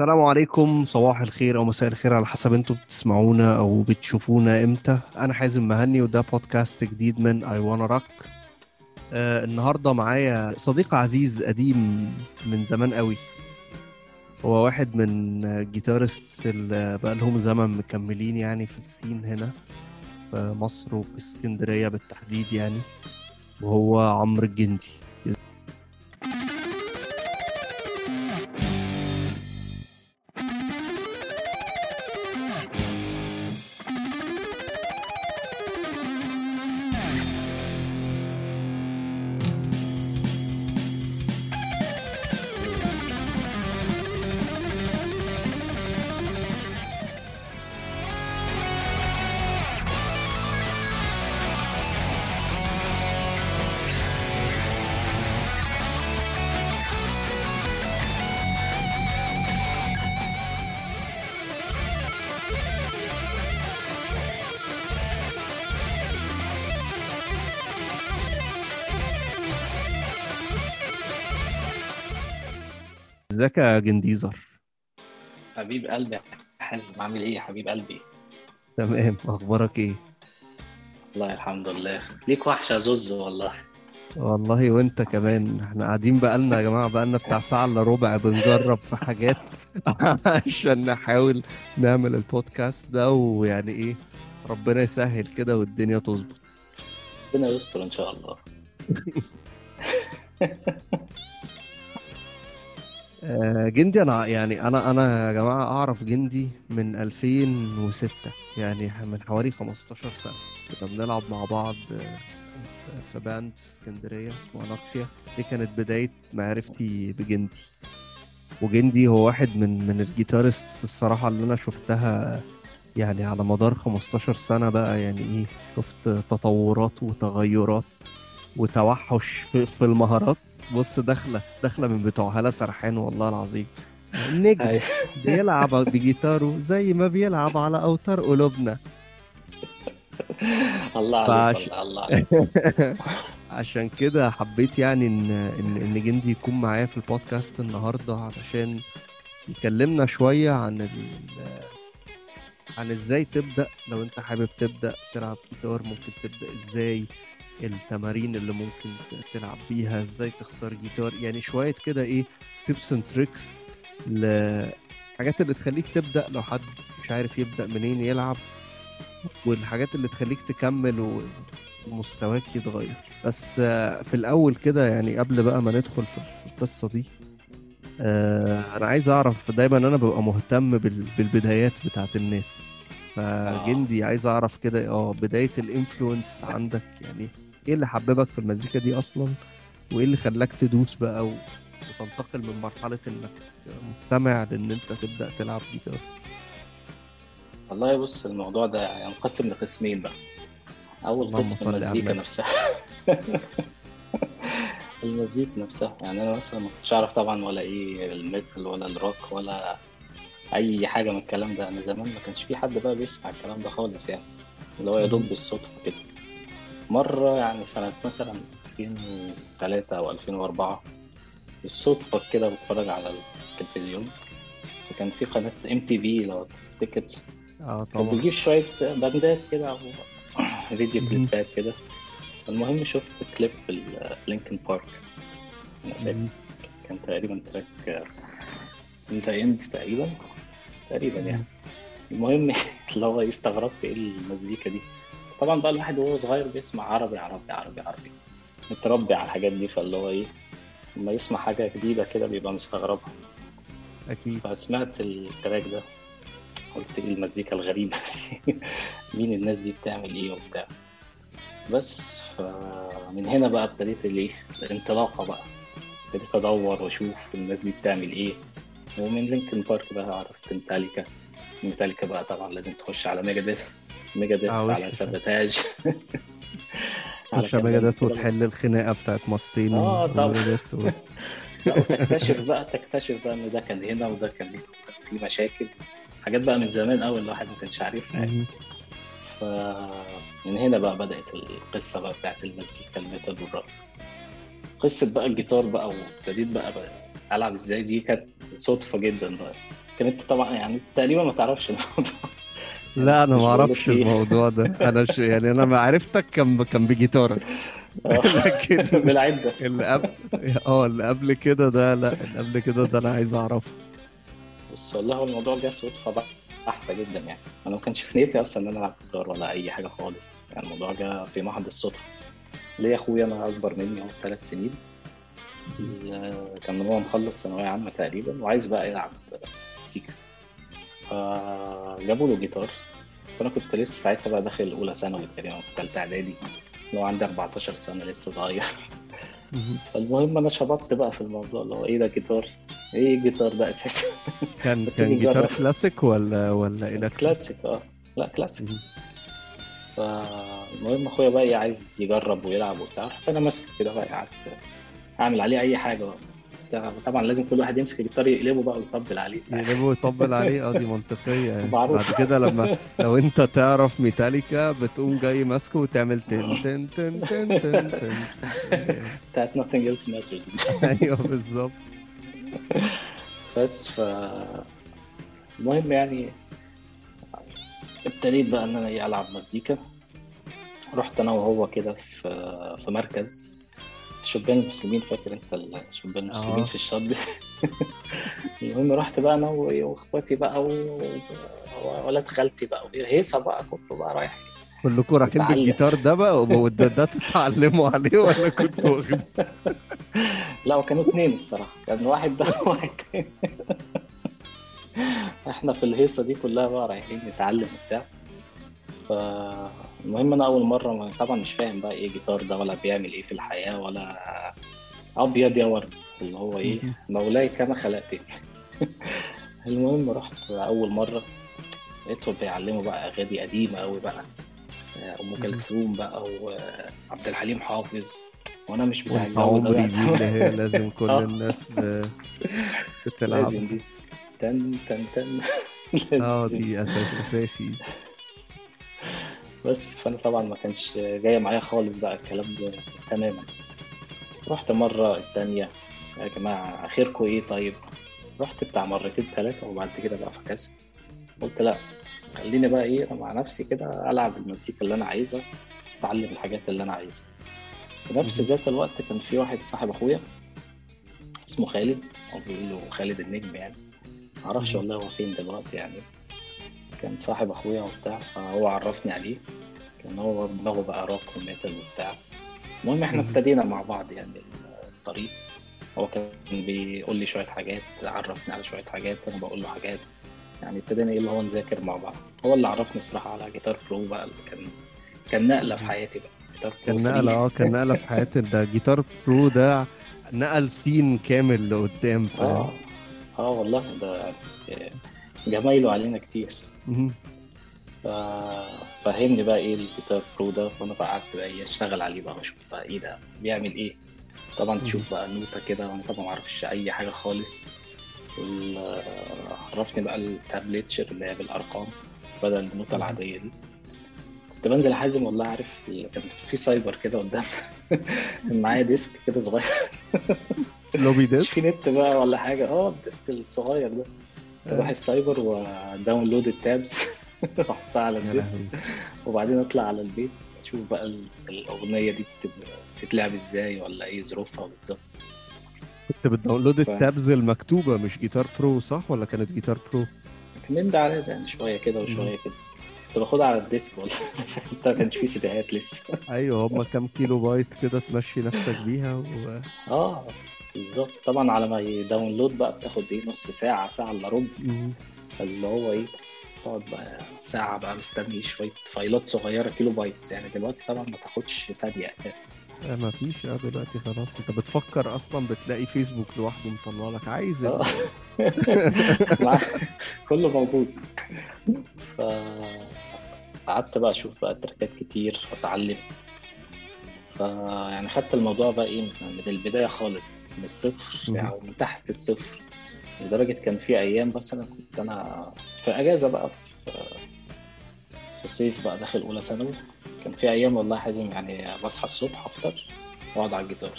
السلام عليكم. صباح الخير أو مساء الخير على حسب أنتوا بتسمعونا أو بتشوفونا إمتى. أنا حازم مهني وده بودكاست جديد من اي وأنا راك آه النهارده معايا صديق عزيز قديم من زمان قوي. هو واحد من جيتارست اللي بقى لهم زمن مكملين يعني في السين هنا في مصر وفي اسكندرية بالتحديد يعني. وهو عمرو الجندي. يا جنديزر حبيب قلبي يا حازم عامل إيه يا حبيب قلبي؟ تمام أخبارك إيه؟ والله الحمد لله. ليك وحشة يا زوز والله. والله وانت كمان. إحنا قاعدين بقالنا يا جماعة بقالنا بتاع ساعة إلا ربع بنجرب في حاجات عشان نحاول نعمل البودكاست ده ويعني إيه ربنا يسهل كده والدنيا تظبط. ربنا يستر إن شاء الله. جندي أنا يعني أنا أنا يا جماعة أعرف جندي من 2006 يعني من حوالي 15 سنة. كنا بنلعب مع بعض آه، في- في band في اسكندرية اسمه اناكسيا دي كانت بداية معرفتي بجندي. وجندي هو واحد من من ال guitarists الصراحة اللي أنا شفتها يعني على مدار 15 سنة بقى. يعني إيه شفت تطورات وتغيرات وتوحش في, في المهارات. بص داخلة داخلة من بتوع هلا سرحان والله العظيم. النجم أيوة. بيلعب بجيتاره زي ما بيلعب على أوتار قلوبنا. الله عليك الله عليك. عشان كده حبيت يعني ان ان إن جندي يكون معايا في البودكاست النهارده علشان يكلمنا شوية عن ال عن إزاي تبدأ. لو أنت حابب تبدأ تلعب جيتار ممكن تبدأ إزاي؟ التمارين اللي ممكن تلعب بيها إزاي تختار جيتار يعني شوية كده إيه tips and tricks الحاجات اللي تخليك تبدأ لو حد مش عارف يبدأ منين يلعب والحاجات اللي تخليك تكمل ومستواك يتغير. بس آه، في الأول كده يعني قبل بقى ما ندخل في القصة دي آه، أنا عايز أعرف دايما أنا ببقى مهتم بال- بالبدايات بتاعت الناس. فجندي عايز أعرف كده آه بداية الانفلونس عندك يعني إيه اللي حببك في المزيكا دي أصلا؟ وإيه اللي خلاك تدوس بقى و- وتنتقل من مرحلة إنك مستمع لأن أنت تبدأ تلعب جيتار؟ والله بص الموضوع ده ينقسم لقسمين بقى. أول قسم المزيكا. نفسها. المزيكا نفسها. يعني أنا مثلا ما كنتش أعرف طبعا ولا إيه ال metal ولا الروك ولا أي حاجة من الكلام ده. أنا زمان ما كانش في حد بقى بيسمع الكلام ده خالص يعني. اللي هو يا دوب بالصدفة كده. مرة يعني سنة مثلا 2003 أو 2004 بالصدفة كده بتفرج على التلفزيون وكان في قناة MTV لو تفتكر. آه كان طبعا. بيجيب شوية باندات كده أو فيديو. كليبات كده. المهم شفت كليب Linkin Park. أنا فاكر. كان تقريبا track In the End تقريبا. تقريبا يعني. المهم اللي هو استغربت إيه المزيكا دي. طبعا بقى الواحد وهو صغير بيسمع عربي عربي عربي عربي. متربي على الحاجات دي فاللي هو إيه لما يسمع حاجة جديدة كده بيبقى مستغربها. أكيد. فسمعت ال track ده قلت إيه المزيكا الغريبة دي؟ مين الناس دي بتعمل إيه وبتاع. بس فمن هنا بقى ابتديت الايه الانطلاقة بقى. ابتديت أدور وأشوف الناس دي بتعمل إيه. ومن Linkin Park بقى عرفت Metallica, Metallica بقى طبعا لازم تخش على Megadeth. Megadeth آه، على كده. سابوتاج مش Megadeth وتحل الخناقة بتاعت Mustaine آه، طبعا. و... لا وتكتشف بقى تكتشف بقى إن ده كان هنا وده كان هنا. في مشاكل. حاجات بقى من زمان قوي الواحد ما كانش عارفها يعني. فمن هنا بقى بدأت القصة بقى بتاعت المزيكا ال metal وال rock قصة بقى الجيتار بقى وابتديت بقى, بقى ألعب إزاي. دي كانت صدفة جدا بقى. كانت طبعا يعني تقريبا ما تعرفش الموضوع. لا أنا ما أعرفش. الموضوع ده. أنا ش... يعني أنا ما عرفتك كان كان بجيتارك آه. لكن بالعده اللي قبل آه اللي قبل كده ده لا اللي قبل كده ده أنا عايز أعرفه. بص والله هو الموضوع جه صدفة بقى بحتة جدا يعني. أنا ما كانش في نيتي أصلا إن أنا ألعب جيتار ولا أي حاجة خالص. يعني الموضوع جه في محض الصدفة. ليا أخويا؟ أنا أكبر مني هو بثلاث سنين. ال- كان هو مخلص ثانوية عامة تقريبا وعايز بقى يلعب سيكا فجابوا له جيتار. فأنا كنت لسه ساعتها بقى داخل أولى ثانوي تقريبا في ثالثه إعدادي. لو عندي 14 سنة لسه صغير. فالمهم أنا شبطت بقى في الموضوع اللي هو إيه ده جيتار؟ إيه الجيتار ده أساسا؟ كان كان جيتار. كلاسيك ولا ولا electric classic آه. لا كلاسيك. مهم. فالمهم أخويا بقى إيه عايز يجرب ويلعب وبتاع. رحت أنا ماسكه كده بقى قعدت أعمل عليه أي حاجة بقى. بتاع- طبعا لازم كل واحد يمسك الجيتار يقلبه بقى ويطبل عليه. يجيبه يطبل عليه. آه دي منطقية يعني. بعد كده لما لو أنت تعرف ميتاليكا بتقوم جاي ماسكه وتعمل تن تن تن تن تن تن بتاعت nothing else matters. أيوه بالظبط. بس ف المهم يعني ابتديت بقى إن أنا إيه ألعب مزيكا. رحت أنا وهو كده في في مركز. شبان المسلمين فاكر أنت الشبان المسلمين آه. في الشاطبي المهم رحت بقى أنا وإخواتي بقى وولاد خالتي بقى هيصه بقى كله بقى رايح. كلكم رايحين. بالجيتار ده بقى وده ده تتعلموا عليه ولا كنتوا واخدين؟ لا وكانوا اتنين الصراحة كان واحد ده وواحد إحنا في الهيصة دي كلها بقى رايحين نتعلم وبتاع. فالمهم أنا أول ما- طبعا مش فاهم بقى إيه جيتار ده ولا بيعمل إيه في الحياة ولا أبيض يا ورد اللي هو إيه مولاي كما خلقتني. المهم رحت أول مرة لقيتهم بيعلموا بقى أغاني قديمة قوي بقى أم كلثوم بقى وعبد الحليم حافظ وأنا مش بتاع الجو ده هي لازم كل آه. الناس. بتلعب لازم دي. تن تن تن. آه دي أساس أساسي. بس فأنا طبعا ما كانش جاي معايا خالص بقى الكلام ده تماما رحت مرة التانية يا جماعة آخركم إيه طيب؟ رحت بتاع مرتين تلاتة وبعد كده بقى فكست قلت لأ خليني بقى أنا مع نفسي كده ألعب المزيكا اللي أنا عايزها أتعلم الحاجات اللي أنا عايزها في نفس. ذات الوقت كان في واحد صاحب أخويا اسمه خالد أو بيقولوا خالد النجم يعني معرفش. والله هو فين دلوقتي يعني كان صاحب أخويا وبتاع فهو عرفني عليه. كان هو دماغه بقى rock و metal وبتاع. المهم إحنا. ابتدينا مع بعض يعني الطريق. هو كان بيقول لي شوية حاجات عرفني على شوية حاجات أنا بقول له حاجات. يعني ابتدينا إيه اللي هو نذاكر مع بعض. هو اللي عرفني صراحة على Guitar Pro بقى اللي كان كان نقلة في حياتي بقى. جيتار برو كان 3. نقلة آه كان نقلة في حياتي. ده Guitar Pro ده نقل scene كامل لقدام آه. آه والله ده جمايله علينا كتير. مهم. ف- فهمني بقى إيه ال Guitar Pro ده فانا قعدت بقى إيه أشتغل عليه بقى وأشوف بقى إيه ده بيعمل إيه. طبعا تشوف بقى نوتة كده وأنا طبعا ما أعرفش أي حاجة خالص. عرفني بقى ال tablature اللي هي بالأرقام بدل النوتة العادية دي. كنت بنزل حازم والله عارف كان في سايبر كده قدام. معايا disk كده صغير. فلوبي ديسك؟ في نت بقى ولا حاجة آه ال disk الصغير ده. أروح ال cyber و download ال tabs وأحطها على ال disk. وبعدين اطلع على البيت أشوف بقى ال- الأغنية دي بتتلعب إزاي ولا إيه ظروفها بالظبط. كنت بت download ف- ال tabs المكتوبة مش Guitar Pro صح؟ ولا كانت جيتار برو؟ من ده على ده يعني شوية كده وشوية كده. كنت باخدها على ال disk والله. ما كانش فيه سيديهات لسه. أيوه هما كام كيلو بايت كده تمشي نفسك بيها و... آه. بالظبط. طبعا على ما ي download بقى بتاخد إيه نص ساعة ساعة إلا ربع. اللي هو إيه تقعد بقى ساعة بقى مستني شوية file ات صغيرة kilobytes. يعني دلوقتي طبعا ما تاخدش ثانية أساسا. آه، ما فيش. آه دلوقتي خلاص. أنت بتفكر أصلا بتلاقي فيسبوك لوحده مطلع لك عايز آه. كله موجود. ف قعدت بقى أشوف بقى تركات كتير واتعلم ف يعني خدت الموضوع بقى إيه من البداية خالص. من الصفر أو من تحت الصفر. لدرجة كان في أيام مثلا كنت أنا في أجازة بقى في في صيف بقى داخل أولى ثانوي. كان في أيام والله حازم يعني بصحى الصبح أفطر وأقعد على الجيتار.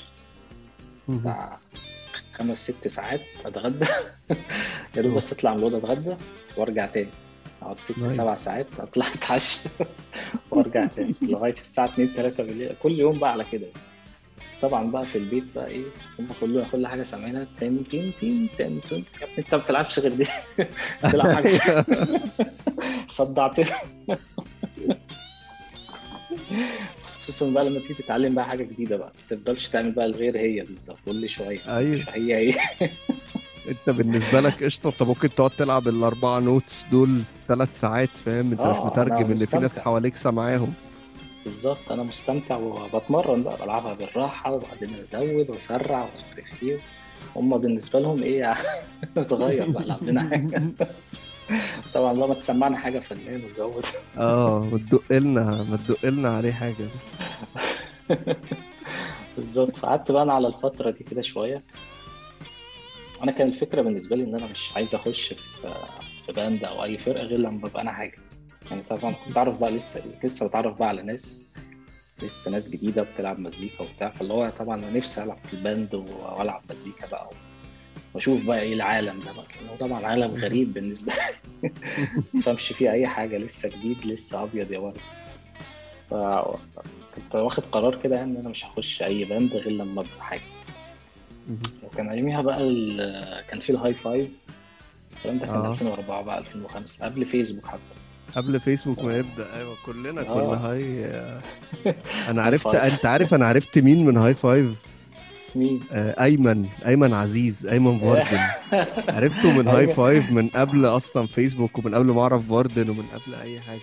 بتاع خمس ست ساعات أتغدى. يا دوب بس أطلع من الأوضة أتغدى وأرجع تاني. أقعد ست. سبع ساعات أطلع أتعشى وأرجع تاني. لغاية الساعة 2 3 بالليل. كل يوم بقى على كده. طبعا بقى في البيت بقى إيه هم كلهم كل حاجة سامعينها تن تن تن تن تن أنت ما بتلعبش غير دي. تلعب حاجة. صدعتني. خصوصا بقى لما تيجي تتعلم بقى حاجة جديدة بقى. ما تفضلش تعمل بقى الغير هي بالظبط كل شوية. أيوه. هي هي. أنت بالنسبة لك قشطة. أنت ممكن تقعد تلعب الاربعه نوتس دول ثلاث ساعات فاهم؟ أنت آه، مش أنا مترجم إن في ناس. حواليك سامعاهم. بالظبط أنا مستمتع وبتمرن بقى بلعبها بالراحة وبعدين أزود وأسرع ومش عارف إيه. هم بالنسبة لهم إيه اتغير بقى لعب لنا حاجة. طبعا لما تسمعنا حاجة فنان والجو ده. آه ما تدق لنا ما تدق لنا عليه حاجة. بالظبط فقعدت بقى أنا على الفترة دي كده شوية. أنا كان الفكرة بالنسبة لي إن أنا مش عايز أخش في في band أو أي فرقة غير لما ببقى أنا حاجة. يعني طبعا كنت اعرف بقى لسه لسه بتعرف بقى على ناس لسه ناس جديدة بتلعب مزيكا وبتاع فاللي هو طبعا أنا نفسي ألعب في ال band وألعب مزيكا بقى وأشوف بقى إيه العالم ده بقى. لأنه طبعا عالم غريب بالنسبة لي. ما فهمش فيه أي حاجة لسه جديد لسه أبيض يا ورد فكنت واخد قرار كده إن أنا مش هخش أي band غير لما أبقى حاجة. وكان اياميها بقى ال- كان في الهاي فايف. الكلام ده كان آه. 2004 بقى 2005 قبل فيسبوك حتى. قبل فيسبوك ما يبدأ أيوه كلنا آه. كنا hi أنا hi عرفت. أنت عارف أنا عرفت مين من هاي فايف مين؟ آه، أيمن أيمن عزيز أيمن فاردن عرفته من hi أيوة. five من قبل أصلا فيسبوك ومن قبل ما أعرف فاردن ومن قبل أي حاجة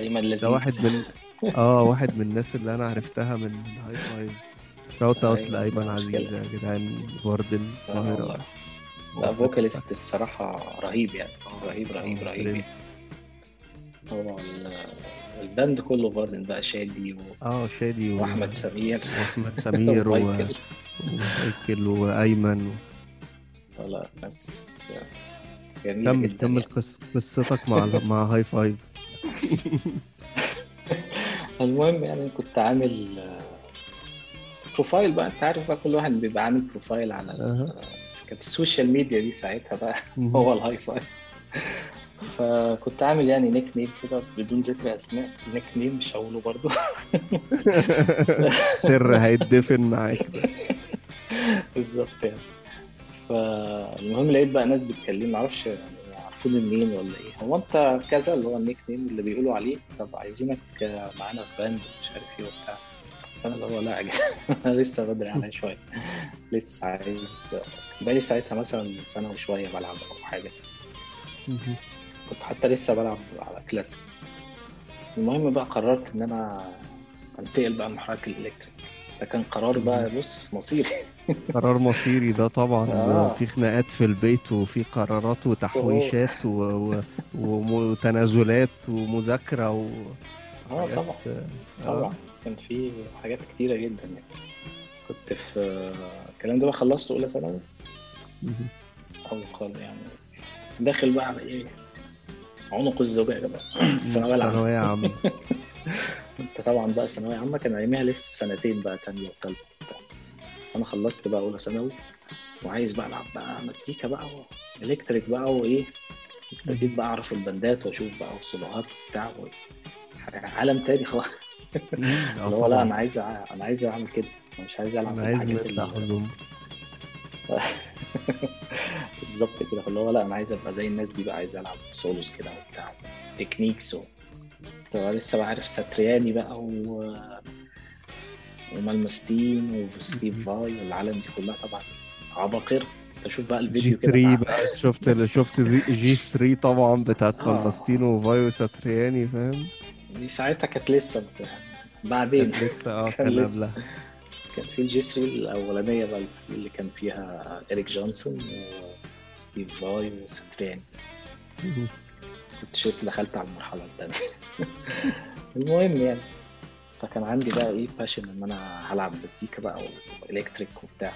أيمن لذيذ ده واحد من آه واحد من الناس اللي أنا عرفتها من hi5 shout out أيوة، لأيمن. عزيز يا جدعان فاردن آه القاهره. لا vocalist الصراحة رهيب يعني رهيب رهيب رهيب يعني. ال- ال band كله باردن بقى شادي و... آه شادي و... وأحمد سمير. وأحمد سمير و... ومايكل. ومايكل وأيمن لا ناس جميلة كمل كمل يعني. قص... قصتك مع مع هاي فايف المهم يعني كنت عامل آه، profile بقى. أنت عارف بقى كل واحد بيبقى عامل profile على. بس كانت ال social media دي ساعتها بقى هو الهاي فايف فكنت عامل يعني nickname كده بدون ذكر أسماء. nickname مش هقوله برضو. سر هيتدفن معاك. بالظبط يعني. فالمهم لقيت بقى ناس بتكلمني معرفش يعني عارفوني منين ولا إيه. هو أنت كذا اللي هو ال nickname اللي بيقولوا عليه؟ طب عايزينك معانا في band مش عارف إيه وبتاع. فأنا اللي هو لا أنا لسه بدري عليا شوية. لسه عايز بقالي ساعتها مثلا سنة وشوية بلعب أو حاجة. كنت حتى لسه بلعب على كلاسيك. المهم بقى قررت إن أنا أنتقل بقى لمرحلة ال electric. ده كان قرار بقى بص مصيري. قرار مصيري ده طبعا آه. في خناقات في البيت وفي قرارات وتحويشات و... و... وتنازلات ومذاكرة و... آه حاجات- طبعا. آه. طبعا. كان في حاجات كتيرة جدا يعني. كنت في الكلام ده بقى خلصت أولى ثانوي. أو خل يعني. داخل بقى على إيه؟ عنق الزجاجه بقى الثانوية العامة. ثانوية عامة. انت طبعا بقى ثانويه عامة كان ايامها لسه سنتين بقى تانية وتالتة. وبتاع. أنا خلصت بقى أولى ثانوي وعايز بقى ألعب بقى مزيكا بقى electric بقى وايه ابتديت بقى أعرف ال band ات وأشوف بقى الصداعات بتاع و- عالم تاني خالص. اللي هو لا. أنا عايز أنا عايز أعمل كده. مش عايز ألعب أنا عايز بالحاجات نطلع اللي- بالظبط كده. اللي هو لا أنا عايز أبقى زي الناس دي بقى عايز ألعب solos كده وبتاع. techniques و... طبعا لسه بقى عارف Satriani بقى و... ومالمستين وستيف فاي والعالم دي كلها طبعا. عباقرة. تشوف بقى الفيديو كده 3 بتاع- بقى. شفت شفت جي 3 طبعا بتاعت آه. مالماستينو وفايو ساترياني فاهم؟ دي ساعتها كانت لسه بت... بعدين. كانت لسه آه كان. قبلها. كان في الجيسري الأولانية بقى اللي كان فيها إريك جونسون وستيف فاي وساترياني مهم. كنتش لسه دخلت على المرحلة الثانية المهم يعني فكان عندي بقى إيه passion إن أنا هلعب مزيكا بقى و electric وبتاع.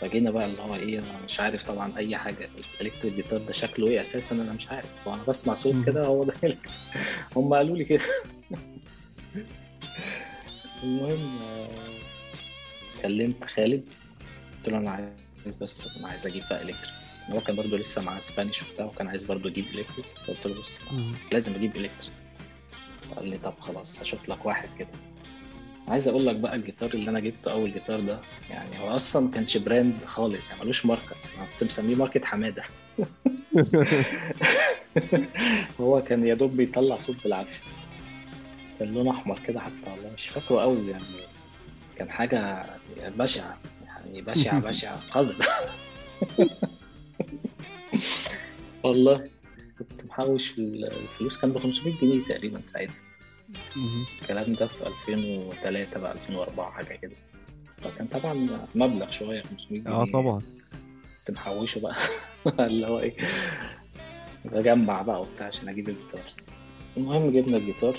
فجينا بقى اللي هو إيه أنا مش عارف طبعا أي حاجة. ال electric guitar ده شكله إيه أساسا؟ أنا مش عارف. وأنا بسمع صوت. كده هو ده هم قالوا لي كده. المهم آه، كلمت خالد قلت له أنا عايز بس أنا عايز أجيب بقى electric. هو كان برضه لسه معاه Spanish وبتاع وكان عايز برضه يجيب electric قلت له بص. لازم أجيب electric. قال لي طب خلاص هشوف لك واحد كده. عايز أقول لك بقى الجيتار اللي أنا جبته أول جيتار ده يعني هو أصلا ما كانش brand خالص يعني ملوش ماركه أنا كنت مسميه ماركه حمادة. هو كان يا دوب بيطلع صوت بالعافية. كان لونه أحمر كده حتى والله مش فاكره قوي يعني كان حاجة بشعه يعني بشعه بشعه قذره والله كنت محوش الفلوس كان ب 500 جنيه تقريبا ساعتها. الكلام ده في 2003 بقى 2004 حاجة كده. فكان طبعا مبلغ شوية 500 جنيه. آه طبعا. كنت محوشه بقى. اللي هو إيه بجمع بقى وبتاع عشان أجيب الجيتار. المهم جبنا الجيتار.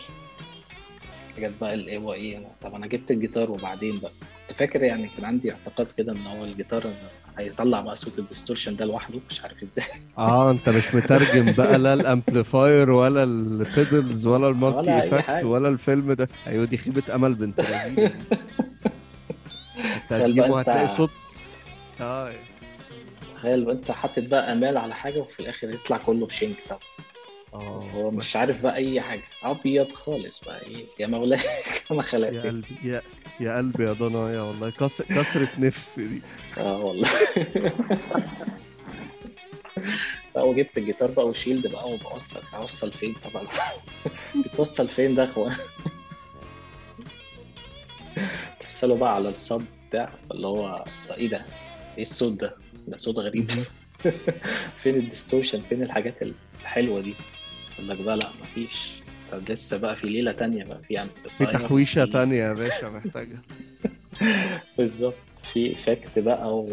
جت بقى الايه هو إيه أنا- طب أنا جبت الجيتار وبعدين بقى؟ كنت فاكر يعني كان عندي اعتقاد كده إن هو الجيتار هيطلع بقى صوت ال distortion ده لوحده مش عارف إزاي. آه أنت مش مترجم بقى لا ال amplifier ولا ال pedals ولا ال multi effect. ولا الفيلم ده. أيوه دي خيبة أمل بنت بقى هتجيبه هتلاقي صوت. آه. تخيل أنت حاطط بقى آمال على حاجة وفي الآخر يطلع كله في شنك طب آه هو مش عارف بقى أي حاجة. أبيض خالص بقى إيه؟ يا مولاي كما يا خلقت قلبي يا يا قلبي يا ضنايا والله. كسر كسرة نفس دي. آه والله. بقى وجبت الجيتار بقى و shield بقى وبوصل أوصل فين طبعا؟ بتوصل فين ده يا أخوان؟ توصله بقى على ال sub بتاع اللي هو إيه ده؟ إيه الصوت ده؟ ده صوت غريب. فين ال distortion؟ فين الحاجات الحلوة دي؟ يقول لك بقى لا مفيش. طب لسه بقى في ليلة تانية بقى في في تحويشة في- تانية يا باشا محتاجة. بالظبط في effect بقى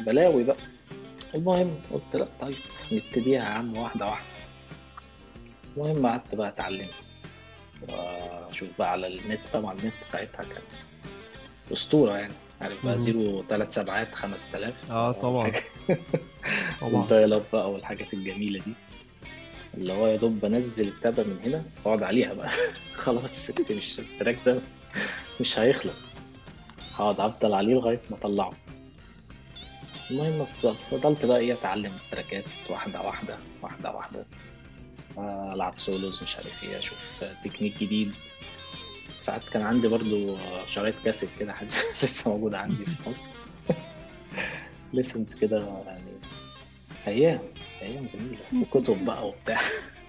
وبلاوي بقى. المهم قلت لا طيب نبتديها يا عم واحدة واحدة. المهم قعدت بقى أتعلم. وأشوف بقى على النت طبعا النت ساعتها كان أسطورة يعني. عارف بقى. zero ثلاث سبعات 5000 آه طبعا. طبعا. وال dial up بقى والحاجات الجميلة دي. اللي هو يا دوب بنزل التابة من هنا واقعد عليها بقى. خلاص مش ال track ده مش هيخلص. هقعد أفضل عليه لغاية ما أطلعه. المهم فضلت بقى إيه أتعلم التراكات واحدة واحدة واحدة آه، ألعب solos مش عارف إيه أشوف تكنيك جديد. ساعات كان عندي برضو شرايط كاسيت كده لسه موجودة عندي في مصر. ليسنز كده يعني. أيام أيام جميلة. وكتب بقى وبتاع.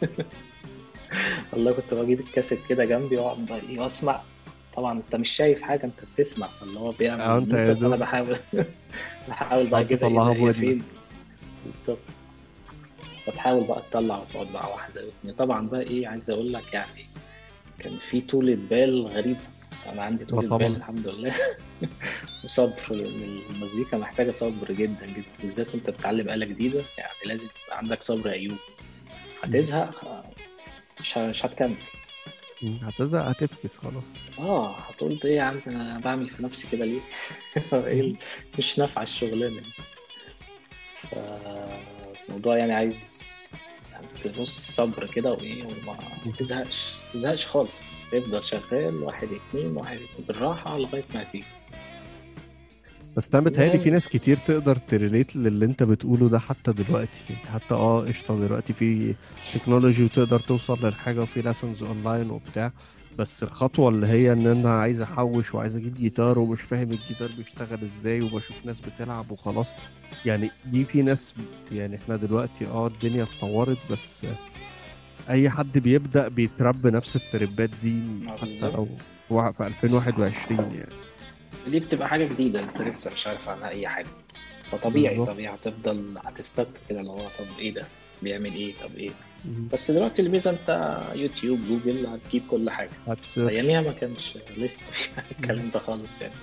والله كنت بجيب الكاسيت كده جنبي وأقعد إيه وأسمع. طبعا أنت مش شايف حاجة أنت بتسمع. اللي هو بيعمل آه، أنت أنا بحاول بحاول بقى كده إيه. فين بالظبط. فتحاول بقى تطلع وتقعد بقى واحدة. طبعا بقى إيه عايز أقول لك يعني كان في طولة بال غريبة. أنا عندي طولة طبعا. بال الحمد لله وصبر المزيكا محتاجة صبر جدا جدا بالذات وأنت بتتعلم آلة جديدة يعني لازم يبقى عندك صبر أيوب هتزهق آه، مش مش هتكمل هتزهق هتفكس خلاص آه هتقول إيه يا عم أنا بعمل في نفسي كده ليه؟ إيه مش نافعه الشغلانة دي. فالموضوع يعني عايز يعني تبص صبر كده وإيه وما ما تزهقش. تزهقش خالص. تفضل شغال واحد اتنين واحد اتنين بالراحة لغاية ما تيجي بس أنا بتهيألي في ناس كتير تقدر ت relate للي أنت بتقوله ده حتى دلوقتي. يعني حتى آه قشطة دلوقتي في technology وتقدر توصل للحاجة وفي lessons online وبتاع. بس الخطوة اللي هي إن أنا عايز أحوش وعايز أجيب جيتار ومش فاهم الجيتار بيشتغل إزاي وبشوف ناس بتلعب وخلاص يعني دي في ناس يعني إحنا دلوقتي آه الدنيا اتطورت بس أي حد بيبدأ بيتربى نفس التربات دي آه، حتى. لو في 2021 يعني دي بتبقى حاجة جديدة أنت لسه مش عارف عنها أي حاجة فطبيعي. طبيعي هتفضل هتستك كده اللي هو طب إيه ده بيعمل إيه طب إيه. بس دلوقتي الميزة أنت يوتيوب جوجل هتجيب كل حاجة. أياميها ما كانش لسه في الكلام ده خالص يعني.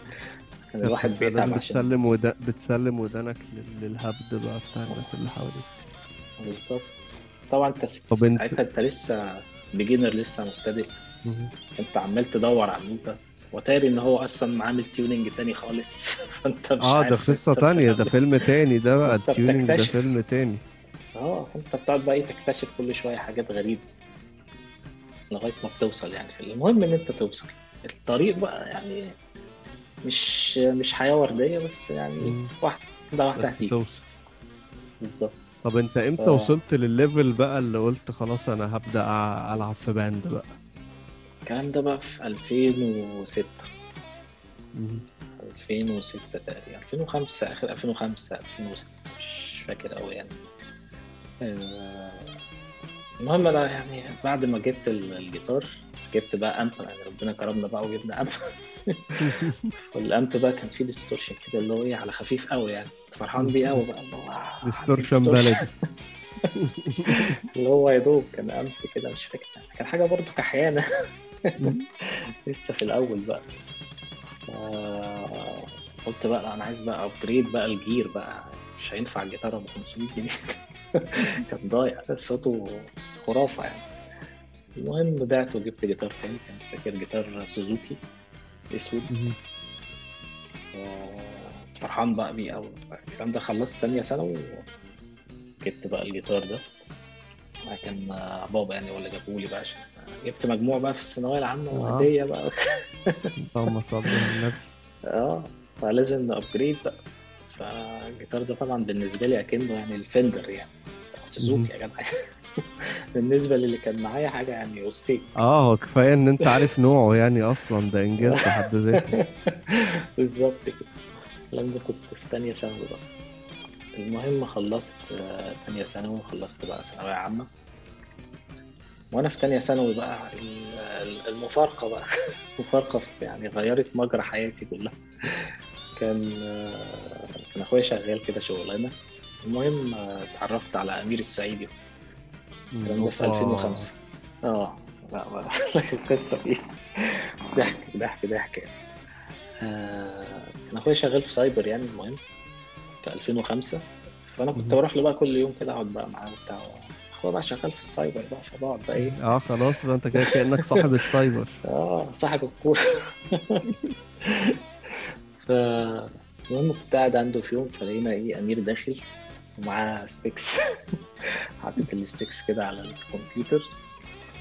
كان الواحد بيتعب عشان بتسلم ودا... بتسلم ودانك لل- للهبد بقى بتاع الناس اللي حواليك. بالظبط. طبعا أنت ساعتها أنت لسه beginner لسه مبتدئ. أنت عمال تدور على النوتة وتاري إن هو أصلا عامل tuning تاني خالص. فأنت مش آه ده أنت تانية ده بتعمل- فيلم تاني ده بقى انت ال tuning ده. فيلم تاني. آه انت بتقعد بقى إيه تكتشف كل شوية حاجات غريبة لغاية ما بتوصل يعني في المهم إن أنت توصل. الطريق بقى يعني مش مش حياة وردية بس يعني. واحدة واحدة هتيجي. توصل. بالظبط. طب أنت إمتى ف- وصلت للل level بقى اللي قلت خلاص أنا هبدأ أ- ألعب في band بقى؟ الكلام ده بقى في 2006 مم. 2006 تقريبا. 2005 آخر 2005 2006 مش فاكر قوي يعني. المهم أنا يعني بعد ما جبت ال- الجيتار جبت بقى amp يعني ربنا كرمنا بقى وجبنا amp وال amp بقى كان فيه distortion كده اللي هو إيه على خفيف قوي يعني كنت فرحان بيه قوي بقى. اللي هو distortion. بلدي. اللي هو يا دوب كان amp كده مش فاكر. كان حاجة برضو كحيانة. لسه في الأول بقى. قلت بقى أنا عايز بقى upgrade بقى ال gear بقى. مش هينفع الجيتار ب 500 جنيه. كان ضايع. صوته خرافة يعني. المهم بعت وجبت جيتار تاني. كان فاكر جيتار سوزوكي أسود. آه، كنت فرحان بقى بيه قوي الكلام ده خلصت تانية ثانوي وجبت بقى الجيتار ده. كان آه، بابا يعني هو اللي جابهولي بقى عشان جبت مجموع بقى في الثانوية العامة آه. وهدية بقى. اللهم صل على النبي. آه فلازم upgrade بقى. فالجيتار ده طبعا بالنسبة لي أكنه يعني الفندر يعني. سوزوكي يا جدع بالنسبة للي كان معايا حاجة يعني وستيك آه هو كفاية إن أنت عارف نوعه يعني أصلا ده إنجاز في حد ذاته. بالظبط كده. لما كنت في تانية ثانوي بقى. المهم خلصت آه، تانية ثانوي وخلصت بقى ثانوية عامة. وأنا في تانية ثانوي بقى ال- ال- المفارقة بقى. المفارقة يعني غيرت مجرى حياتي كلها. كان كان أخويا شغال كده شغلانة. المهم اتعرفت على أمير السعيدي. الكلام ده في أوبا. 2005 آه. لا لك القصة دي. ضحك ضحك ضحك. يعني آه، كان أخويا شغال في سايبر يعني المهم في 2005 فأنا كنت. بروح له بقى كل يوم كده أقعد بقى معاه وبتاع. أخويا بقى شغال في السايبر بقى فبقعد بقى إيه. آه خلاص بقى أنت كده كأنك صاحب السايبر. آه صاحب الكورة. فالمهم كنت قاعد عنده في يوم فلقينا إيه أمير داخل ومعاه sticks حاطط ال sticks كده على الكمبيوتر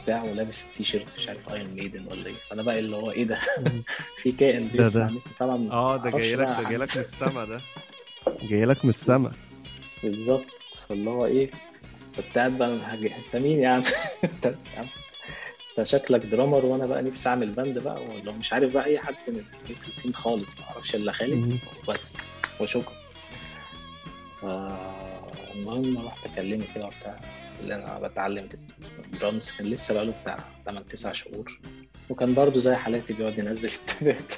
بتاعه ولابس تي شيرت مش عارف Iron Maiden ولا إيه. فأنا بقى اللي هو إيه ده؟ في كائن بيسمع. طبعا. آه ده جاي لك ده جاي لك من السما ده. جاي لك من السما. بالظبط. فاللي هو إيه كنت قاعد بقى أنت مين يا عم؟ انت يا عم انت شكلك drummer وأنا بقى نفسي اعمل band بقى ولو مش عارف بقى اي حد من ال team خالص ما أعرفش إلا خالد مم. بس وشكرا. المهم رحت اكلمه كده وبتاع اللي أنا بتعلم درامز كان لسه بقاله بتاع 8 9 شهور. وكان برضه زي حالاتي بيقعد ينزل التابات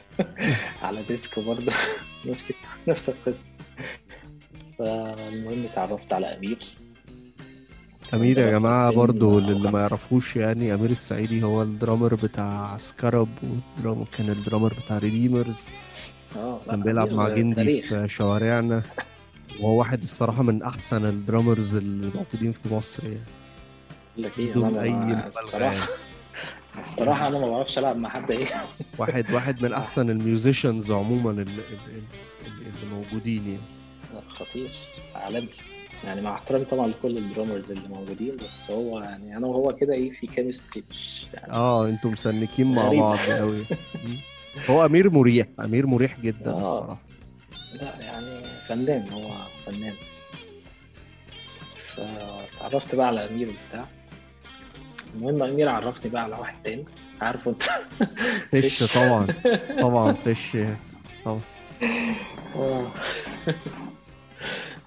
على disk برضه. نفس نفس القصة. فالمهم اتعرفت على أمير. أمير يا جماعة برضو للي ما. يعرفوش يعني أمير السعيدي هو ال drummer بتاع Scarab وال drummer كان ال drummer بتاع Redeemers. آه لا، كان بيلعب مع جندي. في شوارعنا. وهو واحد الصراحة من أحسن ال drummers اللي موجودين في مصر يعني. لك إيه أنا مبالغة الصراحه يعني. الصراحة أنا ما بعرفش ألعب مع حد إيه. واحد واحد من أحسن ال musicians عموما اللي, موجودين يعني. خطير. عالمي. يعني مع احترامي طبعا لكل ال drummers اللي موجودين بس هو يعني أنا وهو كده إيه في chemistry مش يعني آه أنتوا مسنكين مع. بعض قوي هو أمير مريح أمير مريح جدا آه. الصراحة. لا يعني فنان هو فنان. فتعرفت بقى على أمير وبتاع. المهم أمير عرفني بقى على واحد تاني. عارفه أنت؟ فيش. طبعا. طبعا فيش. طبعا. آه.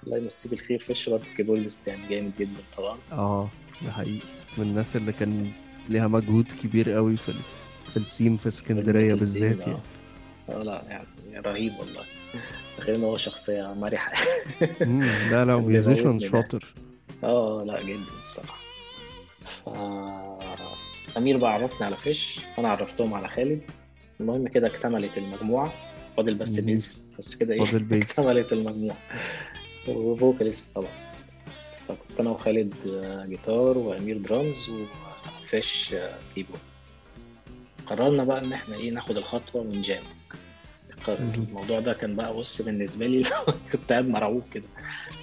الله يمسيه بالخير فيش برضه كيبوردست يعني جامد جدا طبعا آه ده حقيقي من الناس اللي كان ليها مجهود كبير قوي في. في السيم في اسكندرية بالذات سين، يعني آه. آه، لا يعني رهيب والله غير إن هو شخصية مرحة لا لا musician. شاطر آه لا جدا الصراحة ف... أمير بقى عرفني على فيش وأنا عرفتهم على خالد المهم كده اكتملت المجموعة فاضل بس. bass بس كده إيه. اكتملت المجموعة و vocalist طبعا. فكنت أنا وخالد آه، جيتار وأمير درامز وفيش آه، keyboard. قررنا بقى إن إحنا إيه ناخد الخطوة ونجام مهم. الموضوع ده كان بقى بص بالنسبة لي كنت قاعد مرعوب كده.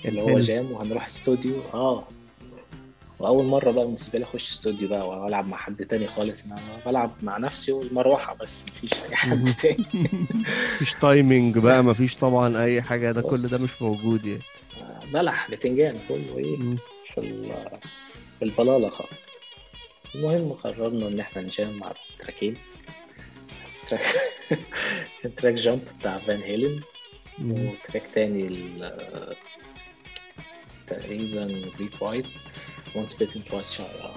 اللي هو. jam وهنروح استوديو. آه. وأول مرة بقى بالنسبة لي أخش استوديو بقى وألعب مع حد تاني خالص. أنا بلعب مع نفسي والمروحة بس مفيش أي حد تاني. مفيش timing بقى مفيش طبعا أي حاجة. ده كل ده مش موجود يعني. بلح بتنجان كله إيه. في في البلالة خالص. المهم قررنا إن إحنا نجام مع التراكين track track Jump بتاع Van Halen. و track تاني تقريبا Great White. Once Bitten Twice Shy آه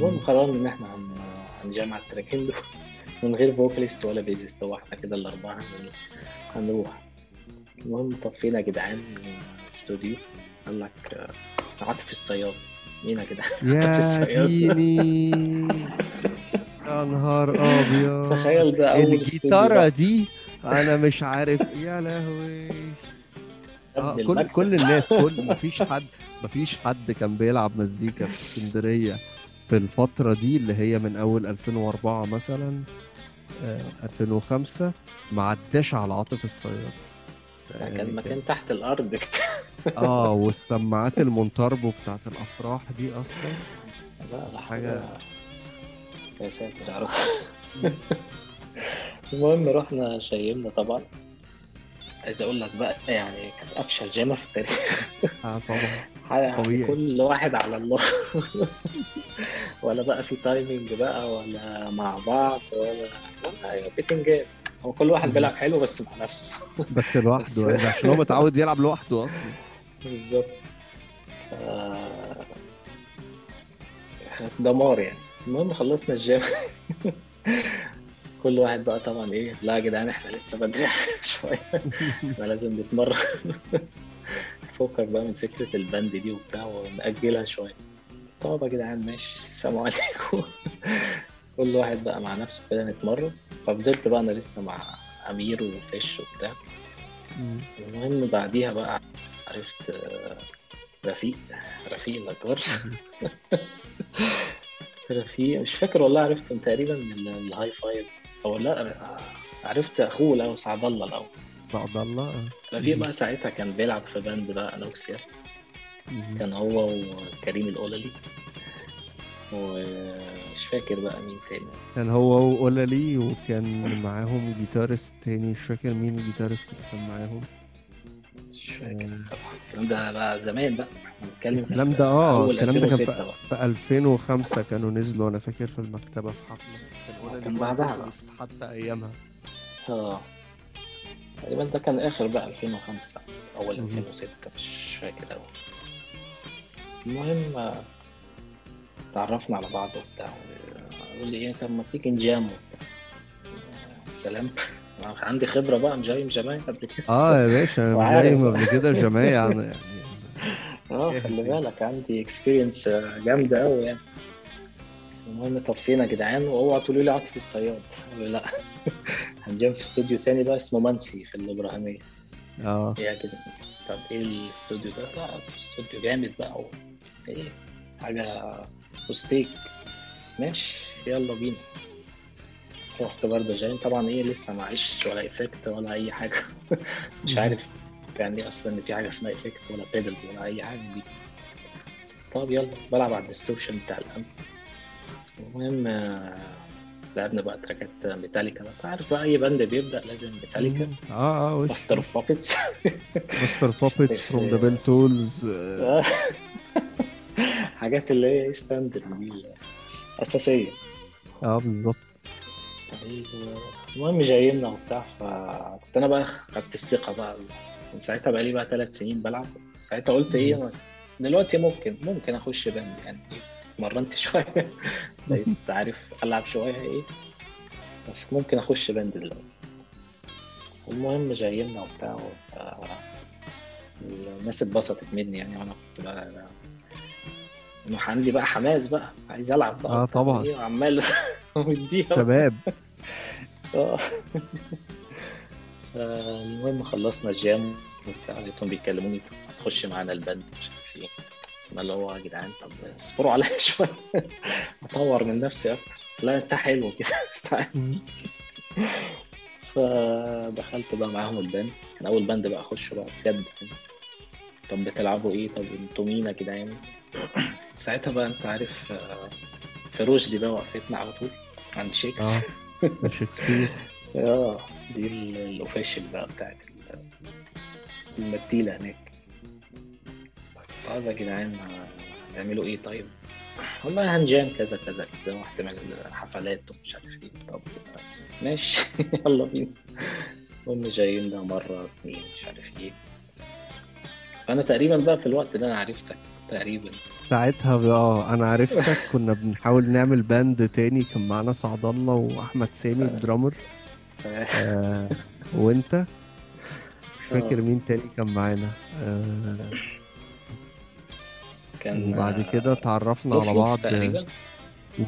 المهم. قررنا إن إحنا هن- هنجام التراكين دول من غير vocalist ولا bassist هو إحنا كده الأربعة هن- هنروح. المهم طفينا يا جدعان. استوديو. قال لك آه، عاطف الصياد. مين يا جدعان عاطف يا الصياد. يا نهار أبيض. تخيل ده أول الجيتارة. دي أنا مش عارف. يا لهوي. آه كل. كل الناس كل مفيش حد مفيش حد كان بيلعب مزيكا في اسكندرية في الفترة دي اللي هي من أول 2004 مثلا آه، 2005 ما عداش على عاطف الصياد. كان يعني مكان تحت الأرض. آه والسماعات ال Montarbo بتاعت الأفراح دي أصلا. لا حاجة. يا ساتر يا رب. المهم رحنا جامنا طبعا. عايز أقول لك بقى يعني كانت افشل جامة في التاريخ. آه طبعا. حاجة طبيعي. كل واحد على الله. ولا بقى في timing بقى ولا مع بعض ولا بتنجان هو كل واحد. بيلعب حلو بس مع نفسه. بس لوحده يعني عشان هو متعود يلعب لوحده أصلا. بالظبط. دمار يعني. المهم خلصنا الجيم. كل واحد بقى طبعا إيه لا يا جدعان إحنا لسه بدري شوية. إحنا لازم نتمرن. فكك بقى من فكرة البند دي وبتاع ونأجلها شوية. طب يا جدعان ماشي. السلام عليكم. كل واحد بقى مع نفسه كده نتمرن. ففضلت بقى أنا لسه مع أمير وفيش وبتاع. المهم بعديها بقى عرفت آه، رفيق رفيق النجار رفيق مش فاكر والله عرفته تقريبا من ال- الهاي فايف أو لا آه، عرفت أخوه الأول سعد الله الأول بعد الله آه. رفيق. بقى ساعتها كان بيلعب في band بقى Anoxia. كان هو وكريم الأوللي ومش فاكر بقى مين تاني. كان هو وأولالي وكان معاهم جيتارست تاني مش فاكر مين الجيتارست اللي كان معاهم. مش فاكر الصراحة. الكلام ده بقى زمان بقى. بنتكلم في الكلام ده آه الكلام ده كان 2006 في, في 2005 كانوا نزلوا أنا فاكر في المكتبة في حفلة. كان برضه بعدها. حتى أيامها. آه. تقريبا ده كان آخر بقى 2005 أول مهم. 2006 مش فاكر أوي. المهم آه، تعرفنا على بعض وبتاع. قول لي إيه طب ما تيجي نجام وبتاع. آه، أنا عندي خبرة بقى مجاي مجامعي قبل كده. آه يا باشا جاي. قبل كده جماعي يعني. يعني آه خلي. بالك عندي اكسبيرينس جامدة قوي يعني. المهم طفينا يا جدعان واوعوا تقولوا لي عاطف الصياد. لا. هنجيب في استوديو تاني بقى اسمه منسي في الإبراهيمية. آه. يا كده طب إيه الاستوديو ده؟ استوديو جامد بقى. و... إيه؟ حاجة وستيك ماشي يلا بينا. رحت برضه جاي. طبعا إيه لسه معيش ولا effect ولا أي حاجة. مش. عارف يعني أصلا إن في حاجة اسمها effect ولا pedals ولا أي حاجة دي. طب يلا بلعب على ال distortion بتاع ال amp المهم آه، لعبنا بقى تراكات ميتاليكا بقى عارف بقى أي band بيبدأ لازم ميتاليكا. آه آه وش. Master of Puppets Master Puppets For Whom the Bell Tolls حاجات اللي هي standard دي أساسية. آه بالظبط. المهم جامنا وبتاع فكنت أنا بقى خدت الثقة بقى. من ساعتها بقى لي بقى ثلاث سنين بلعب. ساعتها قلت إيه دلوقتي ممكن ممكن أخش band يعني اتمرنت شوية. بقيت عارف ألعب شوية إيه؟ بس ممكن أخش band دلوقتي. المهم جاينا وبتاع الناس اتبسطت مني يعني وأنا كنت بقى انه عندي بقى حماس بقى عايز ألعب بقى. آه طبعا. إيه، وعمال مديها. شباب. آه. المهم خلصنا الجام وبتاع لقيتهم بيكلموني تخش معانا البند مش عارف إيه. أنا اللي هو يا جدعان طب اصبروا عليا شوية. أطور من نفسي أكتر. لا انت حلو كده. فدخلت بقى معاهم البند. كان أول بند بقى اخشه بقى بجد. طب بتلعبوا إيه؟ طب أنتوا مين يا جدعان؟ ساعتها بقى انت عارف آه، فروش دي بقى وقفتنا على طول عند شيكس. آه شكسبير آه دي ال- الاوفيشال بقى بتاعت ال- المديلة هناك. طيب يا جدعان هتعملوا إيه؟ طيب؟ والله هنجام كذا كذا كذا واحتمال حفلات ومش عارف إيه. طب ماشي. يلا بينا. قمنا جايين ده مرة اتنين مش عارف إيه. فأنا تقريبا بقى في الوقت ده أنا عرفتك تقريبا. ساعتها آه أنا عرفتك. كنا بنحاول نعمل باند تاني. كان معانا سعد الله وأحمد سامي الدرامر. آه. وأنت؟ مش فاكر آه. مين تاني كان معانا؟ آه كان وبعد كده اتعرفنا على بعض. تقريبا.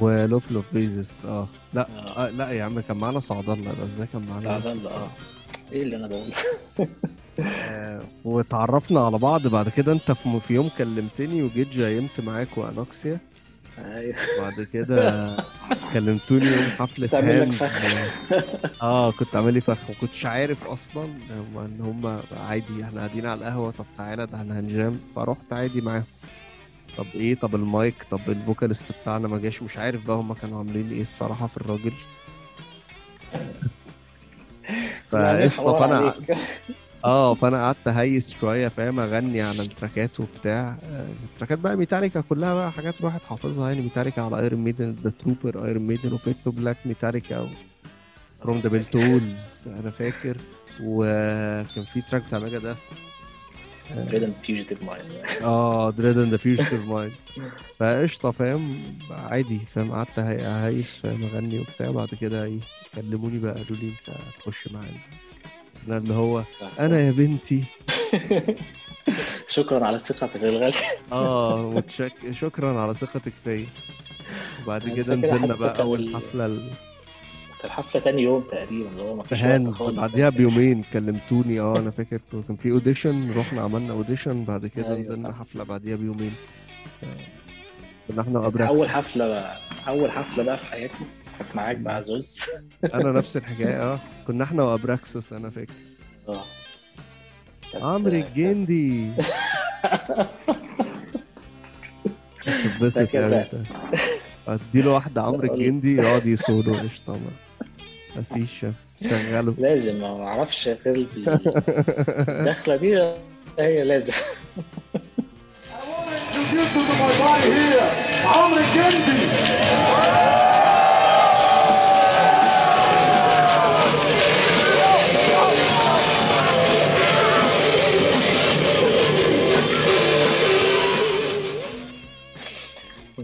ولوف لوف بيزس آه. لا آه. آه لا يا عم كان معانا سعد الله بس ده كان معانا سعد الله آه. إيه اللي أنا بقوله؟ واتعرفنا على بعض بعد كده. انت في يوم كلمتني وجيت جايمت معاك وأنوكسيا. أيوه. بعد كده كلمتوني يوم حفلة تعمل لك فخ. آه كنت عامل لي فخ. ما كنتش عارف أصلا إن هم عادي إحنا قاعدين على القهوة. طب تعالى ده إحنا هنجام فرحت عادي معاهم. طب إيه؟ طب المايك؟ طب ال vocalist بتاعنا ما جاش. مش عارف بقى هم كانوا عاملين إيه الصراحة في الراجل. حوار فأنا. آه فأنا قعدت أهيس شوية فاهم؟ أغني على التراكات وبتاع. التراكات بقى ميتاليكا كلها بقى حاجات الواحد حافظها يعني. ميتاليكا على Iron Maiden The Trooper Iron Maiden و Fade to Black Metallica For Whom the Bell Tolls أنا فاكر. وكان في track بتاع Megadeth Dread and Fugitive Mind. آه Dread and the Fugitive Mind فقشطة فاهم؟ عادي فاهم؟ قعدت أهيس فاهم؟ أغني وبتاع. بعد كده إيه كلموني بقى قالوا لي أنت هتخش معانا. اللي هو أنا يا بنتي. شكرا على ثقتك الغالية آه متشك... شكرا على ثقتك فيا. وبعد كده نزلنا بقى أول حفله ال- كانت الحفلة تاني يوم تقريبا اللي هو ما في فيش خالص. بعديها بيومين كلمتوني. آه أنا فاكر كان في audition رحنا عملنا audition بعد كده أيوة نزلنا. حفلة بعديها بيومين. ف- كنا إحنا أول حفلة بقى أول حفلة بقى في حياتي. كانت معاك بقى زوز. أنا نفس الحكاية آه. كنا إحنا وابراكسس أنا فاكر. آه. عمرو الجندي. تتبسط فاكر يعني. انت أديله واحدة عمرو الجندي يقعد يسولو قشطة. ما- مفيش شغله. لازم ما أعرفش غير ال- الدخلة دي هي لازم. Introducing to my body here, عمرو الجندي.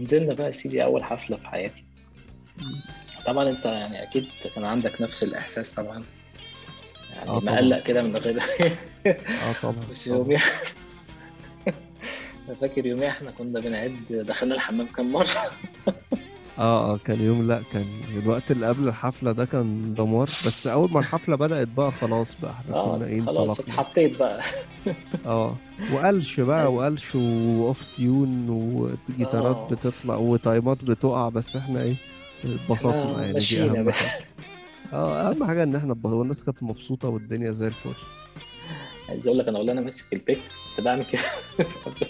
ونزلنا بقى يا سيدي أول حفلة في حياتي طبعا أنت يعني أكيد كان عندك نفس الإحساس طبعا يعني آه. مقلق كده من غير آه طبعا بس. يوميها أنا فاكر يوميها إحنا كنا بنعد دخلنا الحمام كام مرة آه آه كان يوم لأ كان الوقت اللي قبل الحفلة ده كان دمار. بس أول ما الحفلة بدأت بقى خلاص بقى إحنا آه كنا إيه خلاص اتحطيت بقى. آه وقلش بقى لازم. وقلش و off tune وجيتارات آه. بتطلع وتايمات بتقع. بس إحنا إيه اتبسطنا يعني دي باشا حاجة. آه أهم حاجة إن إحنا اتبسطنا. والناس كانت مبسوطة والدنيا زي الفل. عايز أقول لك أنا والله أنا ماسك ال pick كنت بعمل كده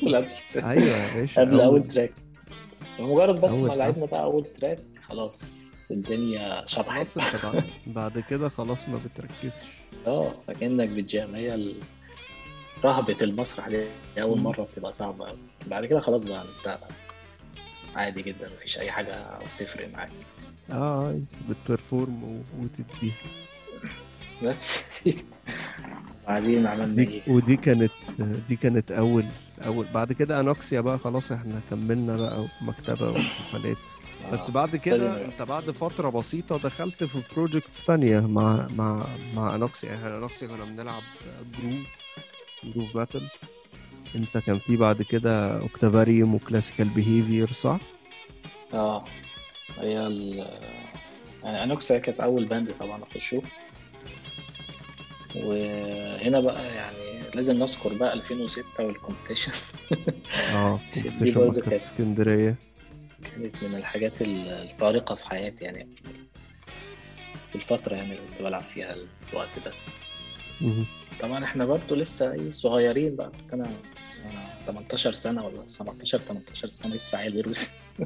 قبل قبل أيوه يا باشا قبل أول track مجرد بس أول ما. لعبنا بقى أول track خلاص الدنيا شطحت. بعد- كده خلاص ما بتركزش. آه فكأنك بت jam هي ال- رهبة المسرح دي أول مم. مرة بتبقى صعبة بعد كده خلاص بقى انت عادي جدا مفيش أي حاجة بتفرق معاك. آه بت perform و- وتديها. بس. بعدين عملنا إيه؟ ودي كانت دي كانت اول أول. بعد كده أنوكسيا بقى خلاص إحنا كملنا بقى مكتبه وحفلات. بس آه. بعد كده ابتدينا. أنت بعد فترة بسيطة دخلت في projects ثانية مع مع مع أنوكسيا. يعني إحنا أنوكسيا كنا بنلعب groove groove metal أنت كان في بعد كده Octavarium و Classical Behavior صح؟ آه. هي ال يعني أنوكسيا كانت أول band طبعا اخشه وهنا بقى يعني لازم نذكر بقى 2006 وال competition. آه دي برضه كانت- اسكندرية. كانت من الحاجات ال- الفارقة في حياتي يعني في الفترة يعني اللي كنت بلعب فيها الوقت ده. طبعا إحنا برضو لسه إيه صغيرين بقى. كنت أنا آه، 18 سنة ولا 17 18 سنة لسه عيل بيرو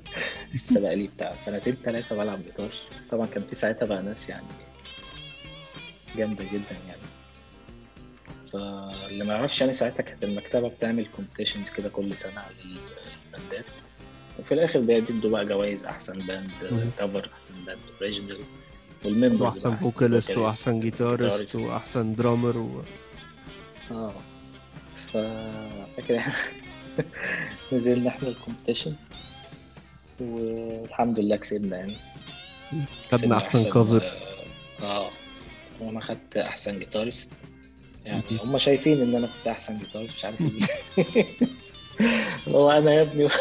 لسه بقى لي بتاع سنتين ثلاثة بلعب جيتار. طبعا كان في ساعتها بقى ناس يعني جامدة جدا يعني. فاللي ما يعرفش يعني ساعتها كانت المكتبة بتعمل competitions كده كل سنة على الباندات وفي الآخر بيدوا بقى جوائز أحسن band. cover أحسن band original و members واحسن vocalist وأحسن guitarist. وأحسن drummer و... آه. ف فاكر يعني نزلنا إحنا ال competition والحمد لله كسبنا يعني. خدنا أحسن cover آه. وأنا خدت أحسن guitarist يعني. هم شايفين إن أنا كنت أحسن guitarist مش عارف إزاي. هو أنا يا ابني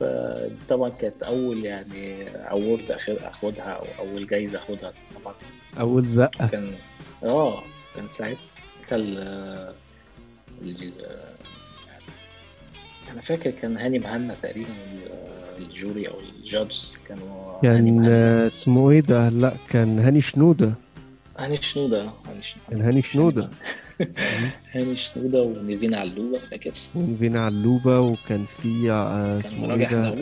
فطبعا كانت أول يعني award أخدها أو أول جايزة أخدها طبعا. أول زقة. كان آه كان ساعتها ال ال- أنا فاكر كان هاني مهنا تقريبا ال jury أو ال judges كانوا كان آه، اسمه إيه ده؟ لا كان هاني شنودة. هاني شنودة هاني شنودة. كان هاني شنودة. هاني شنودة ونيفين علوبة فاكر؟ وفينا علوبة وكان في آه، اسمه إيه راجح ده آه،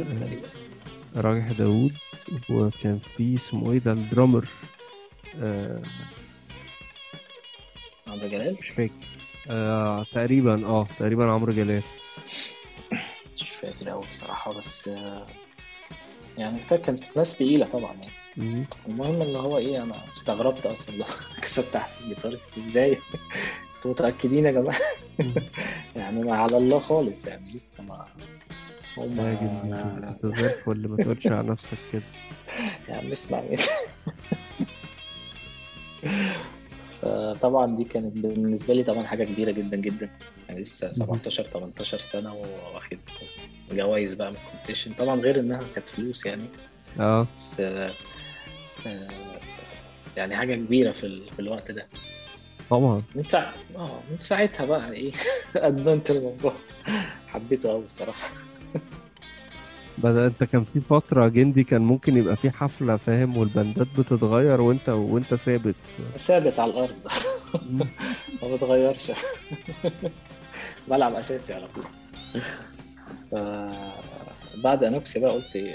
راجح داوود وكان في اسمه إيه ده؟ الدرامر. آه عمرو جلال؟ مش فاكر. آه تقريبا آه تقريبا عمرو جلال. مش فاكر أوي بصراحة بس يعني فاكر كانت ناس تقيلة طبعا يعني. مم. المهم إن هو إيه أنا استغربت أصلا لو كسبت أحسن جيتارست. إزاي؟ أنتوا متأكدين يا جماعة. يعني أنا على الله خالص يعني لسه ما هم انت زي الفل ما تقولش على نفسك كده. يا عم اسمع فطبعا دي كانت بالنسبة لي طبعا حاجة كبيرة جدا جدا. يعني لسه 17 18 سنة واخد جوائز بقى من الكومبيتيشن طبعا غير إنها كانت فلوس يعني. آه. بس آه، آه، يعني حاجة كبيرة في, ال... في الوقت ده. طبعا. من ساعة آه من ساعتها بقى إيه أدمنت الموضوع. حبيته قوي الصراحة. بدأ أنت كان في فترة جندي كان ممكن يبقى في حفلة فاهم؟ والبندات بتتغير وأنت وأنت ثابت. ثابت على الأرض. ما بتغيرش. بلعب أساسي على طول. ف- بعد انوكسي بقى قلت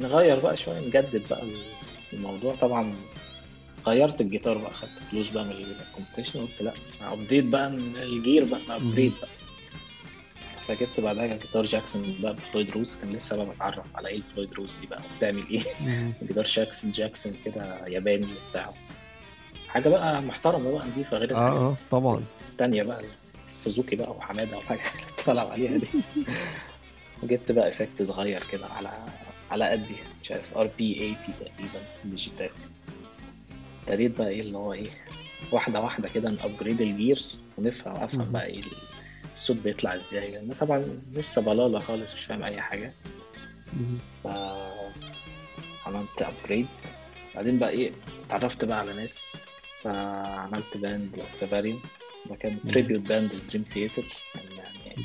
نغير بقى شوية نجدد بقى الموضوع. طبعا غيرت الجيتار بقى خدت فلوس بقى من ال competition قلت لأ update بقى ال gear بقى upgrade بقى. فجبت بعدها جيتار جاكسون بقى ب Floyd Rose كان لسه بقى بتعرف على إيه ال Floyd Rose دي بقى وبتعمل إيه. جيتار جاكسون جاكسون كده ياباني وبتاع. حاجة بقى محترمة بقى نضيفه غير آه آه طبعا. التانية بقى. السوزوكي بقى وحماده وحاجة اللي كنت بلعب عليها دي. وجبت بقى effect صغير كده على على قدي مش عارف RP 80 تقريبا DigiTech ابتديت بقى إيه اللي هو إيه واحدة واحدة كده ن upgrade ال gear ونفهم أفهم. بقى إيه الصوت بيطلع إزاي. لأن طبعا لسه بلالة خالص مش فاهم أي حاجة. ف عملت upgrade بعدين بقى إيه اتعرفت بقى على ناس. فعملت band Octavarium ده كان. tribute band ل Dream Theater يعني.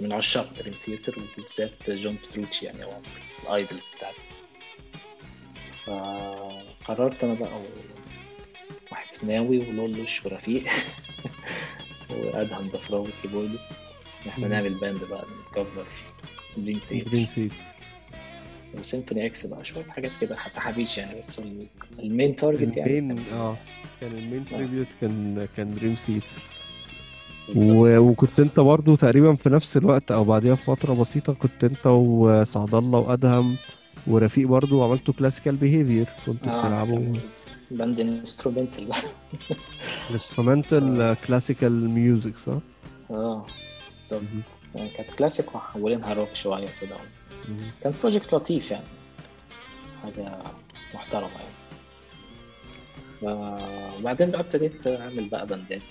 من عشاق Dream Theater وبالذات جون بتروتشي يعني هو ال idols بتاعتي فقررت أنا بقى وحكناوي ولولوش ورفيق وأدهم ضفراوي keyboardist ان إحنا. نعمل band بقى نت cover Dream Dream Theater و Symphony X بقى شوية حاجات كده حتى حبيش يعني بس ال- المين تارجت يعني المين آه كان المين آه. تريبيوت كان كان دريم سيت بالظبط. و... وكنت أنت برضو تقريبا في نفس الوقت أو بعديها بفترة بسيطة كنت أنت وسعد الله وأدهم ورفيق برضو عملتوا Classical Behavior كنتوا آه بتلعبوا band instrumental بقى instrumental classical music صح؟ آه بالظبط. يعني كانت كلاسيك وحولينها روك شوية كده. كان project لطيف يعني. حاجة محترمه يعني. وبعدين بقى ابتديت أعمل بقى band ات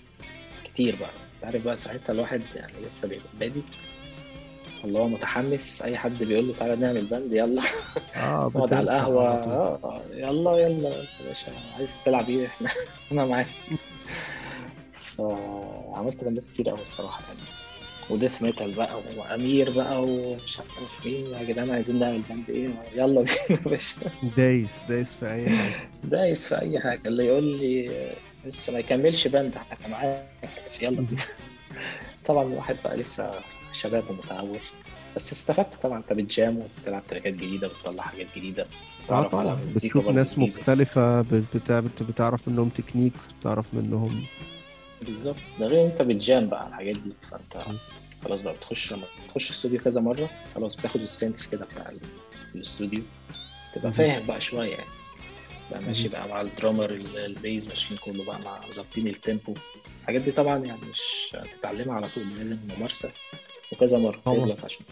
كتير بقى. انت عارف بقى ساعتها الواحد يعني لسه بيبقى بادئ اللي هو متحمس. أي حد بيقول له تعالى نعمل band يلا. آه نقعد على. آه آه، يلا يلا. يا باشا عايز تلعب إيه؟ إحنا أنا معاك. فعملت band ات كتير قوي الصراحة يعني. و death metal بقى وأمير بقى ومش عارف مين يا جدعان عايزين نعمل band إيه؟ يلا بينا يا باشا. دايس دايس في أي حاجة. دايس في أي حاجة اللي يقول لي لسه ما يكملش band حتى معاك يلا بينا. طبعا الواحد بقى لسه شباب ومتهور بس استفدت طبعا أنت بت jam وبتلعب track ات جديدة بتطلع حاجات جديدة آه بتتعرف على طبعا. بتشوف ناس بت- بتعرف منهم techniques بتعرف منهم بالظبط. ده غير انت بت jam بقى على الحاجات دي فانت خلاص بقى بتخش لما تخش الاستوديو كذا مرة خلاص بتاخد ال sense كده بتاع ال- الاستوديو. تبقى. فاهم بقى شوية يعني. بقى ماشي. بقى مع ال drummer ال- ال bass ماشيين كله بقى مع ظابطين ال tempo. الحاجات دي طبعا يعني مش هتتعلمها على طول لازم ممارسة. وكذا مرة. تغلط عشان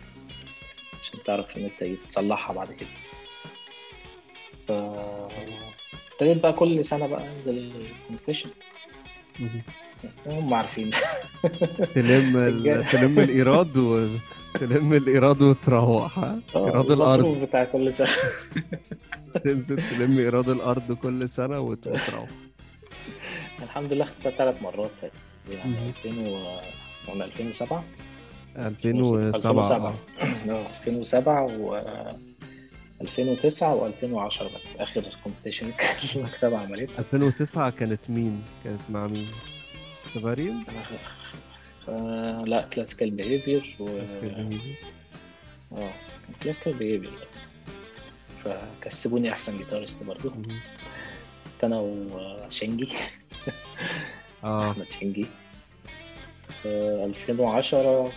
عشان تعرف ان انت تصلحها بعد كده. ف ابتديت بقى كل سنة بقى انزل الكومبيتيشن هم عارفين. تلم. تلم الإيراد و... تلم الإيراد وتروح. ها إيراد الأرض. المصروف بتاع كل سنة. تلم إيراد الأرض كل وت- وتروح. الحمد لله خدتها ثلاث مرات يعني مهم. 2000 و قلنا 2007 2007 2007 آه 2007 و 2009 و2010 بقى. آخر competition المكتبة عملتها. 2009 كانت مين؟ كانت مع مين؟ تبارين؟ ف... لا Classical Behavior و آه كان Classical Behavior بس. فكسبوني أحسن guitarist برضه كنت أنا وشنجي آه. أحمد شنجي في 2010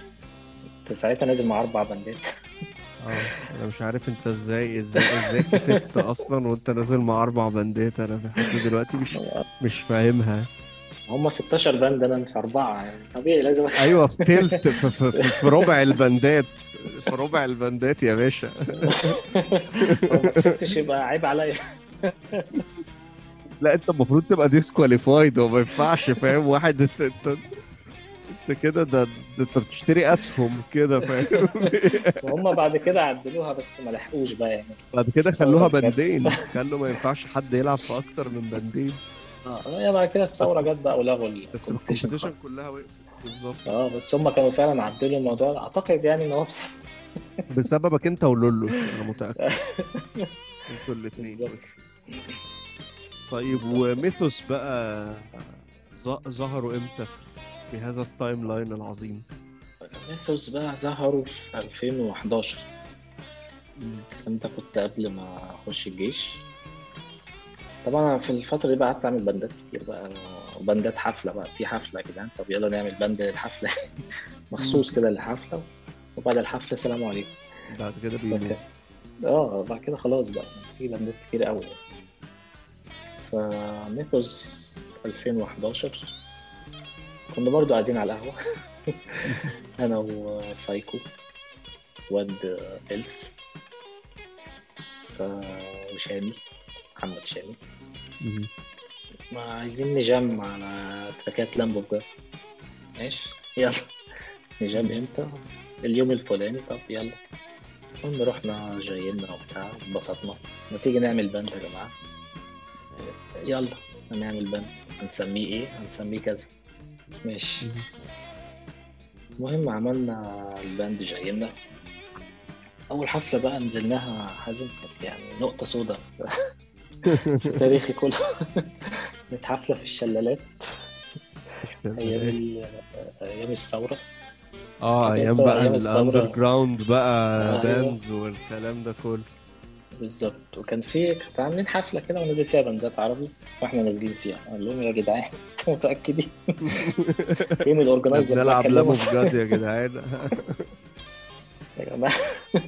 كنت ساعتها نازل مع أربع بندات. آه. أنا مش عارف أنت إزاي إزاي إزاي كسبت أصلا وأنت نازل مع أربع بندات. أنا لحد دلوقتي مش مش فاهمها. هم 16 بند أنا في أربعة يعني طبيعي لازم أيوه في تلت في, في, في, في ربع البندات. في ربع البندات يا باشا. ما كسبتش يبقى عيب عليا. لا أنت المفروض تبقى ديسكواليفايد وما ينفعش فاهم؟ واحد انت انت أنت كده ده أنت بتشتري أسهم كده فاهم؟ وهم بعد كده عدلوها بس ما لحقوش بقى يعني. بعد كده خلوها. بندين. خلوا ما ينفعش حد يلعب في أكتر من بندين. آه بعد كده الثورة جت بقى ولغوا بس الكومبيتيشن كلها وقفت بالظبط. آه بس هم كانوا فعلا عدلوا الموضوع أعتقد يعني إن هو بسبب بسببك أنت ولولو أنا متأكد. أنتوا الاثنين. طيب. وميثوس بقى ظهروا إمتى في هذا ال timeline العظيم؟ Mythos بقى ظهروا في 2011 أنت كنت قبل ما أخش الجيش. طبعا أنا في الفترة دي بقى قعدت أعمل band ات كتير بقى و band ات حفلة بقى في حفلة يا جدعان. طب يلا نعمل band للحفلة. مخصوص كده للحفلة وبعد الحفلة سلام عليكم. بعد كده فك- آه بعد كده خلاص بقى. في band ات كتير قوي فميثوس 2011 كنا برضو قاعدين على القهوة. أنا وسايكو. واد إلس. وشامي. محمد شامي. ما عايزين نجام على تراكات لامبو بجد. ماشي يلا. نجام إمتى؟ اليوم الفلاني. طب يلا. المهم رحنا جايين وبتاع انبسطنا ما تيجي نعمل band يا جماعة؟ يلا هنعمل band هنسميه إيه؟ هنسميه كذا. ماشي. المهم عملنا ال band jam نا. أول حفلة بقى نزلناها حازم كانت يعني نقطة سوداء في تاريخي كله كانت حفلة في الشلالات. أيام ال- أيام الثورة. آه أيام بقى. ال under ground بقى أيوة. bands والكلام ده كله. بالظبط. وكان في كانت عاملين حفلة كده ونزل فيها band ات عربي وإحنا نازلين فيها. قال لهم يا جدعان أنتوا متأكدين؟ فين ال organizer هكلمه؟ لامو بجد يا جدعان. يا جماعة.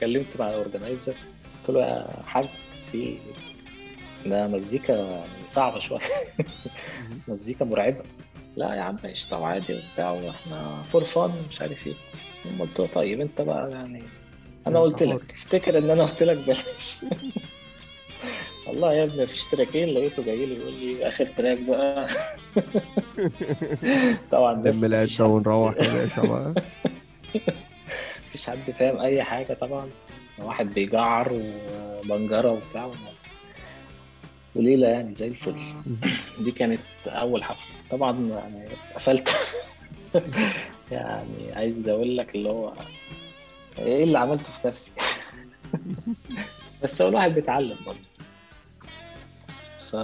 كلمت مع ال organizer قلت له يا حاج في ده مزيكا صعبة شوية. مزيكا مرعبة. لا يا عم قشطه عادي وبتاع وإحنا for fun مش عارف إيه. قلت له طيب انت بقى يعني أنا قلت. لك افتكر إن أنا قلت لك بلاش. والله يا ابني مفيش track ين لقيته جاي لي يقول لي آخر track بقى. طبعا العده حد- ونروح يا باشا بقى. مفيش حد فاهم أي حاجة طبعا. واحد بيجعر وبنجرة وبتاع. وليلة يعني زي الفل. دي كانت أول حفلة. طبعا يعني اتقفلت. يعني عايز أقول لك اللي هو إيه اللي عملته في نفسي؟ بس هو الواحد بيتعلم برضه. ف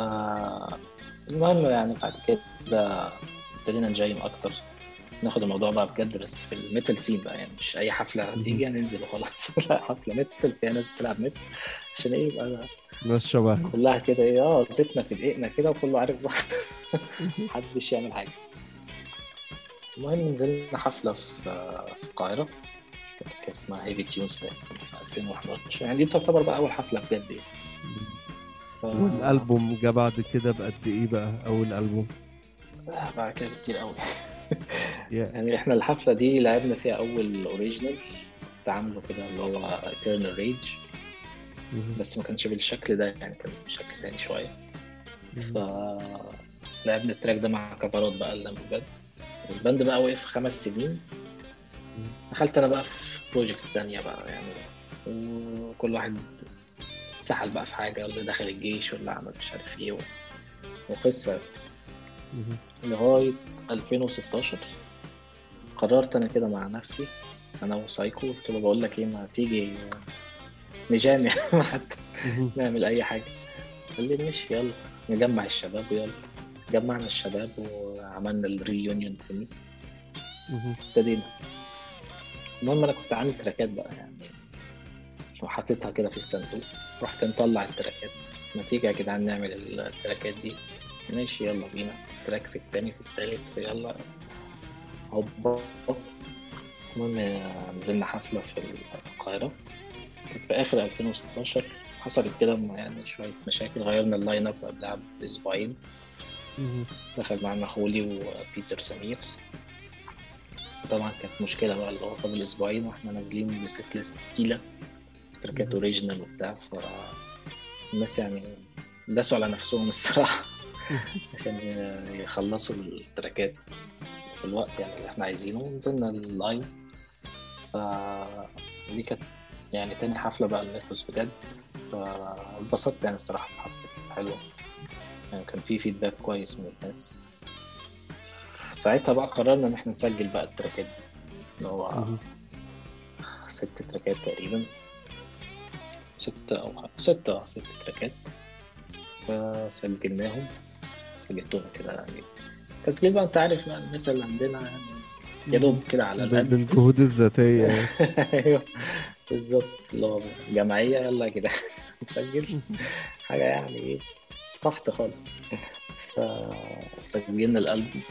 المهم يعني بعد كده ابتدينا ن jam أكتر. ناخد الموضوع بقى بجد بس في ال metal scene بقى يعني مش أي حفلة تيجي ننزل وخلاص. لا حفلة metal فيها ناس بتلعب metal عشان إيه يبقى ناس شبه كلها كده إيه آه زيتنا في دقيقنا كده وكله عارف بقى. محدش يعمل حاجة. المهم نزلنا حفلة في في القاهرة. كانت اسمها Heavy Tunes في 2011 يعني دي تعتبر بقى أول حفلة بجد يعني. ف... والألبوم جه بعد كده بقد إيه بقى؟ أول ألبوم؟ آه، بعد كده كتير قوي يعني إحنا الحفلة دي لعبنا فيها أول original كنت عامله كده اللي هو Eternal Rage. بس ما كانش بالشكل ده يعني كان بشكل تاني شوية. ف لعبنا ال track ده مع cover ات بقى اللي بجد ال band بقى وقف خمس سنين. دخلت أنا بقى في projects تانية بقى يعني وكل واحد اتسحل بقى في حاجة واللي دخل الجيش واللي عمل مش عارف إيه و... لغاية 2016 قررت أنا كده مع نفسي. أنا وسايكو. قلت له بقول لك إيه ما تيجي نجامع حتى نعمل أي حاجة. قال لي ماشي يلا. نجمع الشباب ويلا جمعنا الشباب وعملنا الريونيون تاني. ابتدينا. المهم أنا كنت عامل تراكات بقى يعني. وحطيتها كده في الصندوق. رحت مطلع التراكات. ما تيجي يا جدعان نعمل ال track ات دي. ماشي يلا بينا. track في التاني في التالت في يلا. هوبا. المهم نزلنا حفلة في القاهرة. كانت في آخر 2016 حصلت كده يعني شوية مشاكل. غيرنا ال lineup قبلها بأسبوعين. دخل معانا خولي وبيتر سمير. طبعا كانت مشكلة بقى اللي هو فاضل أسبوعين وإحنا نازلين بست list تقيلة. تراكات original وبتاع. ف الناس يعني داسوا على نفسهم الصراحة. عشان يخلصوا التراكات في الوقت يعني اللي إحنا عايزينه. ونزلنا ال live ف دي كانت يعني تاني حفلة بقى الميثوس بجد. فاتبسطت يعني الصراحة الحفلة. حلوة. يعني كان في feedback كويس من الناس. ساعتها بقى قررنا إن إحنا نسجل بقى التراكات دي. اللي هو ست تراكات تقريبا. ستة أو ستة آه ست تراكات. فسجلناهم. سجلتهم كده يعني. تسجيل بقى انت عارف بقى ال metal اللي عندنا يعني يا دوب كده على القد بالجهود الذاتية. أيوه. بالظبط. اللي هو جماعية يلا جدعان. نسجل. حاجة يعني إيه تحت خالص. فسجلنا الألبوم.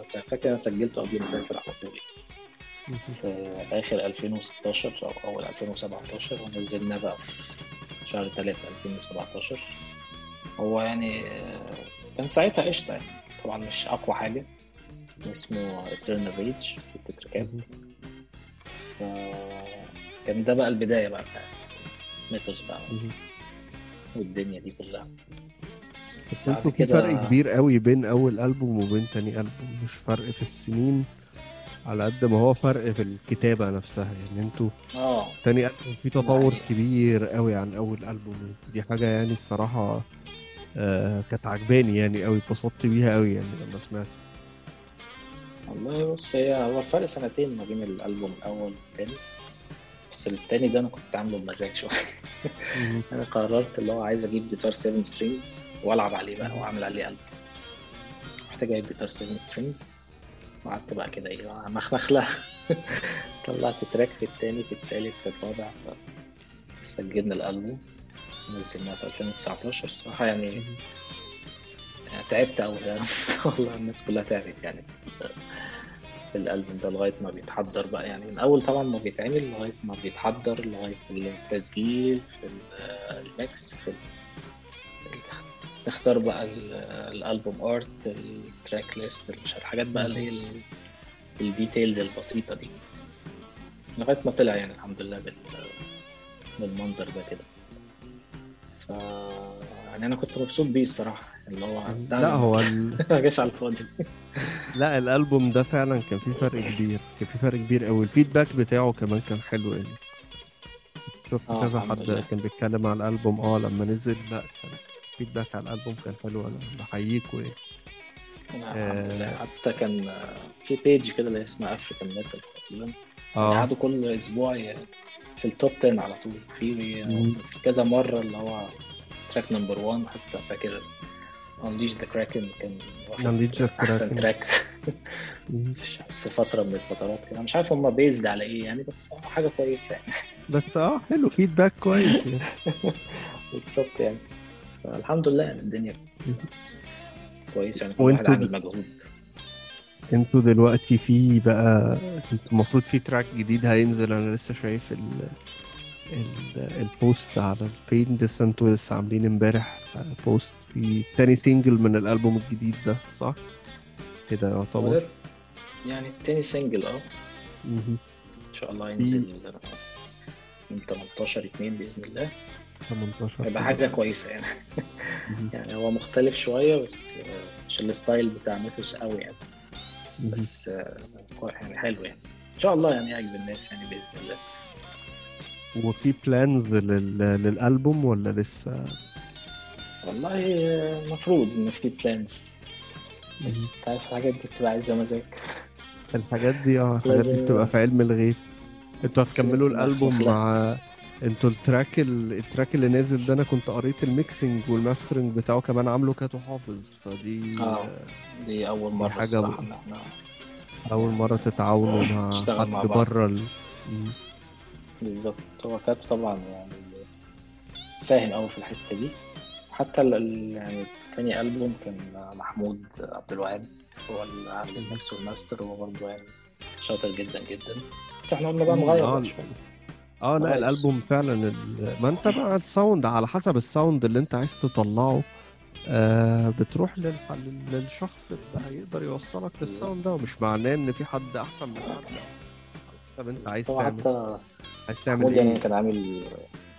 بس فاكر أنا سجلته قبل ما أسافر على طول. في آخر 2016 أو أول 2017 ونزلناه بقى في شهر 3 2017 هو يعني كان ساعتها قشطة يعني. طبعا مش أقوى حاجة. اسمه Eternal Rage ست تراكات كان ده بقى البداية بقى بتاعت ميثوس بقى. والدنيا دي كلها. بس أنتوا في فرق كبير قوي بين أول ألبوم وبين تاني ألبوم. مش فرق في السنين على قد ما هو فرق في الكتابة نفسها. يعني أنتوا آه. تاني ألبوم فيه تطور حقيقة. كبير قوي عن أول ألبوم. دي حاجة يعني الصراحة آه كانت عجباني يعني قوي اتبسطت بيها قوي يعني لما سمعت والله بص هي هو الفرق سنتين ما بين الألبوم الأول والتاني. بس التاني ده أنا كنت عامله بمزاج شوية. أنا قررت اللي هو عايز أجيب جيتار 7 strings وألعب عليه بقى وأعمل عليه ألبوم. رحت جايب جيتار 7 strings وقعدت بقى كده إيه مخمخ لها. طلعت track في التاني في التالت في الرابع سجلنا الألبوم. نزلناه في 2019 صراحة يعني تعبت أوي يعني. والله الناس كلها تعبت يعني. في الألبوم ده لغاية ما بيتحضر بقى يعني. من أول طبعا ما بيتعمل لغاية ما بيتحضر لغاية التسجيل في الميكس في تختار بقى ال album art ال track list الحاجات بقى اللي هي ال details البسيطة دي. لغاية ما طلع يعني الحمد لله بال بالمنظر ده كده. ف يعني أنا كنت مبسوط بيه الصراحة اللي هو لا هو ال... ما جاش على الفاضي. لا الألبوم ده فعلا كان فيه فرق كبير كان فيه فرق كبير قوي ال feedback بتاعه كمان كان حلو يعني. شفت آه، كذا حد لله. كان بيتكلم على الألبوم آه لما نزل لا كان ال feedback على الألبوم كان حلو أنا بحييكوا يعني. الحمد لله. آه. حتى كان آه، في page كده اللي اسمها African Metal تقريبا. قعدوا كل أسبوع في ال top 10 على طول. في. في كذا مرة اللي هو track number 1 حتى فاكر. Unleash the Kraken كان أحسن. تراك. في فترة من الفترات كده. مش عارف هم based على إيه يعني بس حاجة كويسة يعني. بس آه حلو. feedback كويس يعني. بالظبط يعني. فالحمد لله يعني الدنيا. كويسة يعني كل واحد عامل مجهود. أنتوا دلوقتي في بقى أنتوا المفروض في track جديد هينزل أنا لسه شايف ال... ال... ال post على ال page لسه أنتوا لسه عاملين امبارح post في تاني single من الألبوم الجديد ده صح؟ كده يعتبر يعني التاني single آه. إن شاء الله ينزل يوم 18 2 بإذن الله 18 هيبقى حاجة كويسة يعني. يعني هو مختلف شوية بس مش ال style بتاع ميثوس قوي يعني. بس آه، يعني حلو يعني إن شاء الله يعني يعجب الناس يعني بإذن الله وفي plans لل... للالبوم ولا لسه؟ والله آه، المفروض إن في plans بس. أنت عارف الحاجات دي بتبقى عايزة مزاج الحاجات دي آه الحاجات دي بتبقى في علم الغيب أنتوا هتكملوا الالبوم. مع أنتوا ال track ال... ال track اللي نازل ده أنا كنت قريت ال mixing وال mastering بتاعه كمان عامله كاتو حافظ فدي آه دي أول مرة الصراحة ب- إحنا أول مرة تتعاونوا مع حد. بره ال... بالظبط هو كاتو طبعا يعني فاهم قوي في الحتة دي حتى ال- يعني تاني ألبوم كان محمود عبد الوهاب هو اللي عامل ال mix وال master وهو برضه يعني شاطر جدا جدا بس إحنا قلنا بقى نغير بقى شوية. آه لا كويس. الألبوم فعلا ال... ما أنت بقى ال sound على حسب ال sound اللي أنت عايز تطلعه آه بتروح لل... لل- للشخص اللي هيقدر يوصلك لل sound ده ومش معناه إن في حد أحسن من حد. طب أنت عايز تعمل حتى عايز تعمل محمود يعني إيه كان عامل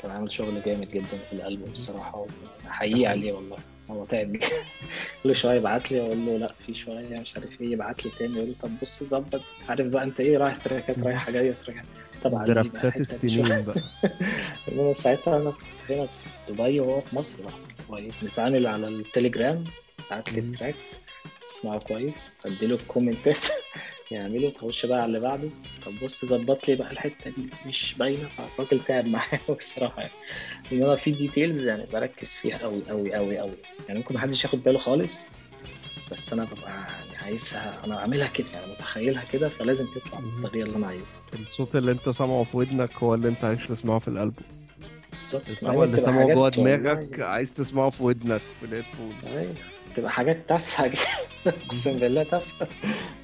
كان عامل شغل جامد جدا في الألبوم الصراحة وأحييه عليه والله. هو تعب. كل شوية يبعت لي أقول له لأ في شوية مش عارف إيه يبعت لي تاني يقول لي طب بص ظبط. عارف بقى أنت إيه رايح تراكات رايحة جاية تراكات. طب عليه بقى draft ات. السنين بقى. إنما ساعتها أنا كنت هنا في دبي وهو في مصر. بقى كويس. نتعامل على التليجرام بعت لي. ال track اسمعه كويس. اديله ال comment ات. يعمله. تخش بقى على اللي بعده. طب بص ظبط لي بقى الحتة دي. مش باينة. فالراجل تعب معايا بصراحة. يعني انما في details يعني بركز فيها قوي قوي قوي قوي يعني ممكن محدش ياخد باله خالص. بس أنا ببقى يعني عايزها أنا عاملها كده يعني متخيلها كده فلازم تطلع. بالطريقة اللي أنا عايزها. الصوت اللي أنت سامعه في ودنك هو اللي أنت عايز تسمعه في الألبوم. بالظبط. هي اللي سامعه جوه والله- دماغك عايز تسمعه في ودنك في ال headphone. بتبقى حاجات تافهة أقسم بالله تافهة.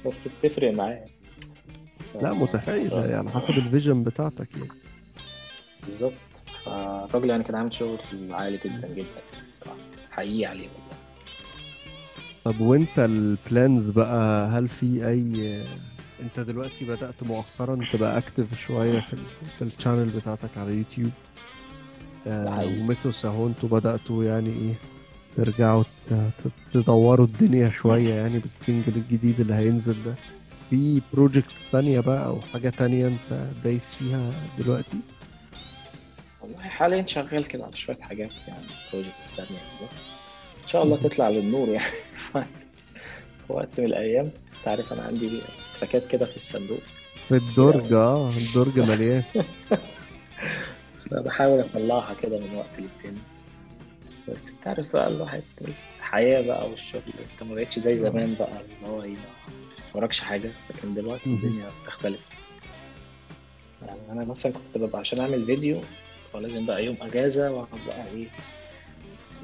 بس بتفرق معايا. لا متخيل يعني حسب ال vision بتاعتك يعني. بالظبط. فالراجل يعني كان عامل شغل عالي جدا جدا الصراحة. حقيقي عليه. طب وانت ال plans بقى هل في أي انت دلوقتي بدأت مؤخرا تبقى active شوية في ال... في ال channel بتاعتك على يوتيوب ده آه حقيقي. وميثوس اهو أنتوا بدأتوا يعني إيه ترجعوا تدوروا الدنيا شوية يعني بال single الجديد اللي هينزل ده. في project تانية بقى أو حاجة تانية انت دايس فيها دلوقتي؟ والله حاليا شغال كده على شوية حاجات يعني project تانية كده. إن شاء الله تطلع للنور يعني. في وقت- من الأيام. انت عارف أنا عندي تراكات كده في الصندوق. في الدرج آه الدرج مليان. فبحاول أطلعها كده من وقت للتاني. بس انت عارف بقى الواحد الحياة بقى والشغل أنت ما بقتش زي زمان بقى اللي هو إيه وراكش حاجة. لكن دلوقتي. الدنيا بتختلف. يعني أنا مثلا كنت ببقى عشان أعمل فيديو ولازم بقى يوم أجازة وأقعد بقى إيه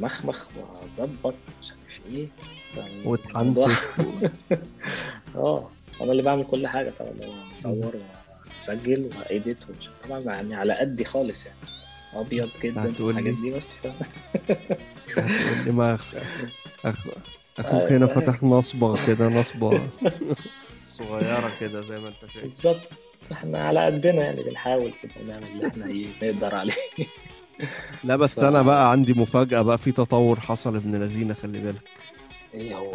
مخمخ واظبط مش عارف إيه. الموضوع- واتحنتف آه أنا اللي بعمل كل حاجة طبعا هو أصور وأسجل وايديت ومش- طبعا يعني على قدي خالص يعني. أبيض جدا؟ الحاجات دي بس. هتقول ما أخ... أخوك أيوة. هنا فاتح نصبة كده نصبة. صغيرة كده زي ما أنت شايف. بالظبط إحنا على قدنا يعني بنحاول كده نعمل اللي إحنا إيه نقدر عليه. لا بس ف- أنا بقى عندي مفاجأة بقى في تطور حصل ابن اللذينة خلي بالك. إيه هو؟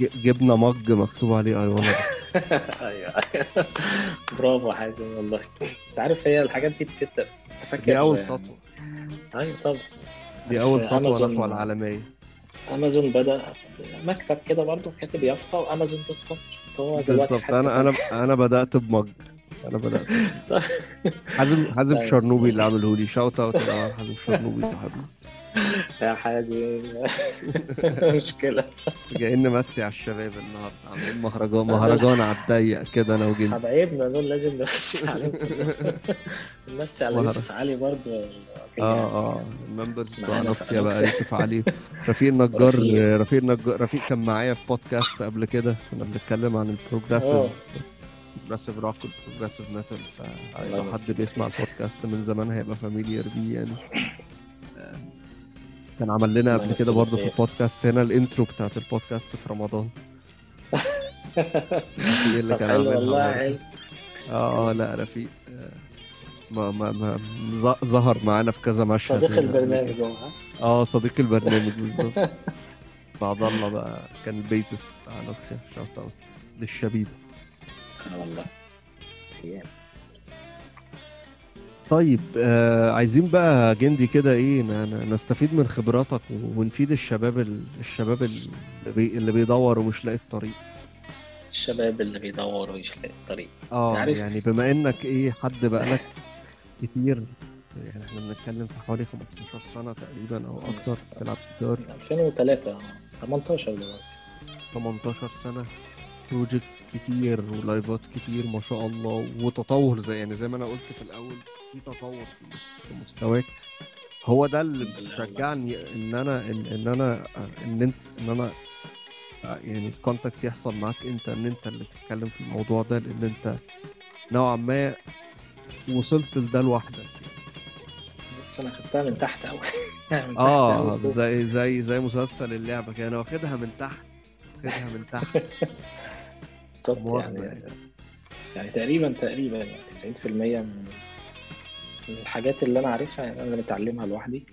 جبنا mug مكتوب عليه أيوه. أيوه. برافو حازم والله. أنت عارف هي الحاجات دي بتبدا تفكر دي أول خطوة أيوه طبعا. دي أول أمازون- نحو العالمية. امازون بدأ مكتب كده برضه كاتب يافطة وامازون dot com هو دلوقتي أنا. أنا أنا بدأت ب mug. أنا بدأت حازم حازم طيب. شرنوبي اللي عمله لي shout out حازم شرنوبي صاحبنا يا حازم مشكلة جايين نمسي على الشباب النهارده عاملين مهرجان مهرجان على الضيق كده أنا وجندي حبايبنا دول لازم نمسي عليهم. نمسي على. يوسف علي برضه آه آه ال members بتوع نوكسيا بقى. يوسف علي رفيق النجار رفيق. النجار رفيق كان معايا في بودكاست قبل كده كنا بنتكلم عن. ال progressive progressive rock وال progressive metal فلو حد بيسمع البودكاست من زمان هيبقى familiar بيه يعني آه، كان عمل لنا قبل كده برضه في. البودكاست هنا ال intro بتاعت البودكاست في رمضان اللي كان حلو والله. حلو آه آه لا رفيق آه، ما ما ما ظهر معانا في كذا مشهد صديق. البرنامج ها؟ آه صديق البرنامج بالظبط عبد الله بقى كان ال bassist بتاع نوكسيا shout out للشبيب والله أيام. طيب آه عايزين بقى جندي كده إيه نستفيد من خبراتك ونفيد الشباب ال- الشباب اللي, بي اللي بيدور ومش لاقي الطريق. الشباب اللي بيدوروا يلاقي الطريق. آه عارف. يعني بما إنك إيه حد بقالك كتير يعني إحنا بنتكلم في حوالي 15 سنة تقريبا أو أكتر بتلعب جيتار. 2003 18 دلوقتي. 18 سنة. project كتير و live ات كتير ما شاء الله وتطور زي يعني زي ما أنا قلت في الأول في تطور في مست- في مستواك. هو ده اللي بيشجعني إن أنا ان, إن أنا إن انت إن أنا يعني ال contact يحصل معاك أنت إن أنت اللي تتكلم في الموضوع ده لأن أنت نوعا ما وصلت لده لوحدك. بص أنا خدتها من تحت قوي تحت آه. زي زي زي مسلسل اللعبة كده. أنا واخدها من تحت واخدها من تحت. بالظبط مؤاخذة يعني يعني تقريبا تقريبا يعني 90% من من الحاجات اللي أنا عارفها يعني أنا متعلمها لوحدي.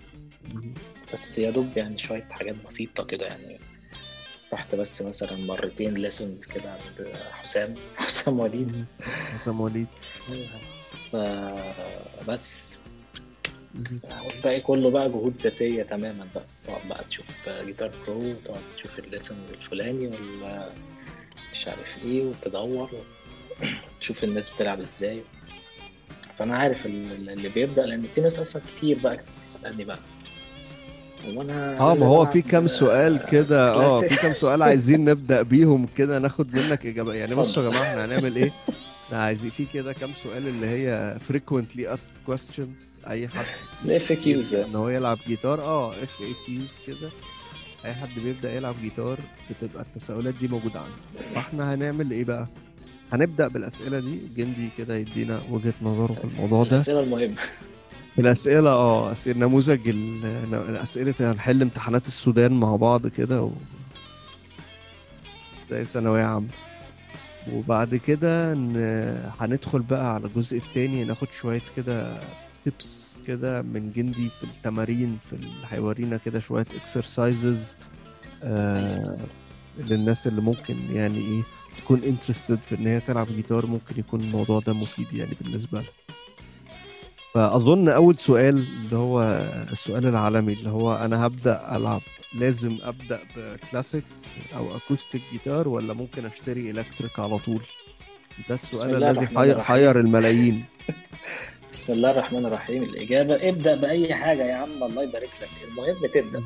بس يا دوب يعني شوية حاجات بسيطة كده يعني. رحت بس مثلا مرتين ليسونز كده عند حسام حسام وليد. حسام وليد. بس. والباقي كله بقى جهود ذاتية تماما بقى. تقعد بقى تشوف Guitar Pro وتقعد تشوف ال lesson الفلاني ولا مش عارف إيه وتدور تشوف الناس بتلعب إزاي. فأنا عارف ال- اللي بيبدأ لأن في ناس أصلا كتير بقى تسالني بقى. آه ما هو في كام سؤال آه، كده آه. في كام سؤال عايزين نبدأ بيهم كده ناخد منك إجابة. يعني بصوا يا. جماعة إحنا هنعمل إيه؟ إحنا عايزين في كده كام سؤال اللي هي frequently asked questions. أي حد ال FAQs إن هو يلعب جيتار آه FAQs كده. اي حد بيبدأ يلعب جيتار بتبقى التساؤلات دي موجودة عنده. فاحنا هنعمل إيه بقى؟ هنبدأ بالأسئلة دي. جندي كده يدينا وجهة نظره في الموضوع ده. الأسئلة المهمة. الأسئلة آه أسئلة نموذج ال- أسئلة هنحل امتحانات السودان مع بعض كده و... زي ثانوية عامة. وبعد كده. هندخل بقى على الجزء التاني ناخد شوية كده tips كده من جندي في التمارين في هيورينا كده شوية exercises آه... للناس اللي ممكن يعني إيه تكون interested في إن هي تلعب جيتار ممكن يكون الموضوع ده مفيد يعني بالنسبة لها. فأظن أول سؤال اللي هو السؤال العالمي اللي هو أنا هبدأ ألعب لازم أبدأ بكلاسيك أو acoustic guitar ولا ممكن أشتري electric على طول؟ ده السؤال الذي الرحمن حي- الرحيم. حير الملايين. بسم الله الرحمن الرحيم. الإجابة ابدأ بأي حاجة يا عم. الله يبارك لك. المهم تبدأ.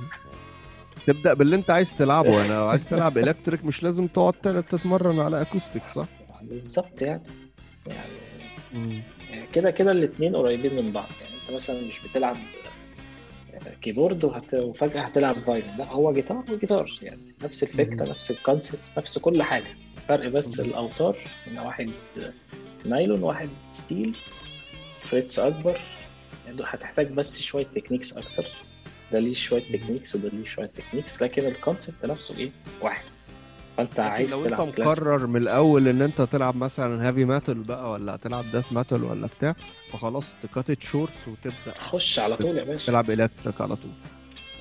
تبدأ باللي انت عايز تلعبه. أنا لو عايز تلعب electric مش لازم تقعد تتمرن على acoustic صح؟ بالظبط يعني. يعني كده كده الاثنين قريبين من بعض. يعني انت مثلا مش بتلعب keyboard وهت... وفجأة هتلعب violin لا هو جيتار وجيتار يعني نفس الفكرة مم. نفس ال concept نفس كل حاجة. فرق بس مم. الأوتار إن واحد نايلون واحد steel frets أكبر. يعني هتحتاج بس شوية techniques أكتر. ده ليه شوية techniques وده ليه شوية techniques لكن ال concept نفسه إيه؟ واحد. لكن عايز لو أنت تلعب كلاسيك مقرر من الأول إن أنت تلعب مثلا heavy metal بقى ولا هتلعب death metal ولا بتاع فخلاص ت cut it short وتبدأ خش على طول يا باشا. تلعب electric على طول.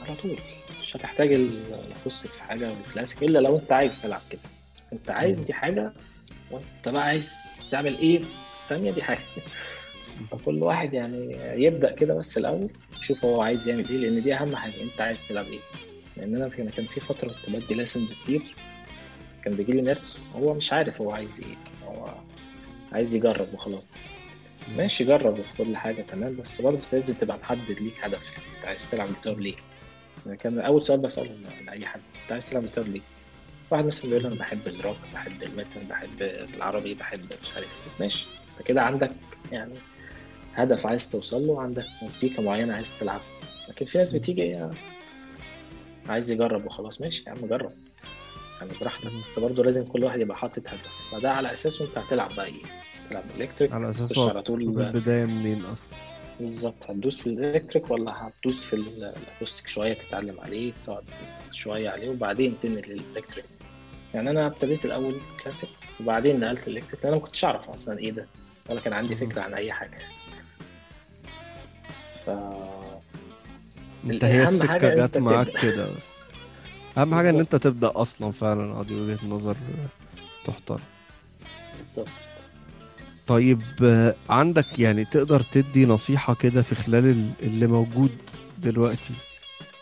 على طول. مش هتحتاج ال acoustic في حاجة والكلاسيك إلا لو أنت عايز تلعب كده. أنت عايز دي حاجة وأنت بقى عايز تعمل إيه؟ التانية دي حاجة. فكل واحد يعني يبدأ كده بس الأول يشوف هو عايز يعمل إيه لأن دي أهم حاجة أنت عايز تلعب إيه لأن أنا كان في فترة كنت بدي lessons كتير كان بيجي لي ناس هو مش عارف هو عايز إيه هو عايز يجرب وخلاص ماشي جرب في كل حاجة تمام بس برضه لازم تبقى محدد ليك هدف يعني أنت عايز تلعب جيتار ليه؟ يعني كان أول سؤال بسأله لأي حد أنت عايز تلعب جيتار ليه؟ واحد مثلا بيقول أنا بحب الروك بحب ال metal بحب العربي بحب مش عارف إيه ماشي أنت كده عندك يعني هدف عايز توصل له عندك مزيكا معينة عايز تلعبها لكن في ناس بتيجي إيه عايز يجرب وخلاص ماشي يا عم جرب. يعني براحتك بس برضه لازم كل واحد يبقى حاطط هدف. فده على أساسه أنت هتلعب بقى إيه؟ تلعب إلكتريك على أساس تخش على طول. البداية منين أصلا؟ بالظبط. هتدوس في الإلكتريك ولا هتدوس في ال- الأكوستيك شوية تتعلم عليه تقعد شوية عليه وبعدين تنقل للإلكتريك. يعني أنا ابتديت الأول كلاسيك وبعدين نقلت الإلكتريك أنا ما كنتش أعرف أصلا إيه ده ولا كان عندي. فكرة عن أي حاجة. ف انت هي السكة جت معاك. كده بس أهم حاجة إن. أنت تبدأ أصلا فعلا دي وجهة نظر تحترم بالظبط طيب آه، عندك يعني تقدر تدي نصيحة كده في خلال ال- اللي موجود دلوقتي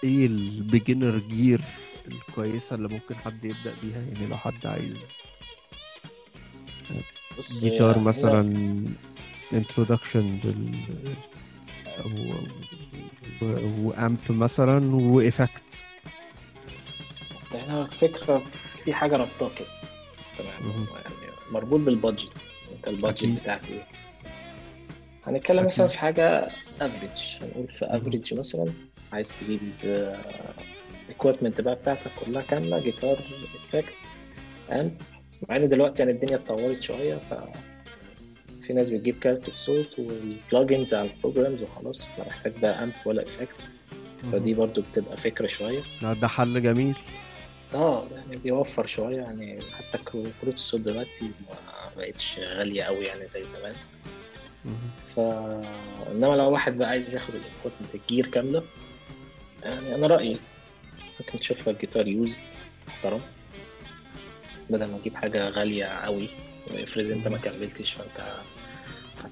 إيه البيجنر جير الكويسة اللي ممكن حد يبدأ بيها يعني لو حد عايز جيتار مثلا لل. و... و amp مثلا و effect هنا الفكرة في حاجة ربطاه كده تمام. يعني مربوط بال budget انت ال budget. بتاعك إيه هنتكلم أكيد. مثلا في حاجة average هنقول في. average مثلا عايز تجيب ال equipment بقى بتاعتك كلها كاملة جيتار effect amp مع إن دلوقتي يعني الدنيا اتطورت شوية ف في ناس بتجيب كارت الصوت وال plugins على ال programs وخلاص لا محتاج بقى amp ولا effect فدي برضو بتبقى فكرة شوية. ده ده حل جميل. آه يعني بيوفر شوية يعني حتى كرو- كروت الصوت دلوقتي ما بقتش غالية قوي يعني زي زمان. ف إنما لو واحد بقى عايز ياخد ال equipment ال gear كاملة يعني أنا رأيي ممكن تشوف لك جيتار used محترم. بدل ما تجيب حاجة غالية قوي افرض أنت ما كملتش فأنت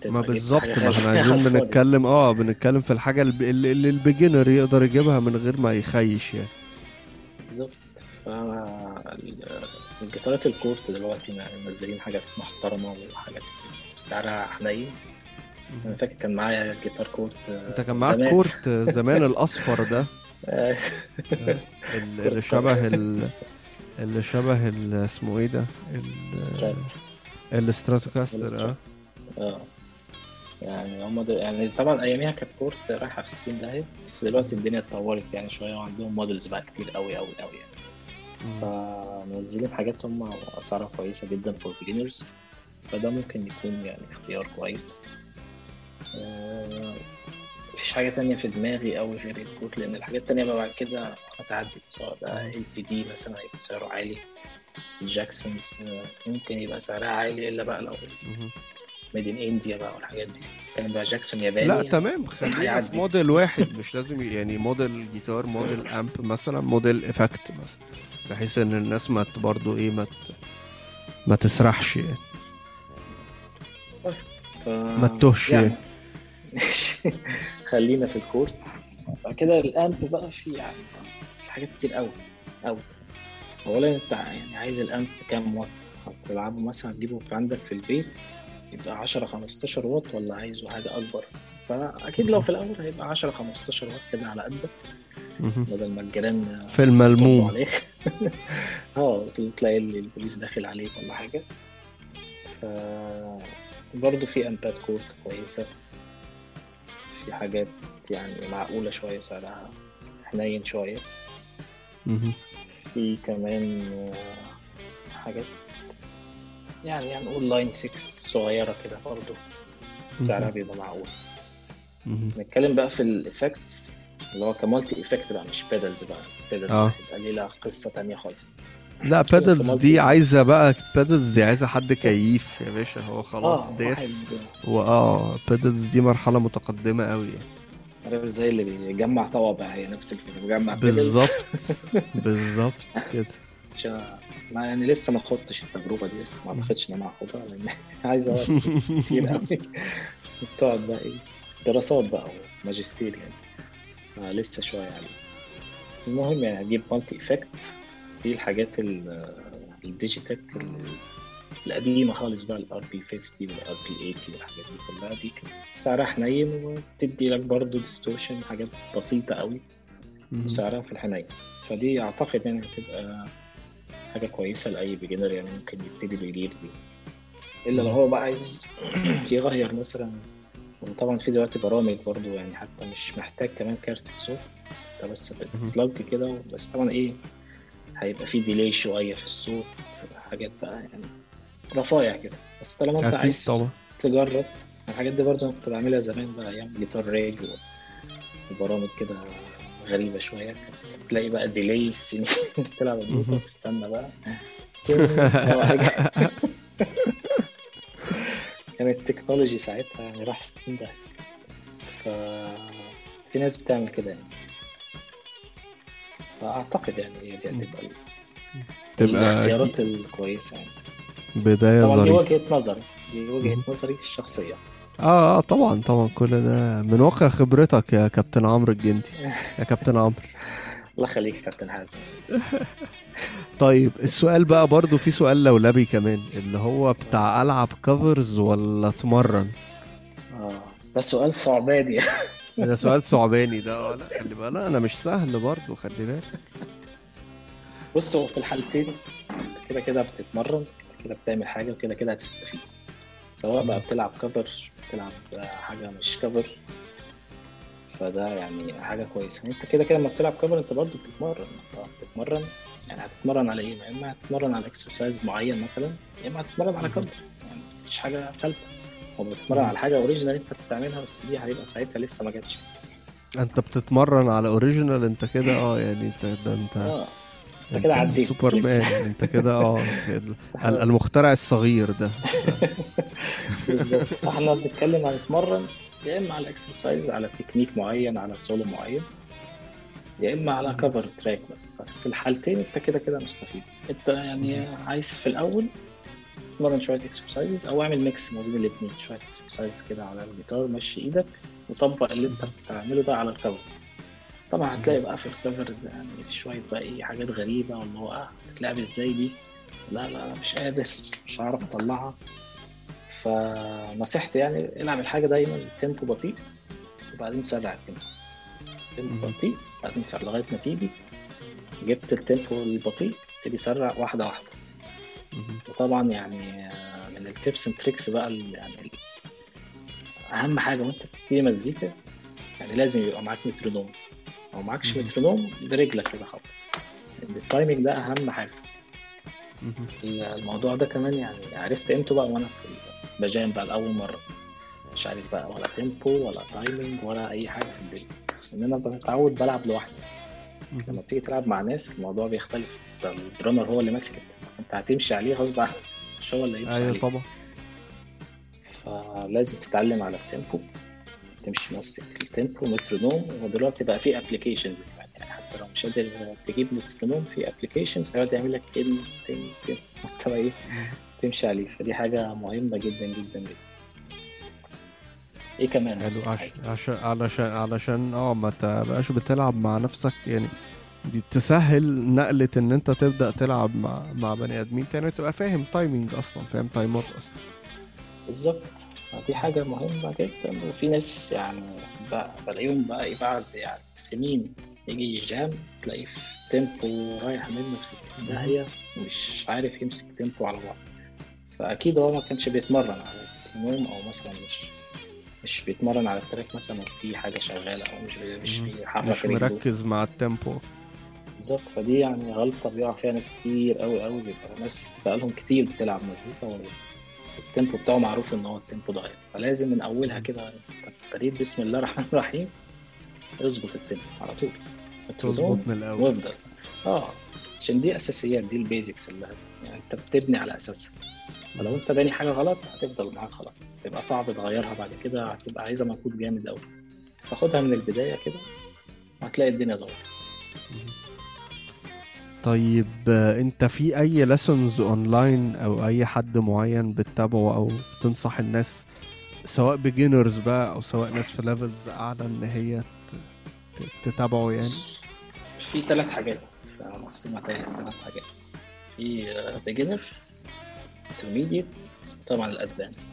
ما بالظبط ما إحنا عايزين. بنتكلم آه بنتكلم في الحاجة الب- اللي ال beginner يقدر يجيبها من غير ما يخيش يعني. بالظبط. الجيتارات ال Cort دلوقتي منزلين حاجات محترمة وحاجات سعرها حنين. أنا فاكر كان معايا جيتار Cort آه، أنت كان معاك. Cort زمان الأصفر ده؟ آه، ال- اللي شبه ال... اللي شبه. اسمه إيه ده؟ ال... Strat. ال Stratocaster آه. ال Strat. آه. يعني هم دل... يعني طبعا أياميها كانت Cort رايحة في 60 داهية بس دلوقتي الدنيا اتطورت يعني شوية وعندهم models بقى كتير قوي قوي قوي يعني. فمنزلين حاجات هم أسعارها كويسة جدا for beginners فده ممكن يكون يعني اختيار كويس آه، مفيش حاجة تانية في دماغي أوي غير ال Cort لأن الحاجات التانية بقى بعد كده هتعدي سواء بقى ال LTD مثلا هيبقى سعره عالي ال Jacksons آه، ممكن يبقى سعرها عالي إلا بقى لو. made in India بقى والحاجات دي كان بقى Jackson ياباني لا يعني. تمام خلينا في. موديل واحد مش لازم يعني موديل جيتار موديل amp مثلا موديل effect مثلا بحيث إن الناس ما برضو إيه ما. ما تسرحش يعني ف... ما تتوهش يعني. خلينا في ال Cort بعد كده ال amp بقى في يعني في حاجات كتير قوي قوي اولا أنت يعني عايز ال amp كام واط هتلعبه مثلا تجيبه عندك في البيت يبقى 10 15 واط ولا عايزه حاجة أكبر؟ فأكيد لو في الأول هيبقى 10 15 واط كده على قدك. بدل ما الجيران يتلموا. عليك. آه تلاقي البوليس داخل عليك ولا حاجة. ف برضه في amp ات Cort كويسة. في حاجات يعني معقولة شوية سعرها حنين شوية. في كمان آه، حاجات يعني هنقول Line 6 صغيرة كده برضه سعرها بيبقى معقول. نتكلم بقى في ال effects اللي هو ك multi effect بقى مش pedals بقى. pedals آه. هتبقى ليه لها قصة تانية خالص. لا بيدلز دي عايزة بقى pedals دي عايزة حد كيف يا باشا. هو خلاص داس. واحد واه pedals دي مرحلة متقدمة قوي يعني. عارف زي اللي بيجمع طوابع هي نفس الفكرة بيجمع. بالظبط. بالظبط كده. عشان ما يعني لسه ما خدتش التجربة دي لسه ما أعتقدش إن أنا هاخدها لأن عايزه وقت كتير قوي بتقعد بقى إيه دراسات بقى وماجستير يعني. فلسه شوية عليه المهم يعني هجيب multi effect دي الحاجات ال- ال digital ال- القديمة خالص بقى ال RP 50 وال RP 80 والحاجات دي كلها دي. سعرها حنين وتدي لك برضه distortion حاجات بسيطة قوي. وسعرها في الحنين. فدي أعتقد يعني هتبقى حاجة كويسة لأي beginner يعني ممكن يبتدي بال gear دي. إلا لو هو بقى عايز يغير مثلا وطبعا في دلوقتي برامج برضو يعني حتى مش محتاج كمان كارت صوت انت بس. بت plug كده بس طبعا إيه هيبقى في delay شوية في الصوت حاجات بقى يعني رفايع كده. بس طالما أنت عايز طبعا. تجرب الحاجات دي برضو أنا كنت بعملها زمان بقى أيام Guitar Rig وبرامج كده غريبة شوية. كانت تلاقي بقى delay السنين. تلعب مهم. وتستنى بقى. كان التكنولوجي ساعتها يعني راح 60 ده. ف في ناس بتعمل كده يعني. فأعتقد يعني هي دي هتبقى تبقى الاختيارات الكويسة يعني. بداية طبعا دي وجهة نظري. دي وجهة مهم. نظري الشخصية. آه آه طبعا طبعا. كل ده من واقع خبرتك يا كابتن عمرو الجندي. يا كابتن عمرو. الله يخليك يا كابتن حازم. طيب السؤال بقى برضو في سؤال لولبي كمان اللي هو بتاع ألعب كفرز ولا أتمرن؟ آه ده سؤال صعباني. ده سؤال صعباني ده. آه، لا خلي بالك. أنا مش سهل برضو خلي بالك. بص هو في الحالتين كده كده بتتمرن كده بتعمل حاجة وكده كده هتستفيد. سواء بقى بتلعب كفر بتلعب حاجة مش كفر فده يعني حاجة كويسة. انت كده كده لما بتلعب cover انت برضه بتتمرن انت بتتمرن. يعني هتتمرن على إيه؟ يا إما هتتمرن على exercise معين مثلا يا إما هتتمرن على cover يعني مفيش حاجة ثالثة هو بتتمرن على حاجة original انت بتعملها بس دي هيبقى ساعتها لسه ما جاتش. انت بتتمرن على original انت كده آه يعني انت ده انت آه. انت كده عديت. سوبر. مان انت كده آه المخترع الصغير ده. بالظبط. إحنا بنتكلم عن نتمرن يا إما على exercise على تكنيك معين على سولو معين يا إما على cover track في الحالتين انت كده كده مستفيد. انت يعني عايز في الأول تتمرن شوية exercises أو اعمل mix ما بين الاثنين شوية exercise كده على الجيتار مشي إيدك وطبق اللي انت بتعمله ده على ال cover طبعا هتلاقي بقى في ال cover يعني شوية بقى إيه حاجات غريبة واللي هو آه بتتلعب إزاي دي؟ لا لا مش قادر مش هعرف أطلعها. فنصيحتي يعني العب الحاجة دايما tempo بطيء وبعدين سرع ال tempo tempo. بطيء بعدين سرع لغاية ما تيجي جبت ال tempo البطيء تبتدي سرع واحدة واحدة. وطبعا يعني آه، من ال tips and tricks بقى يعني أهم حاجة وأنت بتبتدي مزيكا يعني لازم يبقى معاك مترونوم. لو معكش. مترونوم برجلك كده خبط ال timing ده أهم حاجة. الموضوع ده كمان يعني عرفت إمتى بقى وأنا في ب jam بقى لأول مرة. مش عارف بقى ولا tempo ولا timing ولا أي حاجة في الدنيا. إن أنا بتعود بلعب لوحدي. لما. بتيجي تلعب مع ناس الموضوع بيختلف. ال drummer هو اللي ماسك أنت هتمشي عليه غصب عنك. مش هو اللي يمشي أيوه عليه طبعا. فلازم تتعلم على ال tempo تمشي ماسك ال tempo metronome ودلوقتي بقى في applications يعني حتى لو مش قادر تجيب مترونوم في applications هيقعد يعمل لك وانت بقى إيه. تمشي عليه. فدي حاجة مهمة جدا جدا جدا. إيه كمان؟ يا حلو. أستاذ عش... حازم؟ عشان علشان علشان آه ما تبقاش بتلعب مع نفسك. يعني بتسهل نقلة إن أنت تبدأ تلعب مع مع بني آدمين تاني تبقى فاهم تايمينج أصلا فاهم تايمات أصلا. بالظبط. دي حاجة مهمة جدا وفي ناس يعني بلاقيهم بقى إيه بعد يعني سنين يجي يجام تلاقيه في tempo رايح منه في 60 داهية ومش عارف يمسك tempo على بعض. فأكيد هو ما كانش بيتمرن على النوم أو مثلا مش مش بيتمرن على ال track مثلا وفي حاجة شغالة أو مش بي- مش. بيحرك مش مركز مع ال tempo بالظبط فدي يعني غلطة بيقع فيها ناس كتير قوي قوي بيبقى ناس بقالهم كتير بتلعب مزيكا وال tempo بتاعه معروف إن هو ال tempo ضعيف فلازم من أولها كده ابتديت بسم الله الرحمن الرحيم. اظبط ال tempo على طول. تظبط من الأول. وافضل. آه. عشان دي أساسيات دي ال basics اللي يعني أنت بتبني على أساسها. فلو أنت باني حاجة غلط هتفضل معاك غلط تبقى صعب تغيرها بعد كده هتبقى عايزة مجهود جامد قوي فخدها من البداية كده وهتلاقي الدنيا ظبطت. طيب آه، انت في اي lessons online أو اي حد معين بتتابعه أو بتنصح الناس سواء beginners بقى أو سواء ناس في levels اعلى ان هي تتابعه يعني؟ في في ثلاث حاجات مقسمة ثلاث حاجات. في beginner intermediate طبعا ال advanced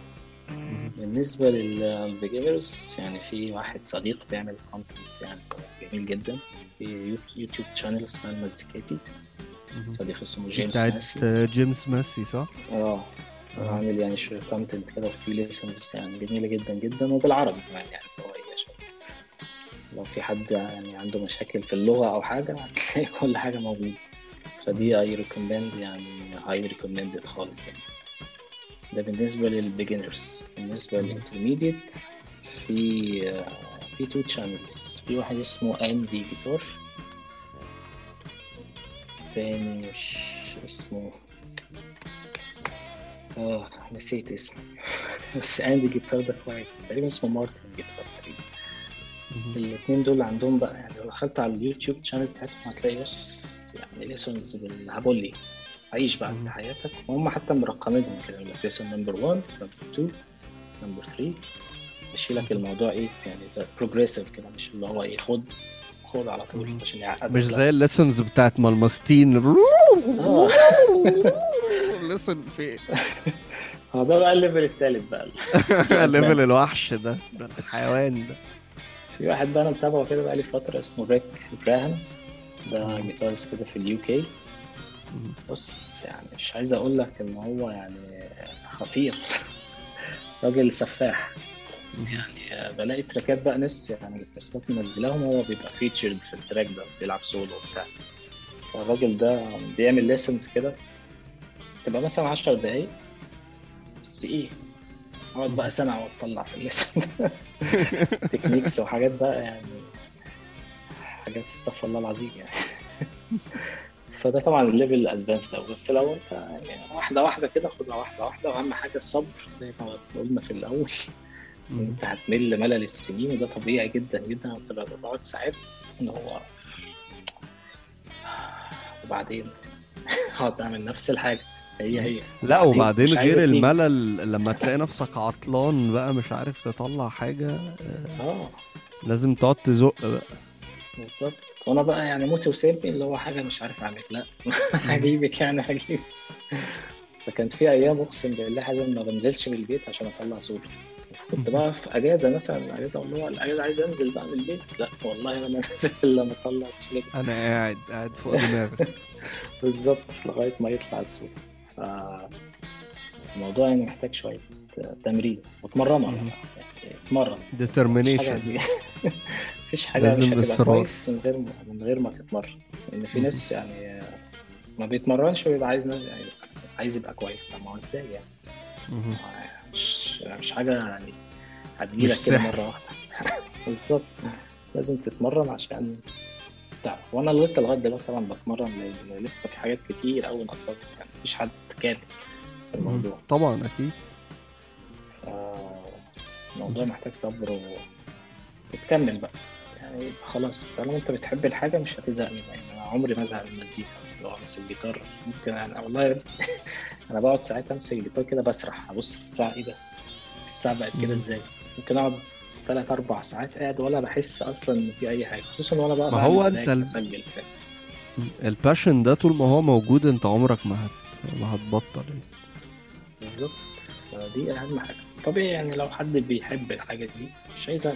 بالنسبة لل beginners يعني في واحد صديق بيعمل content يعني جميل جدا. في YouTube channel اسمها المزيكاتي. صديق اسمه جيمس بتاعت ماسي. جيمس ماسي صح؟ آه. عامل يعني شوية content كده وفي lessons يعني جميلة جدا جدا وبالعربي كمان يعني هو عشان لو في حد يعني عنده مشاكل في اللغة أو حاجة هتلاقي كل حاجة موجودة. فدي I recommend يعني highly recommended خالص. يعني ده بالنسبة لل beginners بالنسبة لل intermediate في آه، في two channels في واحد اسمه اندي جيتار تاني مش اسمه. آه نسيت اسمه. بس اندي جيتار ده كويس. تقريبا اسمه مارتن جيتار تقريبا. الاثنين دول عندهم بقى يعني لو دخلت على ال YouTube channel بتاعتهم هتلاقي بس يعني lessons بالهبل وعيش بقى انت مم. حياتك. وهم حتى مرقمينهم كده يقول لك lesson number 1 number 2 number 3 ماشي لك الموضوع إيه؟ يعني progressive كده مش اللي هو إيه خد خد على طول. عشان يعقدك مش. زي ال lessons بتاعت مالماستين آه. lesson في هو ده بقى ال level الثالث بقى. level الوحش ده. ده الحيوان ده. في واحد بقى أنا متابعه كده بقى لي فترة اسمه ريك جراهام ده guitarist كده في ال UK. بص يعني مش عايز أقول لك إن هو يعني خطير. راجل سفاح. يعني آه، بلاقي تراكات بقى ناس يعني جيتارستات منزلاهم هو بيبقى featured في ال track ده بيلعب سولو وبتاع. الراجل ده بيعمل lessons كده. تبقى مثلا 10 دقايق. بس إيه؟ أقعد بقى سنة واتطلع في ال lesson. techniques وحاجات بقى يعني حاجات استغفر الله العظيم يعني. فده طبعا ال level ال advanced ده بس لو أنت يعني واحدة واحدة كده خدها واحدة واحدة. وأهم حاجة الصبر زي ما قلنا في الأول. انت هتمل ملل السنين وده طبيعي جدا جدا. بتبقى بقعد ساعات إن هو وبعدين هقعد أعمل نفس الحاجة. هي هي. لا وبعدين غير. الملل لما تلاقي نفسك عطلان بقى مش عارف تطلع حاجة آه، آه. لازم تقعد تزق بقى. بالظبط. وأنا بقى يعني موتي وسيبني اللي هو حاجة مش عارف أعمل. لا. هجيبك يعني هجيبك. فكانت في أيام أقسم بالله حاجة ما بنزلش من البيت عشان أطلع صوت كنت بقى في أجازة مثلا أجازة اللي هو الأجازة عايز أنزل بقى من البيت. لا والله أنا ما نازل إلا لما اطلع الصوت أنا قاعد قاعد فوق دماغي. بالظبط لغاية ما يطلع الصوت ف الموضوع يعني محتاج شوية تمرين. يعني اتمرن ديترمينيشن مفيش حاجة لازم مش هتبقى. كويس من غير من غير ما تتمرن. لأن في. ناس يعني ما بيتمرنش ويبقى عايز ناس يعني عايز يبقى كويس. طب ما هو إزاي يعني؟ مش مش حاجة يعني هتجيلك كده. مرة واحدة. بالظبط. لازم تتمرن عشان تعرف. وأنا لسه لغاية دلوقتي طبعا بتمرن لأن لسه في حاجات كتير قوي ناقصاك يعني مفيش حد كامل في الموضوع. طبعا أكيد. الموضوع محتاج صبر و... وتكمل بقى. يعني خلاص طالما أنت بتحب الحاجة مش هتزهق منها. يعني أنا عمري ما أزهق من المزيكا لو امسك الجيتار. ممكن أنا والله أنا بقعد ساعات امسك الجيتار كده بسرح ابص في الساعة إيه ده الساعة بقت. كده إزاي ممكن اقعد ثلاث أربع ساعات قاعد ولا بحس أصلا إن في أي حاجة خصوصا وأنا بقى ما هو أنت ال-. ال passion ده طول ما هو موجود أنت عمرك ما هت ما هتبطل يعني. بالظبط فدي أهم حاجة طبيعي يعني لو حد بيحب الحاجة دي مش هيزهق.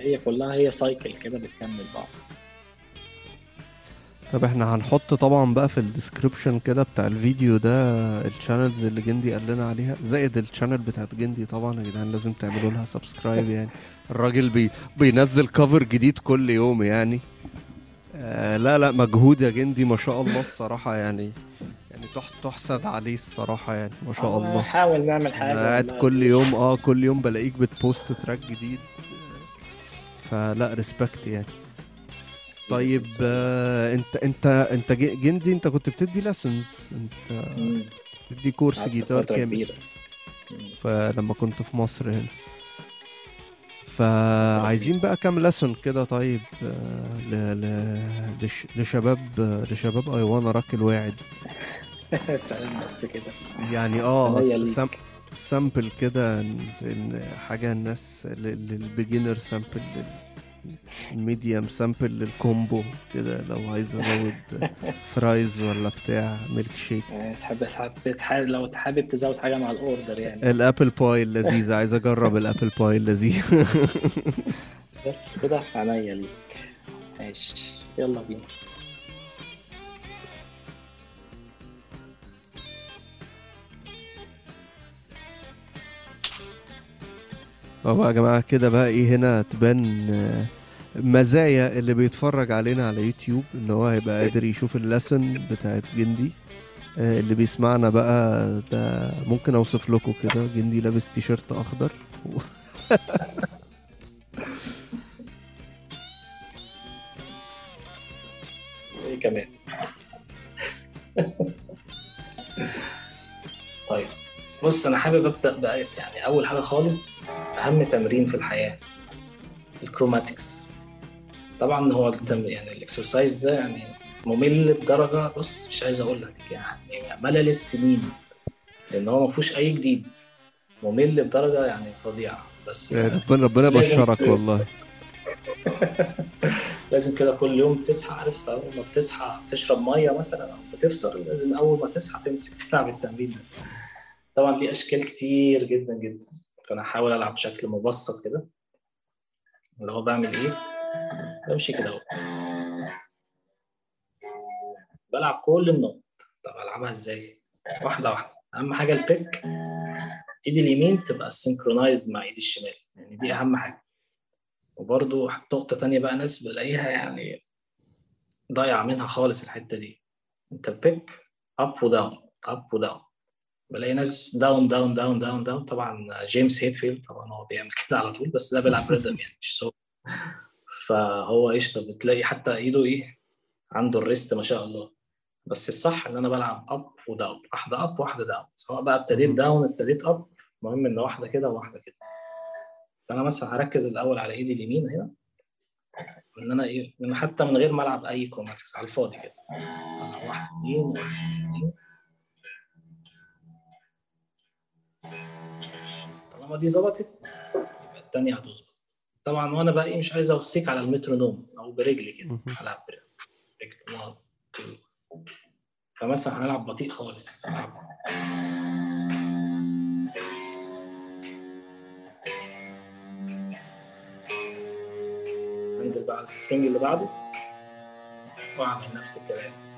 هي كلها هي cycle كده بتكمل بعض طب إحنا هنحط طبعا بقى في ال description كده بتاع الفيديو ده ال channels اللي جندي قال لنا عليها زائد ال channel بتاعت جندي طبعا يا جدعان لازم تعملوا لها subscribe يعني. الراجل بي بينزل cover جديد كل يوم يعني. آه لا لا مجهود يا جندي ما شاء الله الصراحة يعني يعني تح- تحسد عليه الصراحة يعني ما شاء الله. نحاول نعمل حاجة. قاعد كل يوم آه كل يوم بلاقيك بت post track جديد. فلا respect يعني. طيب آه انت انت انت جندي انت كنت بتدي lessons انت. بتدي كورس جيتار كامل. كبيرة. فلما كنت في مصر هنا. فعايزين بقى كام lesson كده طيب آه، ل... ل... لش... لشباب لشباب ايوان راكل واعد سلام بس كده. يعني آه. سام... سامبل كده إن حاجة الناس للبيجنر سامبل ميديم سامبل للكومبو كده لو عايز أزود فرايز ولا بتاع ميلك شيك حابب لو حابب تزود حاجة مع الأوردر يعني. الابل باي اللذيذ عايز أجرب الابل باي اللذيذ بس كده عينيا ليك. ماشي يلا بينا. أهو يا جماعة كده بقى إيه هنا تبان آه، مزايا اللي بيتفرج علينا على يوتيوب إن هو هيبقى قادر يشوف اللسن بتاعت جندي آه، اللي بيسمعنا بقى ده ممكن أوصف لكم كده جندي لابس تيشيرت أخضر. إيه كمان؟ طيب. بص أنا حابب أبدأ بقى يعني أول حاجة خالص أهم تمرين في الحياة ال chromatics طبعا هو التم... يعني ال exercise ده يعني ممل بدرجة بص مش عايز أقول لك يعني ملل السنين لأن هو ما فيهوش أي جديد. ممل بدرجة يعني فظيعة بس آه، ربنا ربنا ت- والله. لازم كده كل يوم تصحى عارف أول ما بتصحى تشرب مية مثلا أو بتفطر لازم أول ما تصحى تمسك تلعب التمرين ده. طبعا ليه أشكال كتير جدا جدا. فأنا هحاول ألعب بشكل مبسط كده. اللي هو بعمل إيه؟ بمشي كده أهو. بلعب كل النقط. طب ألعبها إزاي؟ واحدة واحدة. أهم حاجة ال pick. إيدي اليمين تبقى synchronized مع إيدي الشمال. يعني دي أهم حاجة. وبرضو نقطة تانية بقى ناس بلاقيها يعني ضايعة منها خالص الحتة دي. أنت pick up و down up و down بلاقي ناس down down down down down طبعا جيمس هيتفيلد طبعا هو بيعمل كده على طول بس ده بيلعب rhythm يعني مش so فهو قشطة بتلاقي حتى ايده إيه عنده ال wrist ما شاء الله. بس الصح إن أنا بلعب up و down واحدة up واحدة down سواء بقى ابتديت down ابتديت up المهم إن واحدة كده وواحدة كده. فأنا مثلا هركز الأول على ايدي اليمين هنا. إن أنا إيه إن حتى من غير ما ألعب أي chromatics على الفاضي كده. أنا واحد اثنين واحد اثنين طالما دي ظبطت يبقى الثانية هتظبط. طبعا وأنا بقى إيه مش عايز اوصيك على المترونوم أو برجلي كده. هلعب برجلي. 1 2 فمثلا هنلعب بطيء خالص. هلعب انزل بقى على السترنج اللي بعده وأعمل نفس الكلام.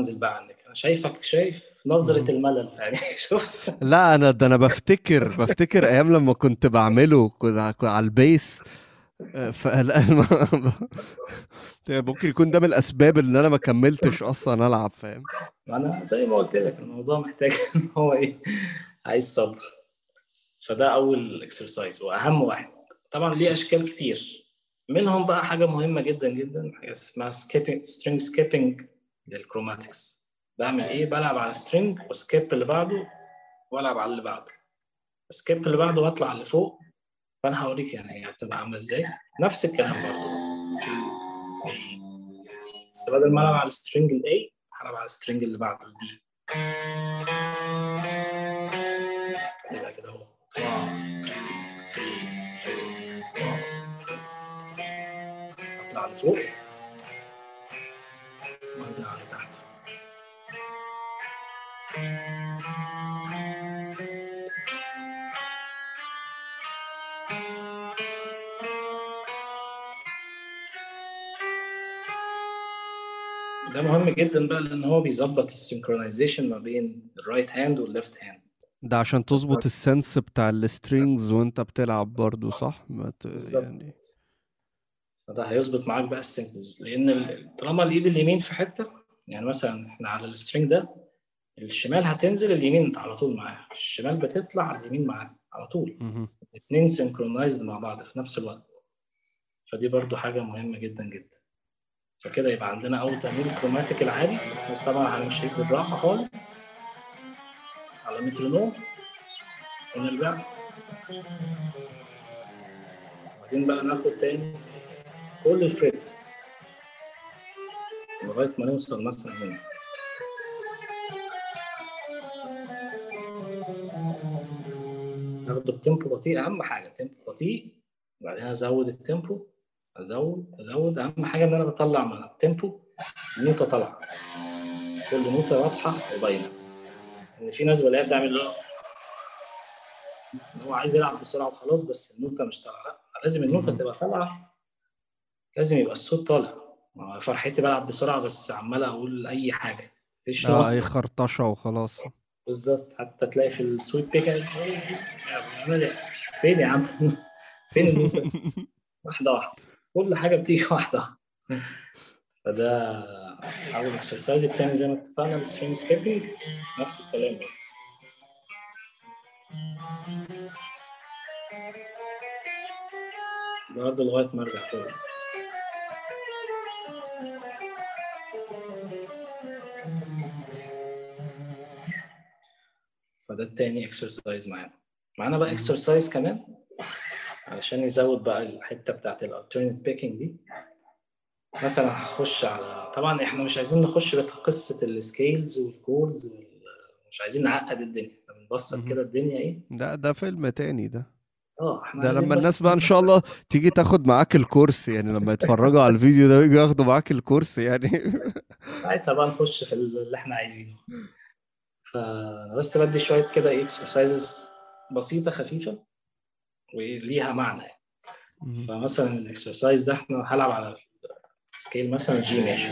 وانزل بقى عنك أنا شايفك شايف نظرة الملل فاهم شوف. لا أنا ده أنا بفتكر بفتكر أيام لما كنت بعمله كنت على ال bass. فالآن ما- ممكن يكون ده من الأسباب اللي أنا ما كملتش أصلا ألعب فاهم؟ ما أنا زي ما قلت لك الموضوع محتاج إن هو إيه عايز صبر. فده أول exercise وأهم واحد. طبعا ليه أشكال كتير. منهم بقى حاجة مهمة جدا جدا حاجة اسمها skipping string skipping لل chromatics بعمل إيه؟ بلعب على string و skip اللي بعده وألعب على اللي بعده. skip اللي بعده وأطلع اللي فوق. فأنا هوريك يعني هي بتبقى عاملة إزاي. نفس الكلام برضه. بس بدل ما ألعب على ال string ال A هلعب على ال string اللي بعده ال D تبقى كده أهو. اطلع لفوق مهم جدا بقى لأن هو بيظبط ال synchronization ما بين ال right hand وال left hand ده عشان تظبط ال sense بتاع ال strings وأنت بتلعب برضو صح؟ ما ت... بالظبط. يعني فده هيظبط معاك بقى ال sync لأن ال- طالما الإيد اليمين في حتة يعني مثلا إحنا على ال string ده الشمال هتنزل اليمين على طول معاها. الشمال بتطلع اليمين معاها على طول. الاثنين synchronized مع بعض في نفس الوقت. فدي برضو حاجة مهمة جدا جدا. فكده يبقى عندنا اول تمرين ال chromatic العادي. بس طبعا هنمشي بالراحة خالص. على مترونوم. ونرجع وبعدين بقى ناخد تاني كل ال frets. لغاية ما نوصل مثلا هنا. ناخده ب tempo بطيء. أهم حاجة tempo بطيء. وبعدين أزود ال tempo أزود أزود. أهم حاجة إن أنا بطلع مع ال tempo نوتة طالعة. كل نوتة واضحة وباينة. إن في ناس بلاقيها بتعمل اللي هو عايز يلعب بسرعة وخلاص بس النوتة مش طالعة. لأ لازم النوتة. تبقى طالعة. لازم يبقى الصوت طالع. فرحتي بلعب بسرعة بس عمال أقول أي حاجة. مفيش آه أي خرطشة وخلاص. بالظبط. حتى تلاقي في السويت بيك فين يا عم؟ فين النوتة؟ واحدة واحدة. كل حاجة بتيجي واحدة. فده أول exercise التاني زي ما اتفقنا ال string skipping نفس الكلام برضه. برضه لغاية ما أرجع تاني. فده التاني exercise معانا. معانا بقى exercise كمان؟ علشان يزود بقى الحتة بتاعت ال alternate picking دي. مثلا هخش على طبعا إحنا مش عايزين نخش في قصة ال scales وال chords وال... مش عايزين نعقد الدنيا. إحنا بنبسط. كده الدنيا إيه؟ ده ده فيلم تاني ده. آه إحنا ده لما الناس بقى إن شاء الله تيجي تاخد معاك ال course يعني لما يتفرجوا على الفيديو ده ويجوا ياخدوا معاك ال course يعني. ساعتها بقى نخش في اللي إحنا عايزينه. فأنا بس بدي شوية كده exercises بسيطة خفيفة. وليها معنى يعني. فمثلا ال exercise ده إحنا هلعب على scale مثلا G ماشي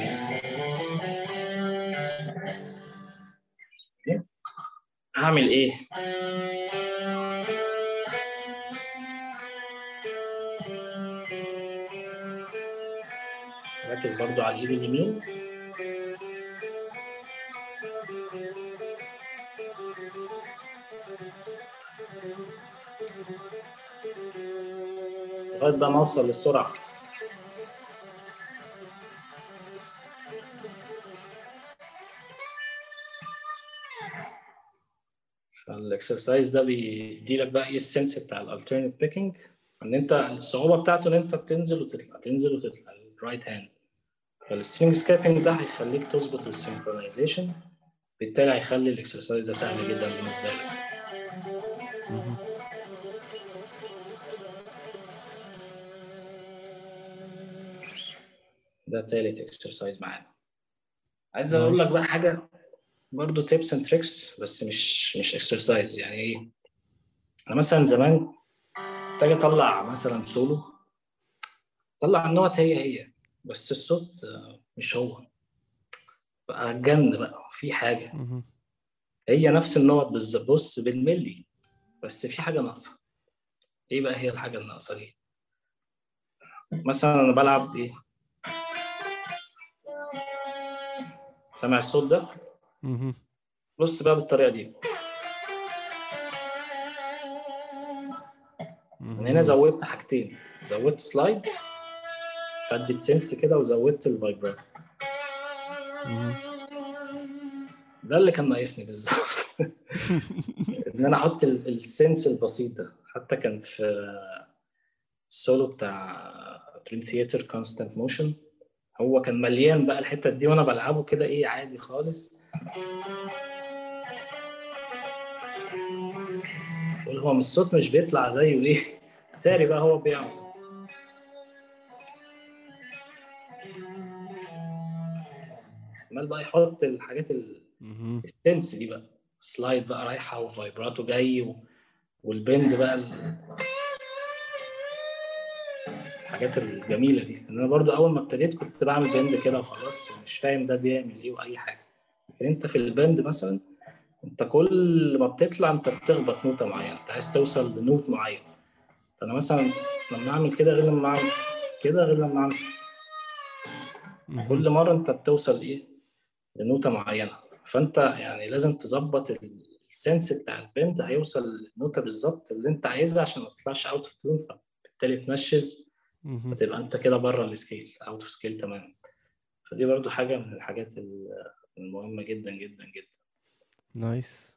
هعمل إيه؟ ركز برضو على الايد اليمين لغاية بقى ما أوصل للسرعة. فال exercise ده بيدي لك بقى إيه ال sense بتاع ال alternate picking إن أنت الصعوبة بتاعته إن أنت بتنزل وتطلع تنزل وتطلع ال right hand فال string skipping ده هيخليك تظبط ال synchronization بالتالي هيخلي ال exercise ده سهل جدا بالنسبة لك. ده تالت exercise معانا. عايز أقول لك بقى حاجة برضه tips and tricks بس مش مش exercise يعني إيه؟ أنا مثلا زمان محتاج أطلع مثلا سولو طلع النوت هي هي بس الصوت مش هو. بقى جن بقى في حاجة. هي نفس النوت بالظبط. بص بالملي بس في حاجة ناقصة. إيه بقى هي الحاجة الناقصة دي؟ مثلا أنا بلعب إيه؟ سامع الصوت ده؟ مهم. بص بقى بالطريقة دي. من هنا. زودت حاجتين. زودت slide فدت sense كده وزودت ال vibrato. ده اللي كان ناقصني بالظبط. إن أنا أحط ال- ال sense البسيط ده. حتى كان في السولو بتاع Dream Theater Constant Motion هو كان مليان بقى الحته دي وأنا بلعبه كده إيه عادي خالص بقول هو من الصوت مش بيطلع زيه ليه؟ أتاري بقى هو بيعمل عمال بقى يحط الحاجات. ال sense دي بقى slide بقى رايحة و vibrato جاي و... والبند بقى ال... الحاجات الجميلة دي. ان أنا برضو أول ما ابتديت كنت بعمل بند كده وخلاص ومش فاهم ده بيعمل إيه وأي حاجة. لكن أنت في البند مثلا أنت كل ما بتطلع أنت بتخبط نوته معينة. أنت عايز توصل لنوت معين فأنا مثلا لما أعمل كده غير لما أعمل كده غير لما أعمل. كل مرة أنت بتوصل إيه؟ لنوته معينة. فأنت يعني لازم تظبط ال sense بتاع ال bend هيوصل للنوته بالظبط اللي أنت عايزها عشان ما تطلعش out of tune فبالتالي تنشز. فتبقى انت كده بره ال scale out of scale تماما. فدي برضو حاجة من الحاجات ال- المهمة جدا جدا جدا. nice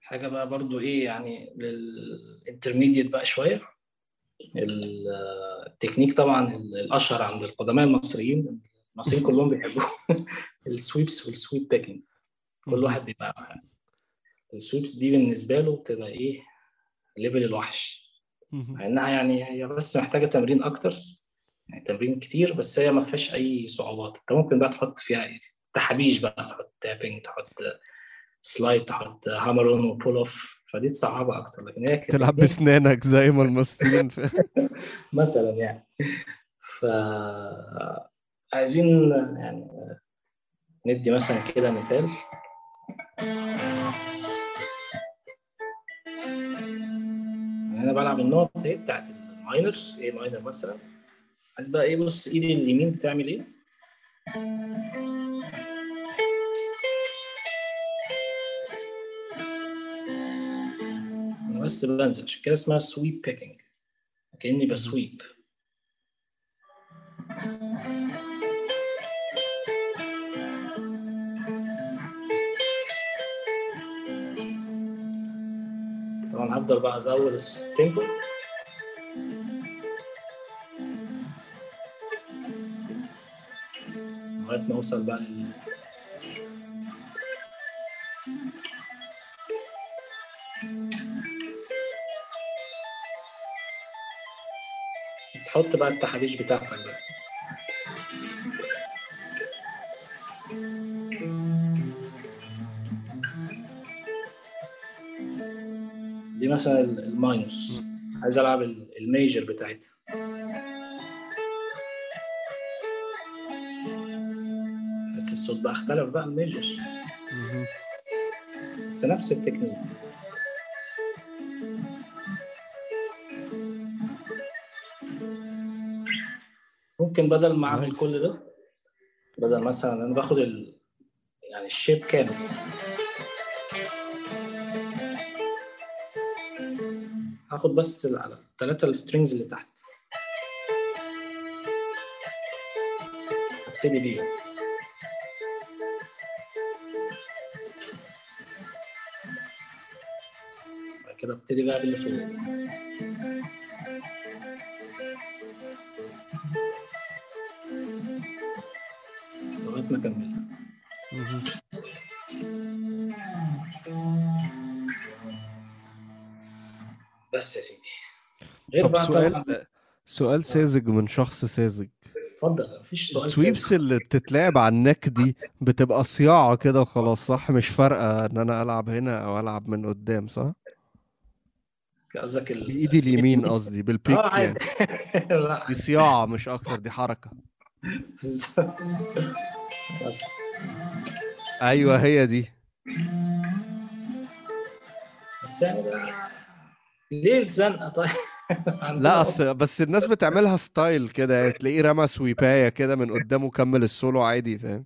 حاجة بقى برضو إيه يعني لل intermediate بقى شوية. ال- التكنيك طبعا الأشهر عند القدماء المصريين المصريين كلهم بيحبوا ال sweeps وال sweep picking كل واحد بيبقى ال sweeps دي بالنسبة له بتبقى إيه؟ level الوحش. مع إنها يعني هي بس محتاجة تمرين أكتر. يعني تمرين كتير بس هي ما فيهاش أي صعوبات. أنت ممكن بقى تحط فيها تحابيش بقى تحط tapping تحط slide تحط hammer on و pull off فدي تصعبها أكتر. لكن هي تلعب بسنانك زي ما المصريين. مثلا يعني. ف عايزين يعني ندي مثلا كده مثال. أنا بلعب النوت إيه بتاعت الماينر إيه ماينر مثلا. عايز بقى إيه بص ايدي اليمين بتعمل إيه؟ أنا بس بنزل عشان كده اسمها sweep picking كأني ب sweep. هفضل بقى أزود ال tempo. لغاية ما أوصل بقى لل تحط بقى التحابيش بتاعتك بقى. مثلا ال minor عايز ألعب ال major بتاعتها. بس الصوت بقى اختلف بقى ال major. بس نفس التكنيك. ممكن بدل ما أعمل كل ده بدل مثلا أنا باخد ال... يعني ال shape كامل. هاخد بس على الثلاثة ال strings اللي تحت. ابتدي بعد كده ابتدي بقى باللي فوق. بقى سؤال سؤال ساذج من شخص ساذج. اتفضل مفيش سؤال السويبس اللي بتتلعب على النك دي بتبقى صياعة كده وخلاص صح؟ مش فارقة إن أنا ألعب هنا أو ألعب من قدام صح؟ قصدك ال... بإيدي اليمين قصدي بالبيك آه يعني. دي صياعة مش أكتر دي حركة. بس أيوه هي دي. بس يعني ليه الزنقة؟ طيب؟ لا أصل بس الناس بتعملها style كده يعني تلاقيه رمى sweep اية كده من قدامه كمل السولو عادي فاهم؟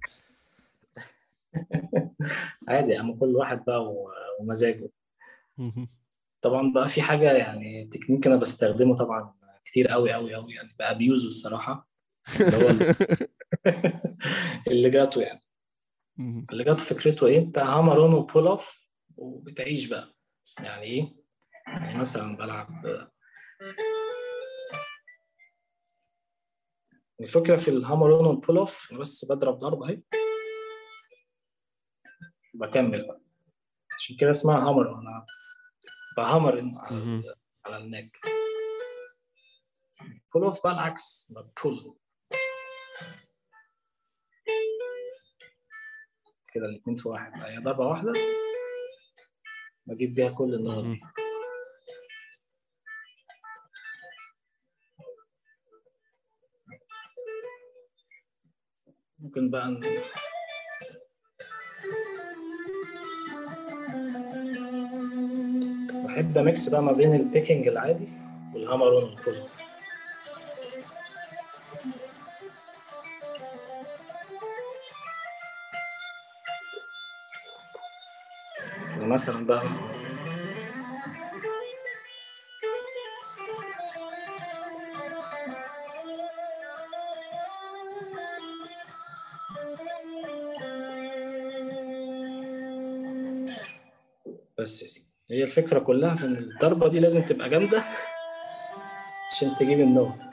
عادي يا عم كل واحد بقى ومزاجه. طبعا بقى في حاجة يعني تكنيك أنا بستخدمه طبعا كتير قوي قوي قوي يعني بقى ب abuse ه الصراحة. اللي هو ال- ال legato يعني. ال legato فكرته إيه؟ انت hammer on و pull off وبتعيش بقى. يعني إيه؟ يعني مثلا بلعب الفكرة في ال hammer on وال pull off أنا بس بضرب ضربة أهي. بكمل بقى. عشان كده اسمها hammer أنا ب hammer على على ال neck. pull off بقى العكس ب pull كده الاتنين في واحد. هي ضربة واحدة. بجيب بيها كل النقط دي. ممكن بقى ن- بحب ا mix بقى ما بين ال picking العادي وال hammer on كله مثلا بقى هي الفكرة كلها في إن الضربة دي لازم تبقى جامدة عشان تجيب النوم.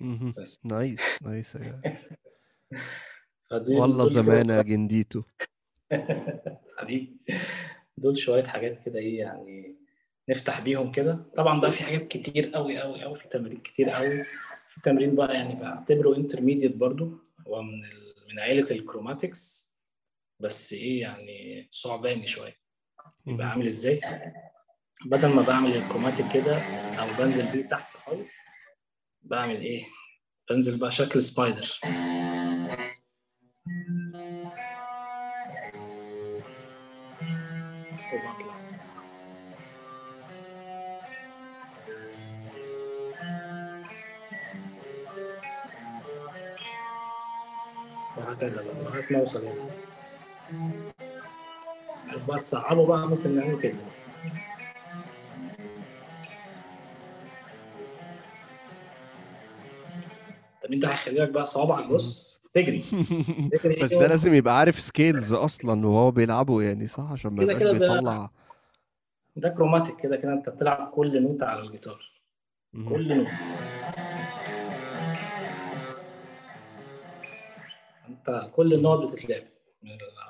nice nice nice والله زمان يا جنديتو. حبيبي. دول شوية حاجات كده إيه يعني نفتح بيهم كده. طبعا بقى في حاجات كتير قوي قوي قوي في تمارين كتير قوي تمرين بقى يعني بعتبره intermediate برضو هو من. من عائلة ال chromatics بس إيه يعني صعباني شوية يبقى. عامل إزاي بدل ما بعمل الكروماتيك كده أو بنزل بيه تحت خالص بعمل إيه بنزل بقى شكل سبايدر وهكذا بقى. لغاية ما أوصل هنا. عايز بقى تصعبه بقى ممكن نعمله كده. طب أنت هيخليك بقى صوابعك بص تجري. تجري بس ده لازم يبقى عارف scales أصلا وهو بيلعبه يعني صح؟ عشان ما يبقاش بيطلع. ده chromatic كده كده أنت بتلعب كل نوتة على الجيتار. كل نوتة انت كل النوت بتتلعب.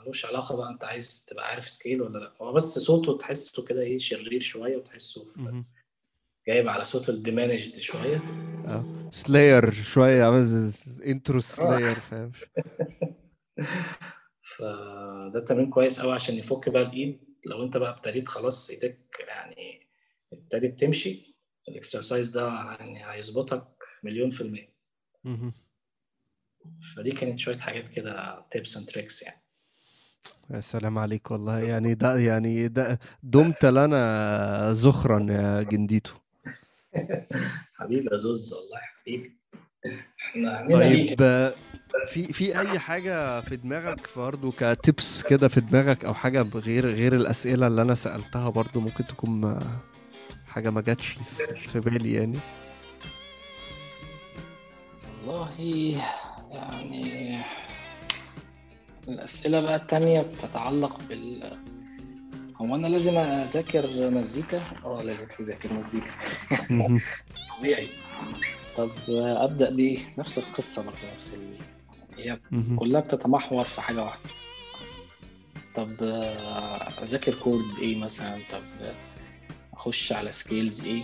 ملوش علاقة بقى انت عايز تبقى عارف scale ولا لأ. هو بس صوته تحسه كده إيه شرير شوية وتحسه. جايب على صوت ال diminished شوية. آه. Slayer شوية عامل intro Slayer فاهم؟ فده تمرين كويس قوي عشان يفك بقى الإيد. لو انت بقى ابتديت خلاص إيدك يعني ابتدت تمشي ال exercise ده يعني هيظبطك مليون في المية. فدي كانت شوية حاجات كده tips and tricks يعني. يا سلام عليك والله. يعني ده يعني ده دمت لنا ذخرا يا جنديتو. حبيبي يا زوز والله حبيبي. طيب آه، في في أي حاجة في دماغك برضه ك tips كده في دماغك أو حاجة غير غير الأسئلة اللي أنا سألتها برضه ممكن تكون حاجة ما جاتش في بالي يعني؟ والله يعني الأسئلة بقى التانية بتتعلق بال هو أنا لازم أذاكر مزيكا؟ أه لازم تذاكر مزيكا. طبيعي طب أبدأ بإيه؟ نفس القصة برضه نفس ال... هي. كلها بتتمحور في حاجة واحدة طب آه، أذاكر chords إيه مثلا طب أخش على scales إيه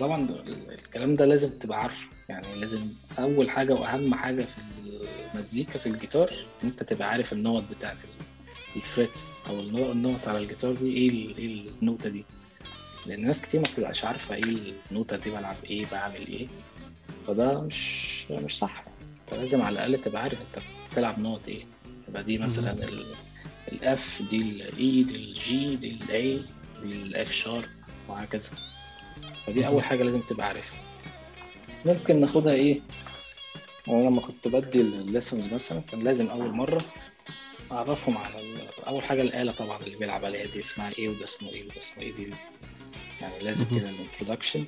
طبعا الكلام ده لازم تبقى عارفه. يعني لازم أول حاجة وأهم حاجة في المزيكا في الجيتار أنت تبقى عارف النوت بتاعت ال- ال frets أو النو- النوت على الجيتار دي إيه ال- إيه النوتة دي. لأن ناس كتير ما بتبقاش عارفة إيه النوتة دي بلعب إيه بعمل إيه. فده مش مش صح. أنت لازم على الأقل تبقى عارف أنت بتلعب نوت إيه. تبقى دي مثلا الاف دي الاي دي الجي دي الاي دي الاف شارب وهكذا. فدي أول حاجة لازم تبقى عارفها. ممكن ناخدها إيه؟ وأنا لما كنت بدي ال lessons مثلا كان لازم أول مرة أعرفهم على أول حاجة الآلة طبعا اللي بيلعب عليها دي اسمها إيه وده اسمه إيه وده اسمه إيه دي يعني لازم. كده ال introduction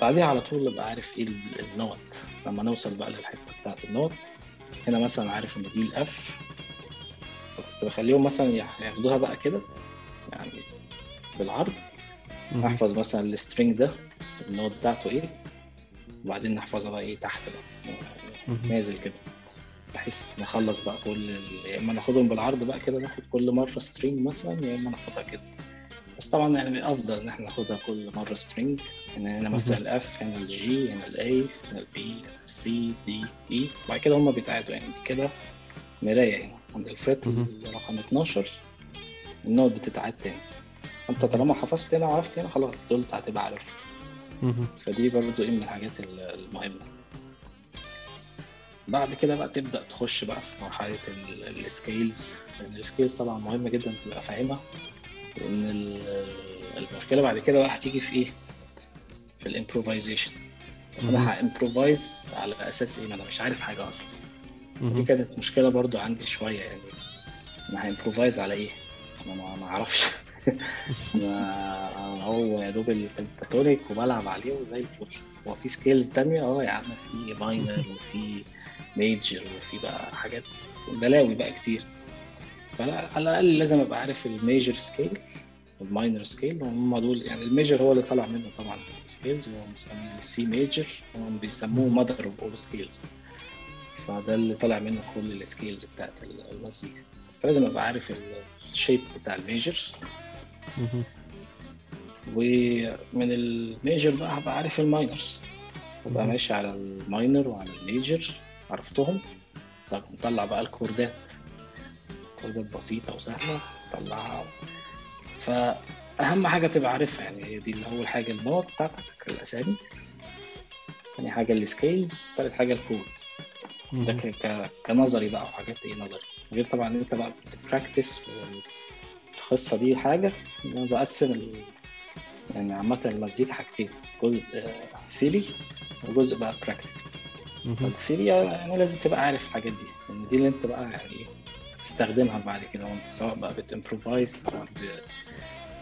بعديها على طول أبقى عارف إيه ال- النوت لما نوصل بقى للحتة بتاعت النوت هنا مثلا عارف إن دي ال F كنت بخليهم مثلا ياخدوها بقى كده يعني بالعرض. احفظ مثلا ال string ده النوت بتاعته إيه وبعدين نحفظها بقى إيه تحت بقى. نازل كده. بحيث نخلص بقى كل يا إما ناخدهم بالعرض بقى كده ناخد كل مرة string مثلا يا إما ناخدها كده. بس طبعا يعني افضل إن إحنا ناخدها كل مرة string ان هنا مثلا مهم. الاف هنا الجي هنا الاي هنا البي هنا السي دي اي وبعد كده هم بيتعادوا يعني دي كده مراية هنا عند ال fret. رقم 12 النوت بتتعاد تاني. انت طالما حفظت هنا وعرفت هنا خلاص دول هتبقى عارفهم مهم. فدي برضو إيه من الحاجات ال- المهمة بعد كده بقى تبدأ تخش بقى في مرحلة ال- ال scales لأن ال scales طبعا مهمة جدا تبقى فاهمها لأن ال- المشكلة بعد كده بقى هتيجي في إيه؟ في ال improvisation مهم. أنا ه improvise على أساس إيه؟ ما أنا مش عارف حاجة أصلا دي. كانت مشكلة برضو عندي شوية يعني أنا ه improvise على إيه؟ أنا ما ما هو يا دوب ال pentatonic وبلعب عليه وزي الفل. هو في scales تانية؟ آه يا عم في minor وفي major وفي بقى حاجات بلاوي بقى كتير. فعلى الأقل لازم أبقى عارف ال major scale وال minor scale. هم دول يعني ال major هو اللي طلع منه طبعا ال scales وهو مسميه ال C major هم بيسموه mother of all scales فده اللي طلع منه كل ال scales بتاعت المزيكا. فلازم أبقى عارف ال shape بتاع ال major. ومن ال major بقى هبقى عارف ال minors. مهم. ماشي على ال minor وعلى ال major عرفتهم. طب نطلع بقى الكوردات. كوردات بسيطة وسهلة نطلعها. فأهم حاجة تبقى عارفها يعني هي دي أول حاجة النوت بتاعتك الأسامي. تاني حاجة ال scales تالت حاجة ال chords ده. كنظري بقى وحاجات إيه نظري. غير طبعا إن أنت بقى بت practice القصة دي حاجة أنا بقسم ال... يعني عامة المزيكا حاجتين جزء theory وجزء بقى practice مهم. ال theory يعني لازم تبقى عارف الحاجات دي لأن دي اللي أنت بقى يعني إيه تستخدمها بعد كده وأنت سواء بقى بت improvise.